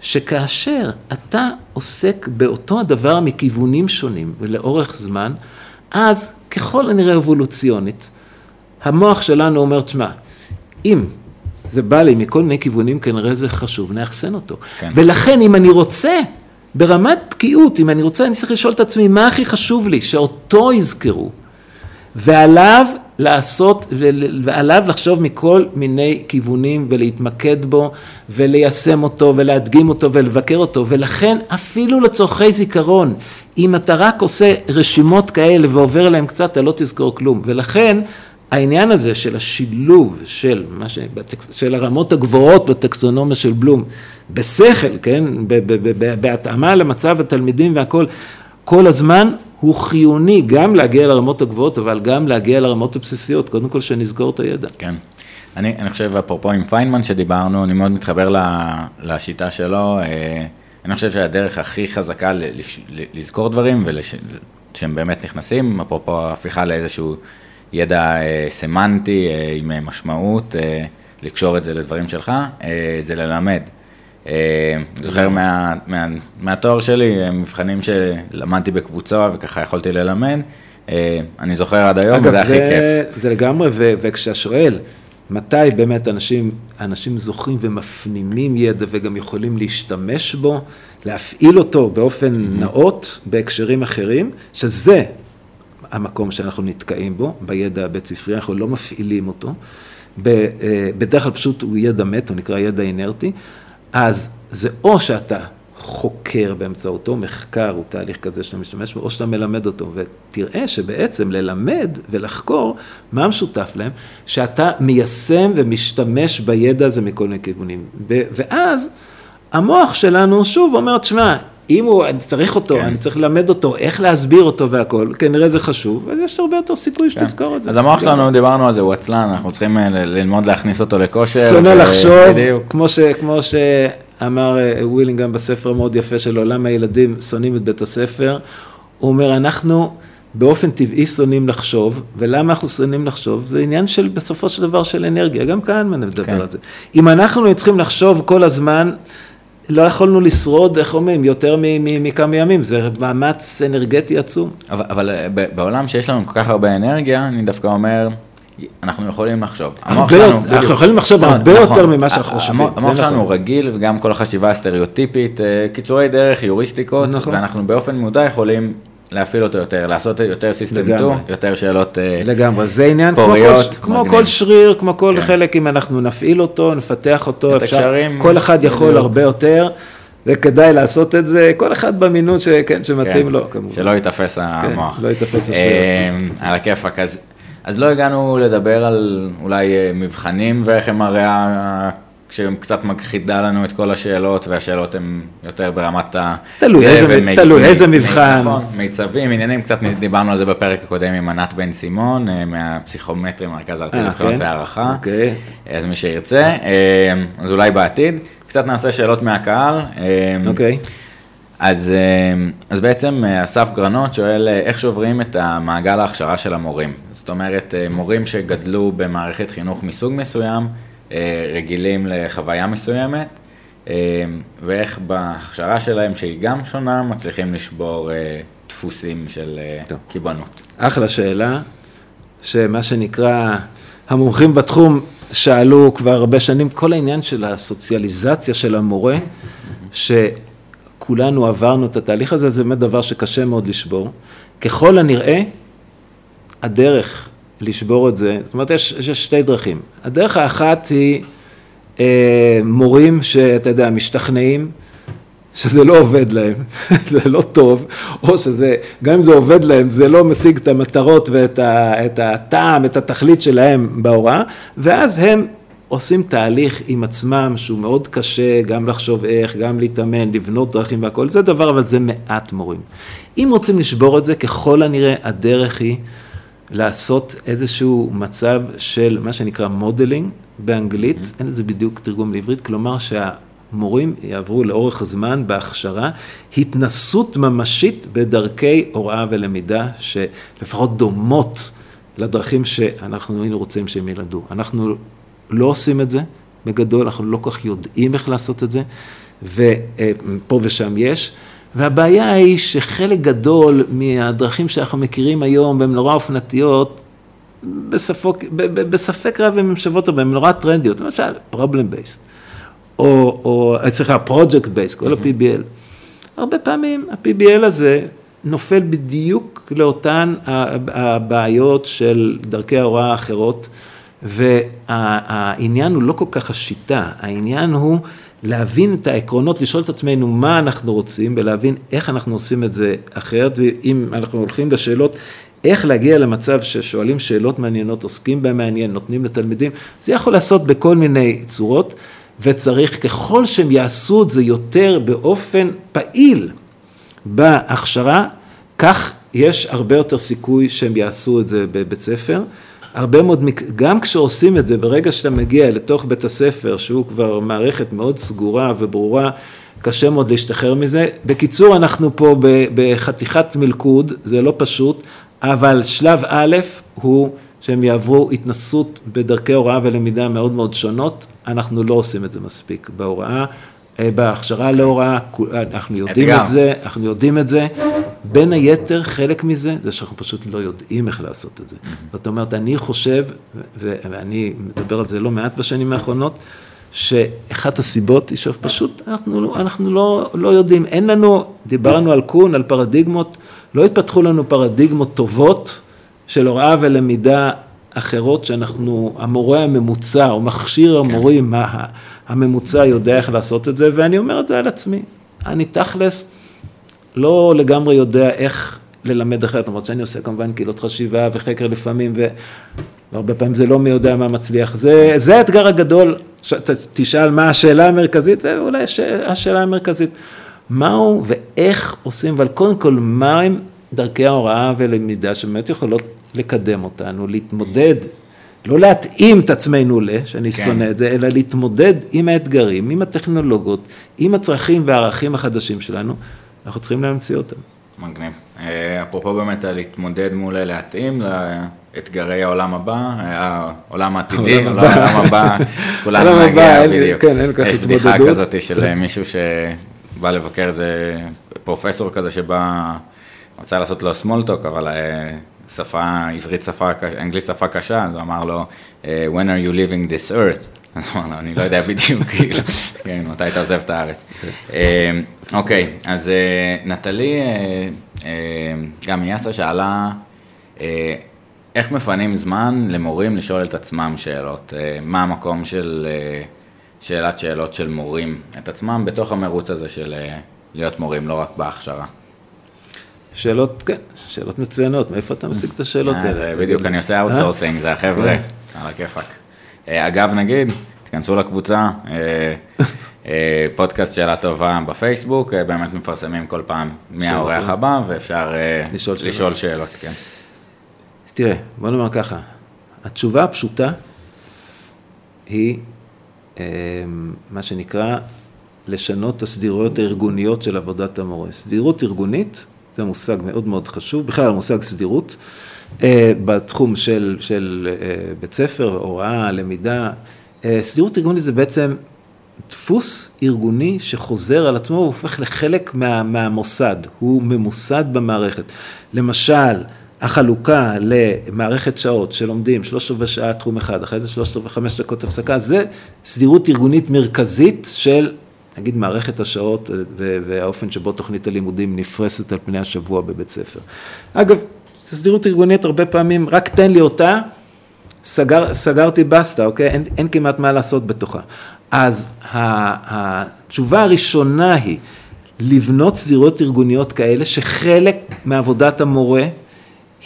שכאשר אתה עוסק באותו הדבר מכיוונים שונים ולאורך זמן, אז ככל הנראה אבולוציונית, המוח שלנו אומר, תשמע, אם זה בא לי מכל מיני כיוונים, כנראה זה חשוב, נאחסן אותו. כן. ולכן אם אני רוצה, ברמת בקיאות, אם אני רוצה, אני צריך לשאול את עצמי, מה הכי חשוב לי? שאותו יזכרו. ועליו לעשות, ועליו לחשוב מכל מיני כיוונים ולהתמקד בו וליישם אותו ולהדגים אותו ולבקר אותו ולכן אפילו לצורכי זיכרון אם אתה רק עושה רשימות כאלה ועובר עליהן קצת אתה לא תזכור כלום ולכן העניין הזה של השילוב של, ש... של הרמות הגבוהות בטקסונומיה של בלום בשכל, כן, בהתאמה למצב התלמידים והכל, כל הזמן הוא חיוני גם להגיע לרמות הגבוהות, אבל גם להגיע לרמות הבסיסיות, קודם כל שנזכור את הידע. כן. אני, אני חושב, אפרופו עם פיינמן שדיברנו, אני מאוד מתחבר לשיטה שלו. אה, אני חושב שהדרך הכי חזקה לזכור דברים ושהם באמת נכנסים, אפרופו הפיכה לאיזשהו ידע אה, סמנטי אה, עם משמעות, לקשור את זה לדברים שלך, זה ללמד. זוכר מה, מה, מהתואר שלי, מבחנים שלמדתי בקבוצה וככה יכולתי ללמד, אה, אני זוכר עד היום, וזה הכי כיף. זה לגמרי, ו- וכשאתה שואל, מתי באמת אנשים, אנשים זוכים ומפנימים ידע וגם יכולים להשתמש בו, להפעיל אותו באופן mm-hmm. נאות בהקשרים אחרים, שזה המקום שאנחנו נתקעים בו, בידע הבית ספרי, אנחנו לא מפעילים אותו. אה, בדרך כלל פשוט הוא ידע מת, הוא נקרא ידע אינרטי, אז זה או שאתה חוקר באמצעותו, מחקר הוא תהליך כזה שאתה משתמש בו, או שאתה מלמד אותו, ותראה שבעצם ללמד ולחקור, מה משותף להם? שאתה מיישם ומשתמש בידע הזה מכל מיני כיוונים. ואז המוח שלנו שוב אומר, תשמע, אם הוא, אני צריך אותו, כן. אני צריך ללמד אותו, איך להסביר אותו והכל, כנראה זה חשוב, ויש הרבה יותר סיכוי כן. שתזכור את זה. אז המוח שלנו, דיברנו על זה, הוא עצלן, אנחנו צריכים אה, ללמוד להכניס אותו לכושר. שונא ו... לחשוב, כמו, ש, כמו שאמר אה, ווילינג גם בספר המאוד יפה שלו, למה הילדים שונאים את בית הספר, הוא אומר, אנחנו באופן טבעי שונאים לחשוב, ולמה אנחנו שונאים לחשוב? זה עניין של, בסופו של דבר, של אנרגיה, גם כאן מדבר כן. על זה. אם אנחנו צריכים לחשוב כל הזמן, לא יכולנו לשרוד, איך אומרים, יותר מכמה ימים, זה מאמץ אנרגטי עצום. אבל, אבל אה, בעולם שיש לנו כל כך הרבה אנרגיה, אני דווקא אומר, אנחנו יכולים לחשוב. הרבה יותר, אנחנו יכולים לחשוב נכון, הרבה נכון, יותר ממה שאנחנו חושבים. המוח שלנו נכון. רגיל, וגם כל החשיבה הסטריאוטיפית, אה, קיצורי דרך, יוריסטיקות, נכון. ואנחנו באופן מודע יכולים להפעיל אותו יותר, לעשות יותר סיסטם 2, יותר שאלות פוריות. אה, לגמרי, זה עניין פוריות, כמו, כמו כל שריר, כמו כל כן. חלק, אם אנחנו נפעיל אותו, נפתח אותו, אפשר, הקשרים, כל אחד יכול בדיוק. הרבה יותר. וכדאי לעשות את זה, כל אחד במינון שכן, שמתאים כן, לו, כמובן. שלא ייתפס כן, המוח. לא ייתפס. אה, על הכיפאק, אז, אז לא הגענו לדבר על אולי אה, מבחנים ואיך הם הרי כשהם קצת מכחידה לנו את כל השאלות, והשאלות הן יותר ברמת ה... תלוי איזה, מי, תלוי מי, איזה מבחן. נכון, מיצבים, עניינים, קצת דיברנו על זה בפרק הקודם עם ענת בן סימון, אה, מהפסיכומטרי, מרכז הארצי אה, לבחינות כן? והערכה. אוקיי. אז מי שירצה, אה, אז אולי בעתיד. קצת נעשה שאלות מהקהל. אוקיי. אז, אז בעצם אסף גרנות שואל איך שוברים את המעגל ההכשרה של המורים. זאת אומרת, מורים שגדלו במערכת חינוך מסוג מסוים, רגילים לחוויה מסוימת, אה, ואיך בהכשרה שלהם, שהיא גם שונה, מצליחים לשבור אה, דפוסים של קיבעונות. אחלה שאלה, שמה שנקרא, המומחים בתחום שאלו כבר הרבה שנים, כל העניין של הסוציאליזציה של המורה, שכולנו עברנו את התהליך הזה, זה באמת דבר שקשה מאוד לשבור. ככל הנראה, הדרך לשבור את זה, זאת אומרת, יש, יש שתי דרכים. הדרך האחת היא אה, מורים שאתה יודע, משתכנעים שזה לא עובד להם, זה לא טוב, או שזה, גם אם זה עובד להם, זה לא משיג את המטרות ואת ה, את הטעם, את התכלית שלהם בהוראה, ואז הם עושים תהליך עם עצמם שהוא מאוד קשה, גם לחשוב איך, גם להתאמן, לבנות דרכים והכל, זה דבר, אבל זה מעט מורים. אם רוצים לשבור את זה, ככל הנראה הדרך היא לעשות איזשהו מצב של מה שנקרא מודלינג באנגלית, mm-hmm. אין לזה בדיוק תרגום לעברית, כלומר שהמורים יעברו לאורך הזמן בהכשרה התנסות ממשית בדרכי הוראה ולמידה שלפחות דומות לדרכים שאנחנו היינו רוצים שהם ילמדו. אנחנו לא עושים את זה בגדול, אנחנו לא כל כך יודעים איך לעשות את זה, ופה ושם יש. והבעיה היא שחלק גדול מהדרכים שאנחנו מכירים היום והן נורא אופנתיות, בספק, בספק רב הן שוות הרבה, הן נורא טרנדיות, למשל problem based, או, או סליחה, project based, כל ה-PBL. הרבה פעמים ה-PBL הזה נופל בדיוק לאותן הבעיות של דרכי ההוראה האחרות, והעניין הוא לא כל כך השיטה, העניין הוא להבין את העקרונות, לשאול את עצמנו מה אנחנו רוצים ולהבין איך אנחנו עושים את זה אחרת, ואם אנחנו הולכים לשאלות איך להגיע למצב ששואלים שאלות מעניינות, עוסקים בהן מעניין, נותנים לתלמידים, זה יכול לעשות בכל מיני צורות, וצריך ככל שהם יעשו את זה יותר באופן פעיל בהכשרה, כך יש הרבה יותר סיכוי שהם יעשו את זה בבית ספר. הרבה מאוד, גם כשעושים את זה, ברגע שאתה מגיע לתוך בית הספר, שהוא כבר מערכת מאוד סגורה וברורה, קשה מאוד להשתחרר מזה. בקיצור, אנחנו פה בחתיכת מלכוד, זה לא פשוט, אבל שלב א' הוא שהם יעברו התנסות בדרכי הוראה ולמידה מאוד מאוד שונות, אנחנו לא עושים את זה מספיק בהוראה. אה, בהכשרה להוראה, אנחנו יודעים את זה, אנחנו יודעים את זה. בין היתר, חלק מזה, זה שאנחנו פשוט לא יודעים איך לעשות את זה. זאת אומרת, אני חושב, ואני מדבר על זה לא מעט בשנים האחרונות, שאחת הסיבות היא שפשוט אנחנו, אנחנו לא, לא יודעים, אין לנו, דיברנו על קון, על פרדיגמות, לא התפתחו לנו פרדיגמות טובות של הוראה ולמידה אחרות שאנחנו, המורה הממוצע או מכשיר כן. המורים כן. הממוצע יודע איך לעשות את זה, ואני אומר את זה על עצמי. אני תכלס לא לגמרי יודע איך ללמד אחרת, למרות שאני עושה כמובן קהילות חשיבה וחקר לפעמים. והרבה פעמים זה לא מי יודע מה מצליח. זה, זה האתגר הגדול, ש... תשאל מה השאלה המרכזית, זה אולי הש... השאלה המרכזית. מהו ואיך עושים, אבל קודם כל, מהם דרכי ההוראה ולמידה שבאמת יכולות לקדם אותנו, להתמודד לא להתאים את עצמנו ל, שאני כן. שונא את זה, אלא להתמודד עם האתגרים, עם הטכנולוגיות, עם הצרכים והערכים החדשים שלנו, אנחנו צריכים להמציא אותם. מגניב. אה, אפרופו באמת להתמודד מול להתאים לאתגרי העולם הבא, העולם העתידי, העולם הבא, כולנו נגיע בדיוק. כן, אין כך התמודדות. יש בדיחה כזאת של מישהו שבא לבקר איזה פרופסור כזה שבא, רצה לעשות לו talk, אבל אה, שפה, עברית שפה, אנגלית שפה קשה, אז הוא אמר לו, אה, When are you leaving this earth? אז הוא אמר לו, אני לא יודע בדיוק, כאילו, כן, מתי אתה עוזב את הארץ. אה, אוקיי, אז אה, נטלי, גם יאסה שאלה, איך מפנים זמן למורים לשאול את עצמם שאלות? מה המקום של שאלת שאלות של מורים את עצמם בתוך המרוץ הזה של להיות מורים, לא רק בהכשרה? שאלות, כן, שאלות מצוינות, מאיפה אתה משיג את השאלות אה, האלה? בדיוק, אני עושה outsourcing, זה החבר'ה, אה. על הכיפאק. אה, אגב, נגיד, תיכנסו לקבוצה, פודקאסט שאלה טובה בפייסבוק, באמת מפרסמים כל פעם מי האורח הבא, ואפשר לשאול שאלות, כן. תראה, בוא נאמר ככה, התשובה הפשוטה היא מה שנקרא לשנות את הסדירויות הארגוניות של עבודת המורה. סדירות ארגונית זה מושג מאוד מאוד חשוב, בכלל המושג סדירות, אה, בתחום של, של אה, בית ספר, הוראה, למידה. אה, סדירות ארגונית זה בעצם דפוס ארגוני שחוזר על עצמו, הוא הופך לחלק מה, מהמוסד, הוא ממוסד במערכת. למשל, החלוקה למערכת שעות שלומדים שלושת רבעי שעה תחום אחד, אחרי זה שלושת רבעי חמש דקות הפסקה, זה סדירות ארגונית מרכזית של נגיד מערכת השעות והאופן שבו תוכנית הלימודים נפרסת על פני השבוע בבית ספר. אגב, סדירות ארגונית הרבה פעמים, רק תן לי אותה, סגר, סגרתי בסטה, אוקיי? אין, אין כמעט מה לעשות בתוכה. אז התשובה הראשונה היא לבנות סדירות ארגוניות כאלה שחלק מעבודת המורה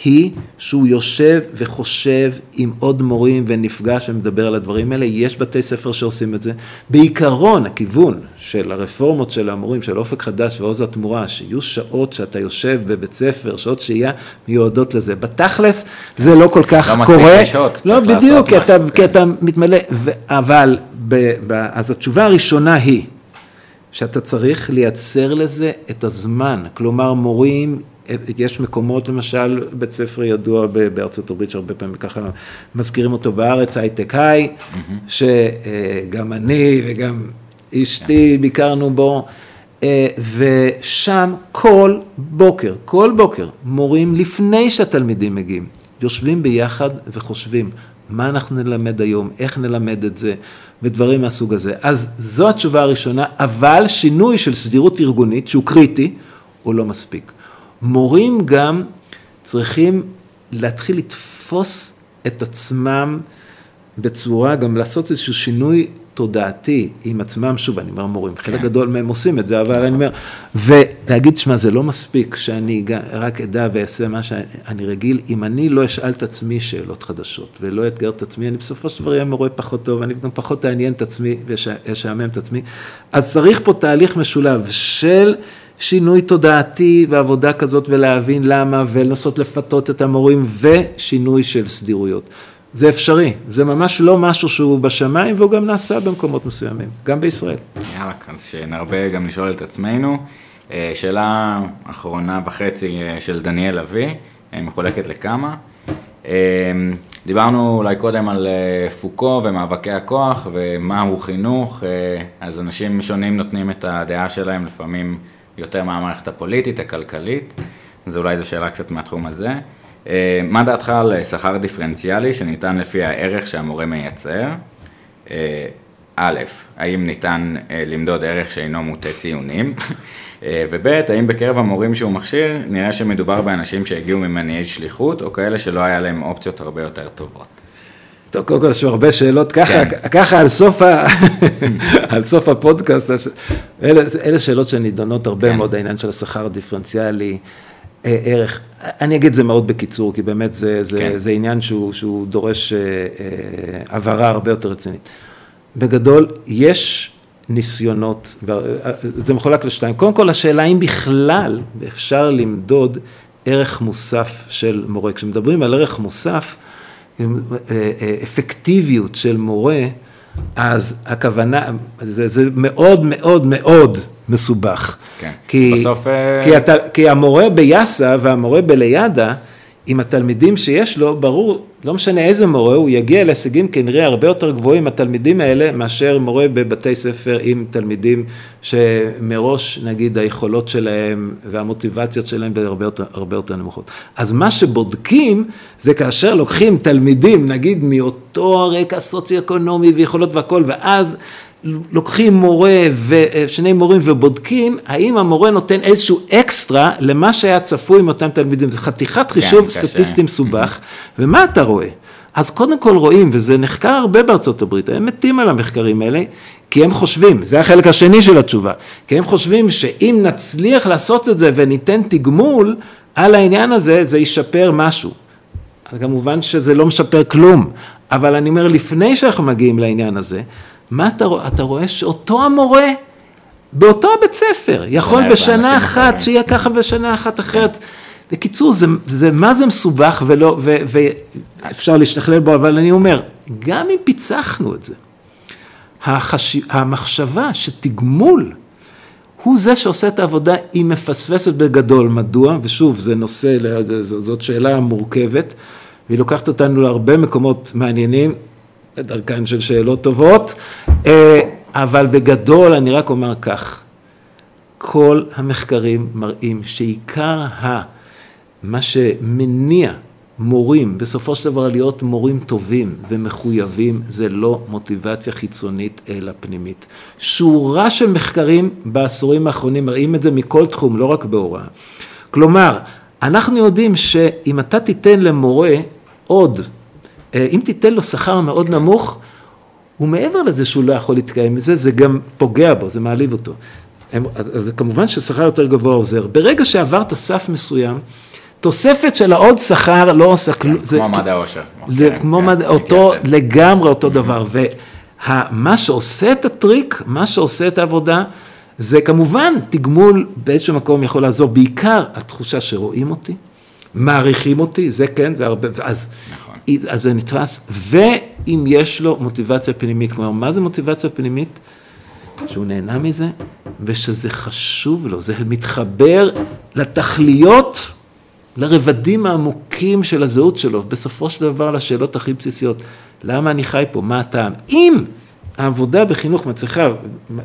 היא שהוא יושב וחושב עם עוד מורים ונפגש ומדבר על הדברים האלה, יש בתי ספר שעושים את זה. בעיקרון, הכיוון של הרפורמות של המורים, של אופק חדש ועוז התמורה, שיהיו שעות שאתה יושב בבית ספר, שעות שהייה מיועדות לזה. בתכלס זה לא כל כך לא קורה. שעות, לא, בדיוק, כי אתה, כן. כי אתה מתמלא, ו, אבל, ב, ב, אז התשובה הראשונה היא, שאתה צריך לייצר לזה את הזמן, כלומר מורים יש מקומות, למשל, בית ספר ידוע בארצות הברית, שהרבה פעמים ככה מזכירים אותו בארץ, הייטק היי, שגם אני וגם אשתי ביקרנו בו, ושם כל בוקר, כל בוקר, מורים לפני שהתלמידים מגיעים, יושבים ביחד וחושבים, מה אנחנו נלמד היום, איך נלמד את זה, ודברים מהסוג הזה. אז זו התשובה הראשונה, אבל שינוי של סדירות ארגונית, שהוא קריטי, הוא לא מספיק. מורים גם צריכים להתחיל לתפוס את עצמם בצורה, גם לעשות איזשהו שינוי תודעתי עם עצמם, שוב, אני אומר מורים, כן. חלק גדול מהם עושים את זה, אבל אני אומר, ולהגיד, שמע, זה לא מספיק שאני רק אדע ואעשה מה שאני רגיל, אם אני לא אשאל את עצמי שאלות חדשות, ולא אתגר את עצמי, אני בסופו של דבר אהיה מורה פחות טוב, אני גם פחות אעניין את עצמי ואשעמם את עצמי, אז צריך פה תהליך משולב של... שינוי תודעתי ועבודה כזאת ולהבין למה ולנסות לפתות את המורים ושינוי של סדירויות. זה אפשרי, זה ממש לא משהו שהוא בשמיים והוא גם נעשה במקומות מסוימים, גם בישראל. יאללה, אז שנרבה גם לשאול את עצמנו. אה, שאלה אחרונה וחצי אה, של דניאל לביא, אה, מחולקת לכמה. דיברנו אולי קודם על פוקו ומאבקי הכוח ומהו חינוך, אז אנשים שונים נותנים את הדעה שלהם, לפעמים יותר מהמערכת הפוליטית, הכלכלית, אז אולי זו שאלה קצת מהתחום הזה. אה, מה דעתך על שכר דיפרנציאלי שניתן לפי הערך שהמורה מייצר? אה, א', האם ניתן אה, למדוד ערך שאינו מוטה ציונים? וב', האם בקרב המורים שהוא מכשיר, נראה שמדובר באנשים שהגיעו ממניעי שליחות, או כאלה שלא היה להם אופציות הרבה יותר טובות? טוב, קודם כל יש הרבה שאלות, ככה, כן. ככה על, סוף ה... על סוף הפודקאסט, אלה, אלה שאלות שנידונות הרבה כן. מאוד, העניין של השכר הדיפרנציאלי, אה, ערך. אני אגיד זה מאוד בקיצור, כי באמת זה, זה, כן. זה עניין שהוא, שהוא דורש אה, אה, הבהרה הרבה יותר רצינית. בגדול, יש ניסיונות, זה מחולק לשתיים. קודם כל, השאלה אם בכלל אפשר למדוד ערך מוסף של מורה. כשמדברים על ערך מוסף, אפקטיביות של מורה, אז הכוונה, זה, זה מאוד מאוד מאוד מסובך. כן, כי, בסוף... אה, כי, אתה, כי המורה ביאסה והמורה בליאדה, עם התלמידים שיש לו, ברור, לא משנה איזה מורה, הוא יגיע להישגים כנראה הרבה יותר גבוהים התלמידים האלה, מאשר מורה בבתי ספר עם תלמידים שמראש, נגיד, היכולות שלהם והמוטיבציות שלהם הרבה יותר, הרבה יותר נמוכות. אז מה שבודקים, זה כאשר לוקחים תלמידים, נגיד, מאותו הרקע סוציו-אקונומי ויכולות והכול, ואז לוקחים מורה ושני מורים ובודקים האם המורה נותן איזשהו אקסטרה למה שהיה צפוי עם אותם תלמידים. זה חתיכת חישוב כן, סטטיסטי מסובך, ומה אתה רואה? אז קודם כל רואים, וזה נחקר הרבה בארצות הברית, הם מתים על המחקרים האלה, כי הם חושבים, זה החלק השני של התשובה, כי הם חושבים שאם נצליח לעשות את זה וניתן תגמול על העניין הזה, זה ישפר משהו. אז כמובן שזה לא משפר כלום, אבל אני אומר, לפני שאנחנו מגיעים לעניין הזה, מה אתה רואה? אתה רואה שאותו המורה, באותו הבית ספר, יכול בשנה אחת. שיהיה ככה בשנה אחת אחרת. בקיצור, זה, זה מה זה מסובך ולא, ו, ואפשר להשתכלל בו, אבל אני אומר, גם אם פיצחנו את זה, החש... המחשבה שתגמול הוא זה שעושה את העבודה, היא מפספסת בגדול. מדוע? ושוב, זה נושא, זאת שאלה מורכבת, והיא לוקחת אותנו להרבה מקומות מעניינים. דרכן של שאלות טובות, אה, אבל בגדול אני רק אומר כך, כל המחקרים מראים שעיקר ה... מה שמניע מורים בסופו של דבר להיות מורים טובים ומחויבים זה לא מוטיבציה חיצונית אלא פנימית. שורה של מחקרים בעשורים האחרונים מראים את זה מכל תחום, לא רק בהוראה. כלומר, אנחנו יודעים שאם אתה תיתן למורה עוד אם תיתן לו שכר מאוד נמוך, הוא מעבר לזה שהוא לא יכול להתקיים מזה, זה גם פוגע בו, זה מעליב אותו. אז כמובן ששכר יותר גבוה עוזר. ברגע שעברת סף מסוים, תוספת של העוד שכר לא עושה כלום. כן, כמו מדע עושר. כמו מדע, כן, אותו, לגמרי אותו דבר. ומה שעושה את הטריק, מה שעושה את העבודה, זה כמובן תגמול באיזשהו מקום יכול לעזור, בעיקר התחושה שרואים אותי, מעריכים אותי, זה כן, זה הרבה, אז נכון. אז זה נתפס, ואם יש לו מוטיבציה פנימית, כלומר, מה זה מוטיבציה פנימית? שהוא נהנה מזה, ושזה חשוב לו, זה מתחבר לתכליות לרבדים העמוקים של הזהות שלו, בסופו של דבר לשאלות הכי בסיסיות. למה אני חי פה? מה הטעם? אם העבודה בחינוך מצליחה,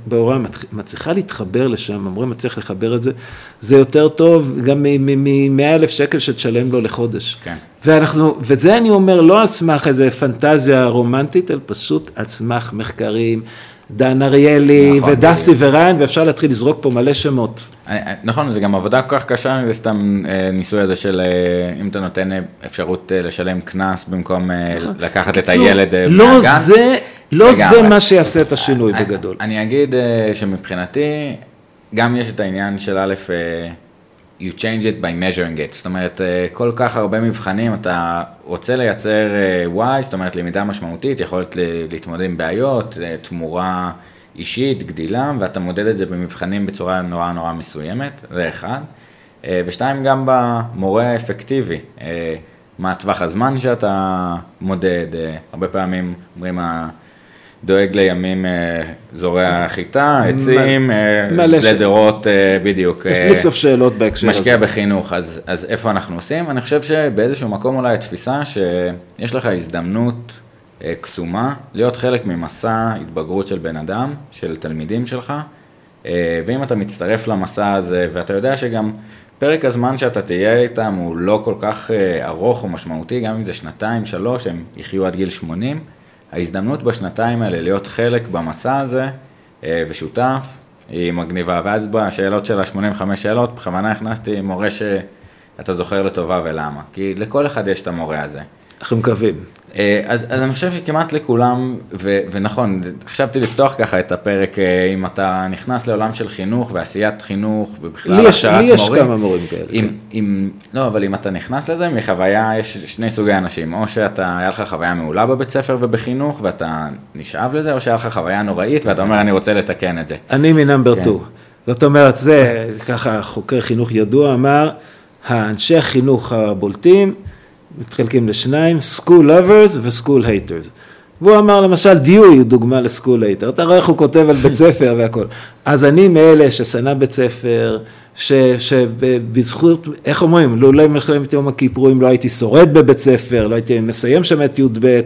בהוראה מצליחה להתחבר לשם, המורה מצליח לחבר את זה, זה יותר טוב גם מ-100 אלף שקל שתשלם לו לחודש. כן. ואנחנו, וזה אני אומר לא על סמך איזה פנטזיה רומנטית, אלא פשוט על סמך מחקרים. דן אריאלי נכון, ודסי וריין, ואפשר להתחיל לזרוק פה מלא שמות. נכון, זה גם עבודה כל כך קשה, זה סתם אה, ניסוי הזה של אה, אם אתה נותן אפשרות לשלם קנס במקום נכון. לקחת את הילד לא מהגן. זה, לא זה מה שיעשה את השינוי בגדול. אני אגיד שמבחינתי, גם יש את העניין של א', you change it by measuring it, זאת אומרת, אה, כל כך הרבה מבחנים, אתה רוצה לייצר אה, y, זאת אומרת, למידה משמעותית, יכולת להתמודד עם בעיות, אה, תמורה אישית, גדילה, ואתה מודד את זה במבחנים בצורה נורא נורא מסוימת, זה אחד. ושתיים, גם במורה האפקטיבי, מה טווח הזמן שאתה מודד, הרבה פעמים אומרים, דואג לימים אה, זורע חיטה, עצים, אה, לדורות, אה, בדיוק. יש בלי סוף שאלות בהקשר הזה. משקיע בחינוך, אז, אז איפה אנחנו עושים? אני חושב שבאיזשהו מקום אולי התפיסה שיש לך הזדמנות קסומה להיות חלק ממסע התבגרות של בן אדם, של תלמידים שלך, ואם אתה מצטרף למסע הזה, ואתה יודע שגם פרק הזמן שאתה תהיה איתם הוא לא כל כך ארוך או משמעותי, גם אם זה שנתיים, שלוש, הם יחיו עד גיל 80, ההזדמנות בשנתיים האלה להיות חלק במסע הזה אה, ושותף, היא מגניבה. ואז בשאלות של ה-85 שאלות, בכוונה הכנסתי מורה שאתה זוכר לטובה ולמה. כי לכל אחד יש את המורה הזה. אנחנו מקווים. אה, אז, אז אני חושב שכמעט לכולם, ו, ונכון, חשבתי לפתוח ככה את הפרק, אה, אם אתה נכנס לעולם של חינוך ועשיית חינוך, ובכלל הכשרת מורים. לי יש כמה מורים כאלה. אם, כן. אם, לא, אבל אם אתה נכנס לזה, מחוויה, יש שני סוגי אנשים, או שאתה, היה לך חוויה מעולה בבית ספר ובחינוך, ואתה נשאב לזה, או שהיה לך חוויה נוראית, ואתה אומר, אני רוצה לתקן את זה. אני מנאמבר 2. כן. זאת אומרת, זה, ככה חוקר חינוך ידוע אמר, האנשי החינוך הבולטים, מתחלקים לשניים, school lovers ו-school haters. והוא אמר למשל, דיואי הוא דוגמה לסקול הייטר, אתה רואה איך הוא כותב על בית ספר והכל. אז אני מאלה ששנא בית ספר, שבזכות, איך אומרים, לולא מלחמת יום הכיפורים לא הייתי שורד בבית ספר, לא הייתי מסיים שם את י"ב,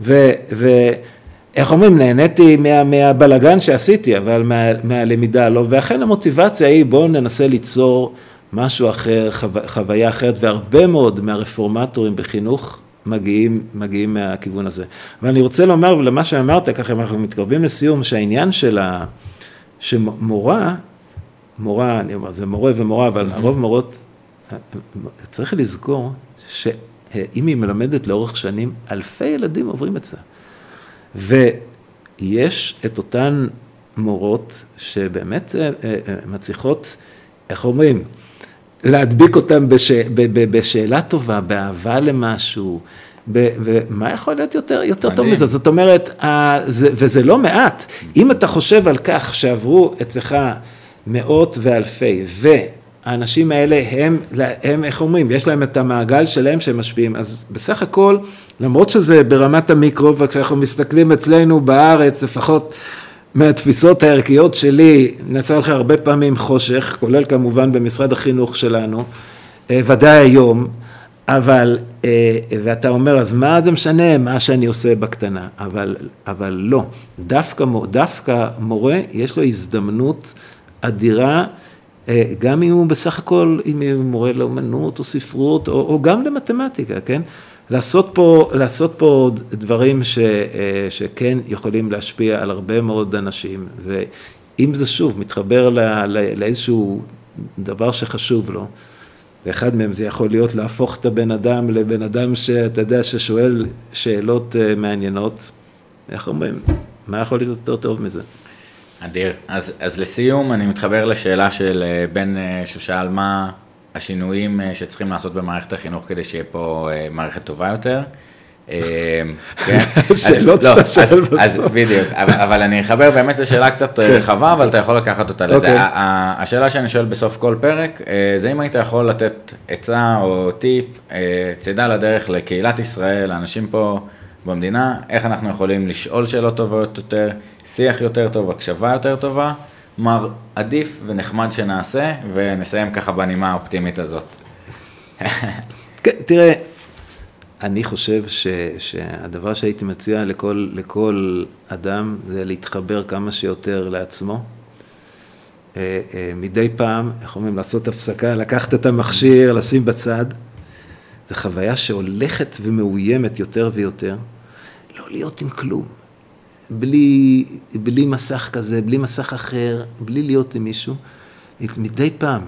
ואיך אומרים, נהניתי מה, מהבלגן שעשיתי, אבל מה, מהלמידה לא, ואכן המוטיבציה היא בואו ננסה ליצור משהו אחר, חו... חוויה אחרת, והרבה מאוד מהרפורמטורים בחינוך מגיעים, מגיעים מהכיוון הזה. ואני רוצה לומר, למה שאמרת, ככה אנחנו מתקרבים לסיום, שהעניין של ה... שמורה, מורה, אני אומר, זה מורה ומורה, אבל mm-hmm. הרוב מורות, צריך לזכור שאם היא מלמדת לאורך שנים, אלפי ילדים עוברים את זה. ויש את אותן מורות שבאמת אה, אה, מצליחות, איך אומרים, להדביק אותם בש, ב, ב, בשאלה טובה, באהבה למשהו, ב, ומה יכול להיות יותר, יותר טוב מזה? זאת אומרת, ה, זה, וזה לא מעט. אם אתה חושב על כך שעברו אצלך מאות ואלפי, והאנשים האלה הם, הם, איך אומרים, יש להם את המעגל שלהם שהם משפיעים, אז בסך הכל, למרות שזה ברמת המיקרו, וכשאנחנו מסתכלים אצלנו בארץ, לפחות מהתפיסות הערכיות שלי, נעשה לך הרבה פעמים חושך, כולל כמובן במשרד החינוך שלנו, אה, ודאי היום, אבל, אה, ואתה אומר, אז מה זה משנה מה שאני עושה בקטנה? אבל, אבל לא, דווקא, דווקא מורה, יש לו הזדמנות אדירה, אה, גם אם הוא בסך הכל, אם הוא מורה לאומנות או ספרות, או, או גם למתמטיקה, כן? לעשות פה, לעשות פה דברים ש, אה, שכן יכולים להשפיע על הרבה מאוד אנשים, ואם זה שוב מתחבר לא, לאיזשהו דבר שחשוב לו, ואחד מהם זה יכול להיות להפוך את הבן אדם לבן אדם שאתה יודע ששואל שאלות אה, מעניינות, איך אומרים, מה יכול להיות יותר טוב מזה? אדיר. אז, אז לסיום, אני מתחבר לשאלה של אה, בן ששאל מה השינויים אה, שצריכים לעשות במערכת החינוך כדי שיהיה פה אה, מערכת טובה יותר. אה, כן? שאלות לא, שאתה שואל בסוף. בדיוק, אבל אני אחבר באמת לשאלה קצת כן. רחבה, אבל אתה יכול לקחת אותה לזה. אוקיי. השאלה שאני שואל בסוף כל פרק, זה אם היית יכול לתת עצה או טיפ, צידה לדרך לקהילת ישראל, לאנשים פה במדינה, איך אנחנו יכולים לשאול שאלות טובות יותר, שיח יותר טוב, הקשבה יותר טובה. כלומר, עדיף ונחמד שנעשה, ונסיים ככה בנימה האופטימית הזאת. כן, תראה, אני חושב ש, שהדבר שהייתי מציע לכל, לכל אדם זה להתחבר כמה שיותר לעצמו. אה, אה, מדי פעם, איך אומרים, לעשות הפסקה, לקחת את המכשיר, לשים בצד. זו חוויה שהולכת ומאוימת יותר ויותר. לא להיות עם כלום. בלי, בלי מסך כזה, בלי מסך אחר, בלי להיות עם מישהו. מדי פעם,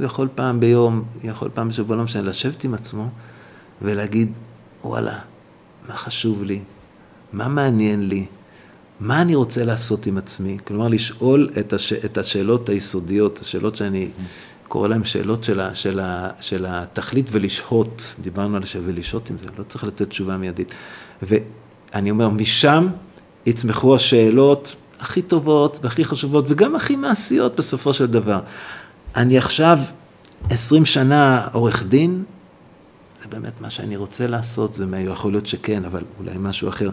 יכול פעם ביום, יכול פעם בשבוע, לא משנה, לשבת עם עצמו ולהגיד, וואלה, מה חשוב לי? מה מעניין לי? מה אני רוצה לעשות עם עצמי? כלומר, לשאול את, הש... את השאלות היסודיות, השאלות שאני קורא להן שאלות של, ה... של, ה... של התכלית ולשהות, דיברנו על זה, ולשהות עם זה, לא צריך לתת תשובה מיידית. ואני אומר, משם יצמחו השאלות הכי טובות והכי חשובות וגם הכי מעשיות בסופו של דבר. אני עכשיו עשרים שנה עורך דין, זה באמת מה שאני רוצה לעשות, זה יכול להיות שכן, אבל אולי משהו אחר.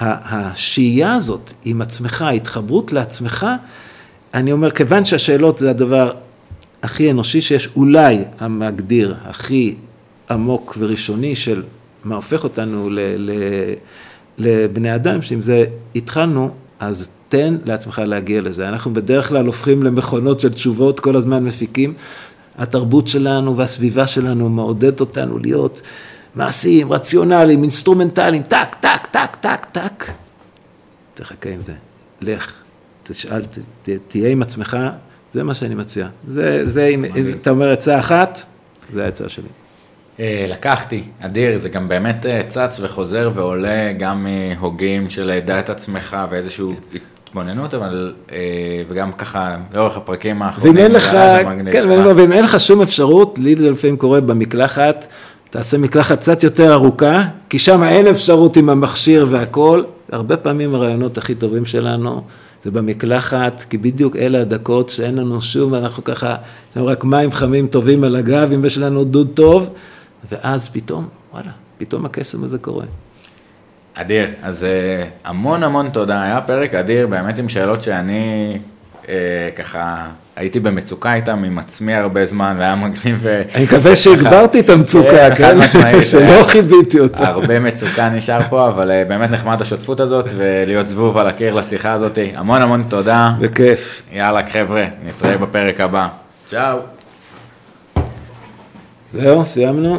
השהייה הזאת עם עצמך, ההתחברות לעצמך, אני אומר, כיוון שהשאלות זה הדבר הכי אנושי שיש, אולי המגדיר הכי עמוק וראשוני של מה הופך אותנו ל, ל, לבני אדם, שאם זה התחלנו, אז תן לעצמך להגיע לזה. אנחנו בדרך כלל הופכים למכונות של תשובות, כל הזמן מפיקים. התרבות שלנו והסביבה שלנו מעודדת אותנו להיות מעשיים, רציונליים, אינסטרומנטליים, טק, טק, טק, טק, טק. תחכה עם זה. לך, תשאל, ת, תהיה עם עצמך, זה מה שאני מציע. זה, זה אם, אם אתה אומר עצה אחת, זה העצה שלי. אה, לקחתי, אדיר, זה גם באמת אה, צץ וחוזר ועולה גם מהוגים של דע את עצמך ואיזשהו כן. התבוננות, אבל, אה, וגם ככה לאורך הפרקים האחרונים. ואם אין לך, כן, ואם אין לך שום אפשרות, לי זה לפעמים קורה במקלחת, תעשה מקלחת קצת יותר ארוכה, כי שם אין אפשרות עם המכשיר והכל. הרבה פעמים הרעיונות הכי טובים שלנו זה במקלחת, כי בדיוק אלה הדקות שאין לנו שום, אנחנו ככה, יש לנו רק מים חמים טובים על הגב, אם יש לנו דוד טוב, ואז פתאום, וואלה, פתאום הקסם הזה קורה. אדיר, אז אה, המון המון תודה, היה פרק אדיר, באמת עם שאלות שאני אה, ככה הייתי במצוקה איתם עם עצמי הרבה זמן, והיה מגניב. אני מקווה שהגברתי את המצוקה, כן? שלא חיביתי אותה. הרבה מצוקה נשאר פה, אבל אה, באמת נחמד השותפות הזאת, ולהיות זבוב על הקיר לשיחה הזאת. המון המון תודה. בכיף. יאללה, חבר'ה, נתראה בפרק הבא. צ'או. זהו, סיימנו.